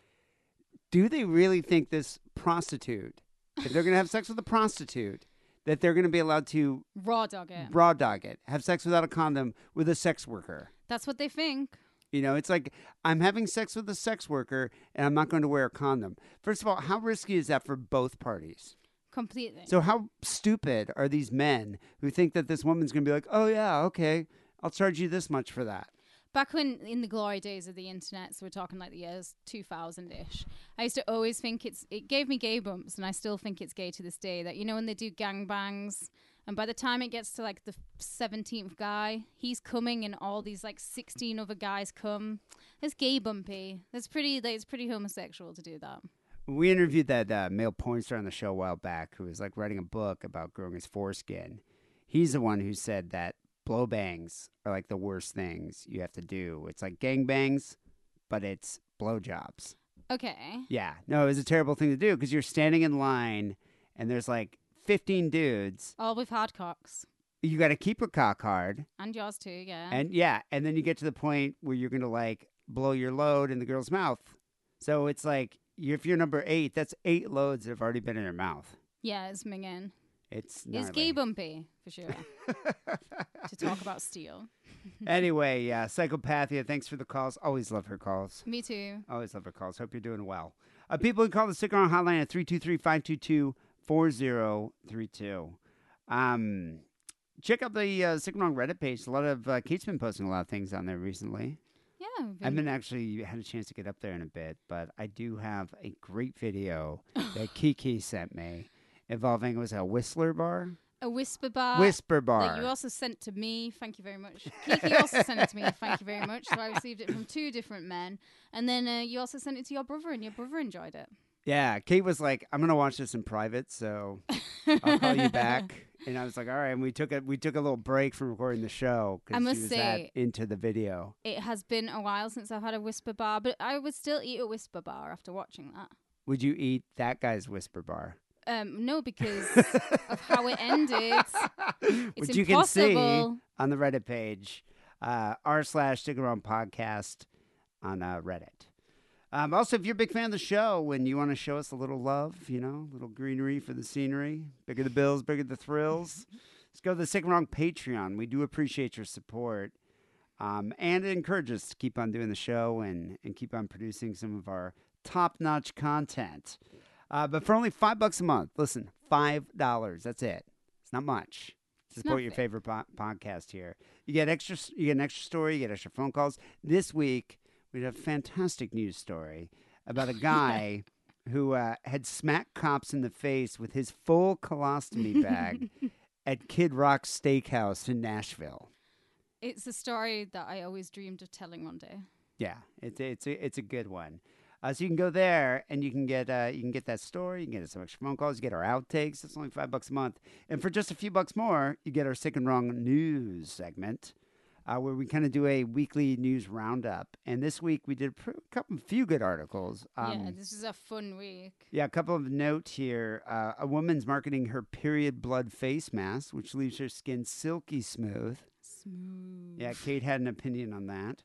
do they really think this prostitute, if they're going to have sex with a prostitute, that they're going to be allowed to Raw dog it. raw dog it, have sex without a condom with a sex worker? That's what they think. You know, it's like I'm having sex with a sex worker and I'm not going to wear a condom. First of all, how risky is that for both parties? Completely. So how stupid are these men who think that this woman's going to be like, "Oh yeah, okay, I'll charge you this much for that." Back when in the glory days of the internet, so we're talking like the years 2000 ish, I used to always think it's, it gave me gay bumps, and I still think it's gay to this day. That, you know, when they do gangbangs, and by the time it gets to like the 17th guy, he's coming, and all these like 16 other guys come. It's gay bumpy. That's pretty, like, it's pretty homosexual to do that. We interviewed that uh, male porn star on the show a while back who was like writing a book about growing his foreskin. He's the one who said that blow bangs are like the worst things you have to do. It's like gang bangs, but it's blowjobs. Okay. Yeah, no, it was a terrible thing to do because you're standing in line and there's like 15 dudes. All with hard cocks. You got to keep your cock hard. And yours too, yeah. And yeah, and then you get to the point where you're going to like blow your load in the girl's mouth. So it's like if you're number eight, that's eight loads that have already been in her mouth. yeah, it's minging. It's It's gnarly. gay bumpy, for sure. *laughs* to talk about steel. *laughs* anyway, yeah, Psychopathia, thanks for the calls. Always love her calls. Me too. Always love her calls. Hope you're doing well. Uh, people can call the Sick and Wrong Hotline at 323 522 4032. Um, check out the uh, Sick Reddit page. A lot of, uh, Kate's been posting a lot of things on there recently. Yeah. I haven't actually had a chance to get up there in a bit, but I do have a great video that *laughs* Kiki sent me involving, was it a Whistler bar? A Wispa bar. Wispa That bar. you also sent to me. Thank you very much. Kiki also sent it to me. Thank you very much. So I received it from two different men. And then uh, you also sent it to your brother, and your brother enjoyed it. Yeah, Kate was like, "I'm gonna watch this in private, so I'll call you *laughs* back." And I was like, "All right." And we took a we took a little break from recording the show I because must she was say- that into the video. It has been a while since I've had a Wispa bar, but I would still eat a Wispa bar after watching that. Would you eat that guy's Wispa bar? Um, no, because of *laughs* how it ended. It's Which you can see impossible. on the Reddit page, uh, r slash sick and wrong podcast on uh, Reddit. Um, also, if you're a big fan of the show and you want to show us a little love, you know, a little greenery for the scenery, bigger the bills, bigger the thrills, *laughs* let's go to the Sick and Wrong Patreon. We do appreciate your support. Um, and it encourages us to keep on doing the show and, and keep on producing some of our top notch content. Uh, but for only five bucks a month, listen, five dollars. That's it. It's not much. It's support your favorite po- podcast here. You get extra. You get an extra story. You get extra phone calls. This week we had a fantastic news story about a *laughs* guy who uh, had smacked cops in the face with his full colostomy bag *laughs* at Kid Rock Steakhouse in Nashville. It's a story that I always dreamed of telling one day. Yeah, it's it's a, it's a good one. Uh, so you can go there and you can get uh, you can get that story. You can get some extra phone calls. You get our outtakes. It's only five bucks a month, and for just a few bucks more, you get our sick and wrong news segment, uh, where we kind of do a weekly news roundup. And this week we did a pr- couple, few good articles. Um, yeah, this is a fun week. yeah, a couple of notes here. Uh, a woman's marketing her period blood face mask, which leaves her skin silky smooth. Smooth. Yeah, Kate had an opinion on that.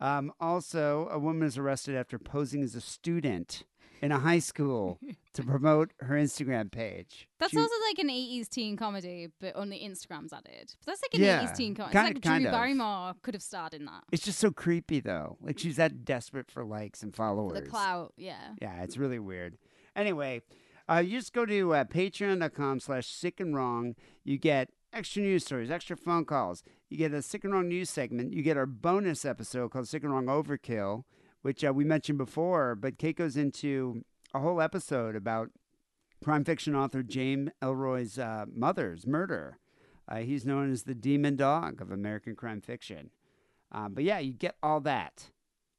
Um, also, a woman is arrested after posing as a student in a high school to *laughs* promote her Instagram page. That's She- also like an 80s teen comedy, but only Instagram's added. But that's like an Yeah, 80s teen comedy. kinda- like kind Drew of. Barrymore could have starred in that. It's just so creepy, though. Like she's that desperate for likes and followers. The clout, yeah. Yeah, it's really weird. Anyway, uh, you just go to uh, patreon.com slash sick and wrong. You get extra news stories, extra phone calls. You get a sick and wrong news segment. You get our bonus episode called Sick and Wrong Overkill, which uh, we mentioned before, but Kate goes into a whole episode about crime fiction author James Ellroy's uh, mother's murder. Uh, he's known as the demon dog of American crime fiction. Uh, but yeah, you get all that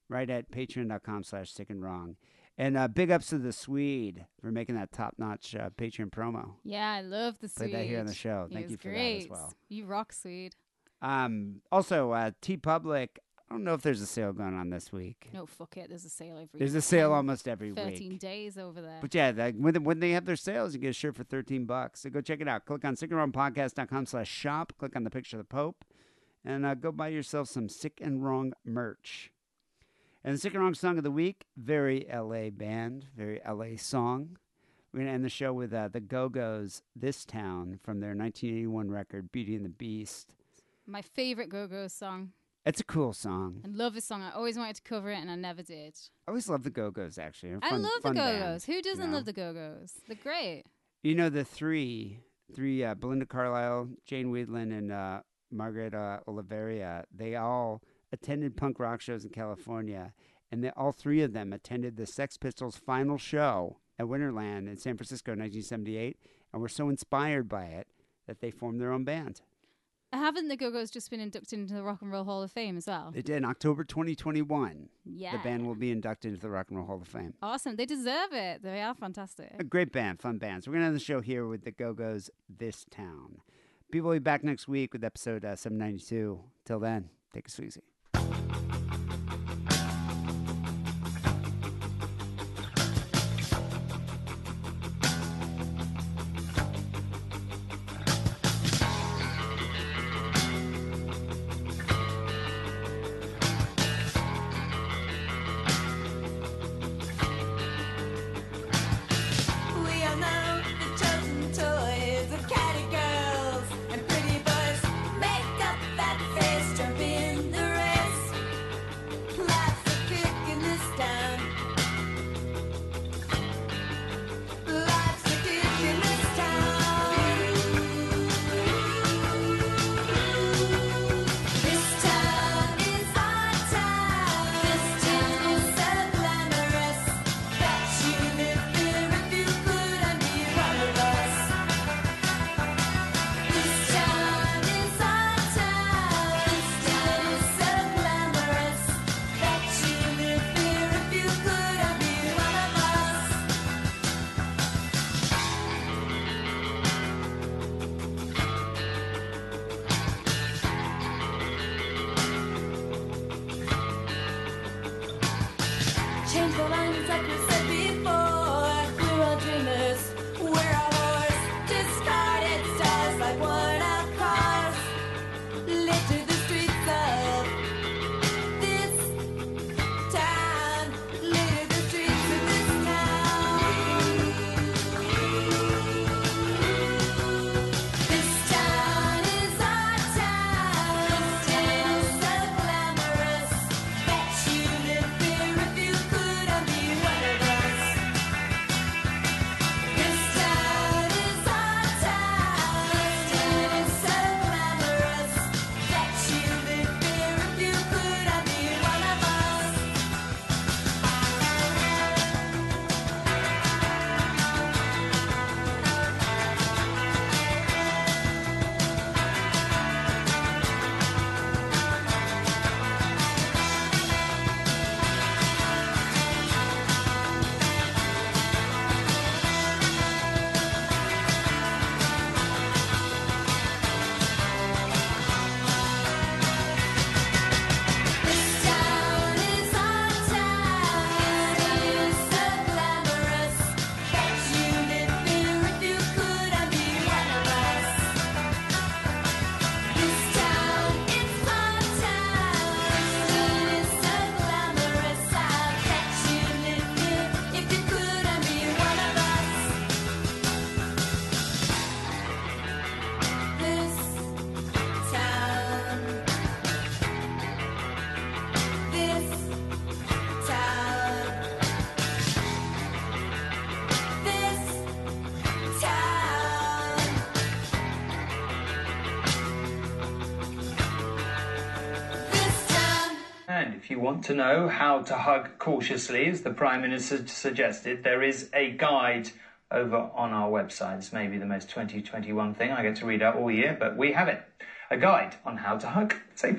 right at patreon.com slash sick and wrong. And uh, big ups to the Swede for making that top notch uh, Patreon promo. Yeah, I love the Swede. Played that here on the show. He Thank you for great. that as well. You rock, Swede. Um, also, uh, TeePublic. I don't know if there's a sale going on this week. No, fuck it. There's a sale every There's a sale 10, almost every 13 week. days over there. But yeah, like, when, when they have their sales, you get a shirt for 13 bucks. So go check it out. Click on sickandwrongpodcast.com slash shop. Click on the picture of the Pope. And uh, go buy yourself some Sick and Wrong merch. And the Sick and Wrong song of the week, very LA band, very LA song. We're going to end the show with uh, the Go Go's This Town from their 1981 record, Beauty and the Beast. My favorite Go Go song. It's a cool song. I love this song. I always wanted to cover it and I never did. I always love the Go Go's, actually. They're I fun- love the fun Go band, Go's. Who doesn't you know? love the Go Go's? They're great. You know the three, three uh, Belinda Carlisle, Jane Wiedlin, and uh, Margaret uh, Olavarria. They all attended punk rock shows in California, and they, all three of them attended the Sex Pistols' final show at Winterland in San Francisco in 1978, and were so inspired by it that they formed their own band. Haven't the Go Go's just been inducted into the Rock and Roll Hall of Fame as well? They did in October 2021. Yeah. The band will be inducted into the Rock and Roll Hall of Fame. Awesome. They deserve it. They are fantastic. A great band, fun bands. We're gonna end the show here with the Go Go's "This Town." People will be back next week with episode uh, 792. Till then, take it easy. to know how to hug cautiously, as the Prime Minister suggested, there is a guide over on our website. It's maybe the most 2021 thing I get to read out all year, but we have it. A guide on how to hug safely.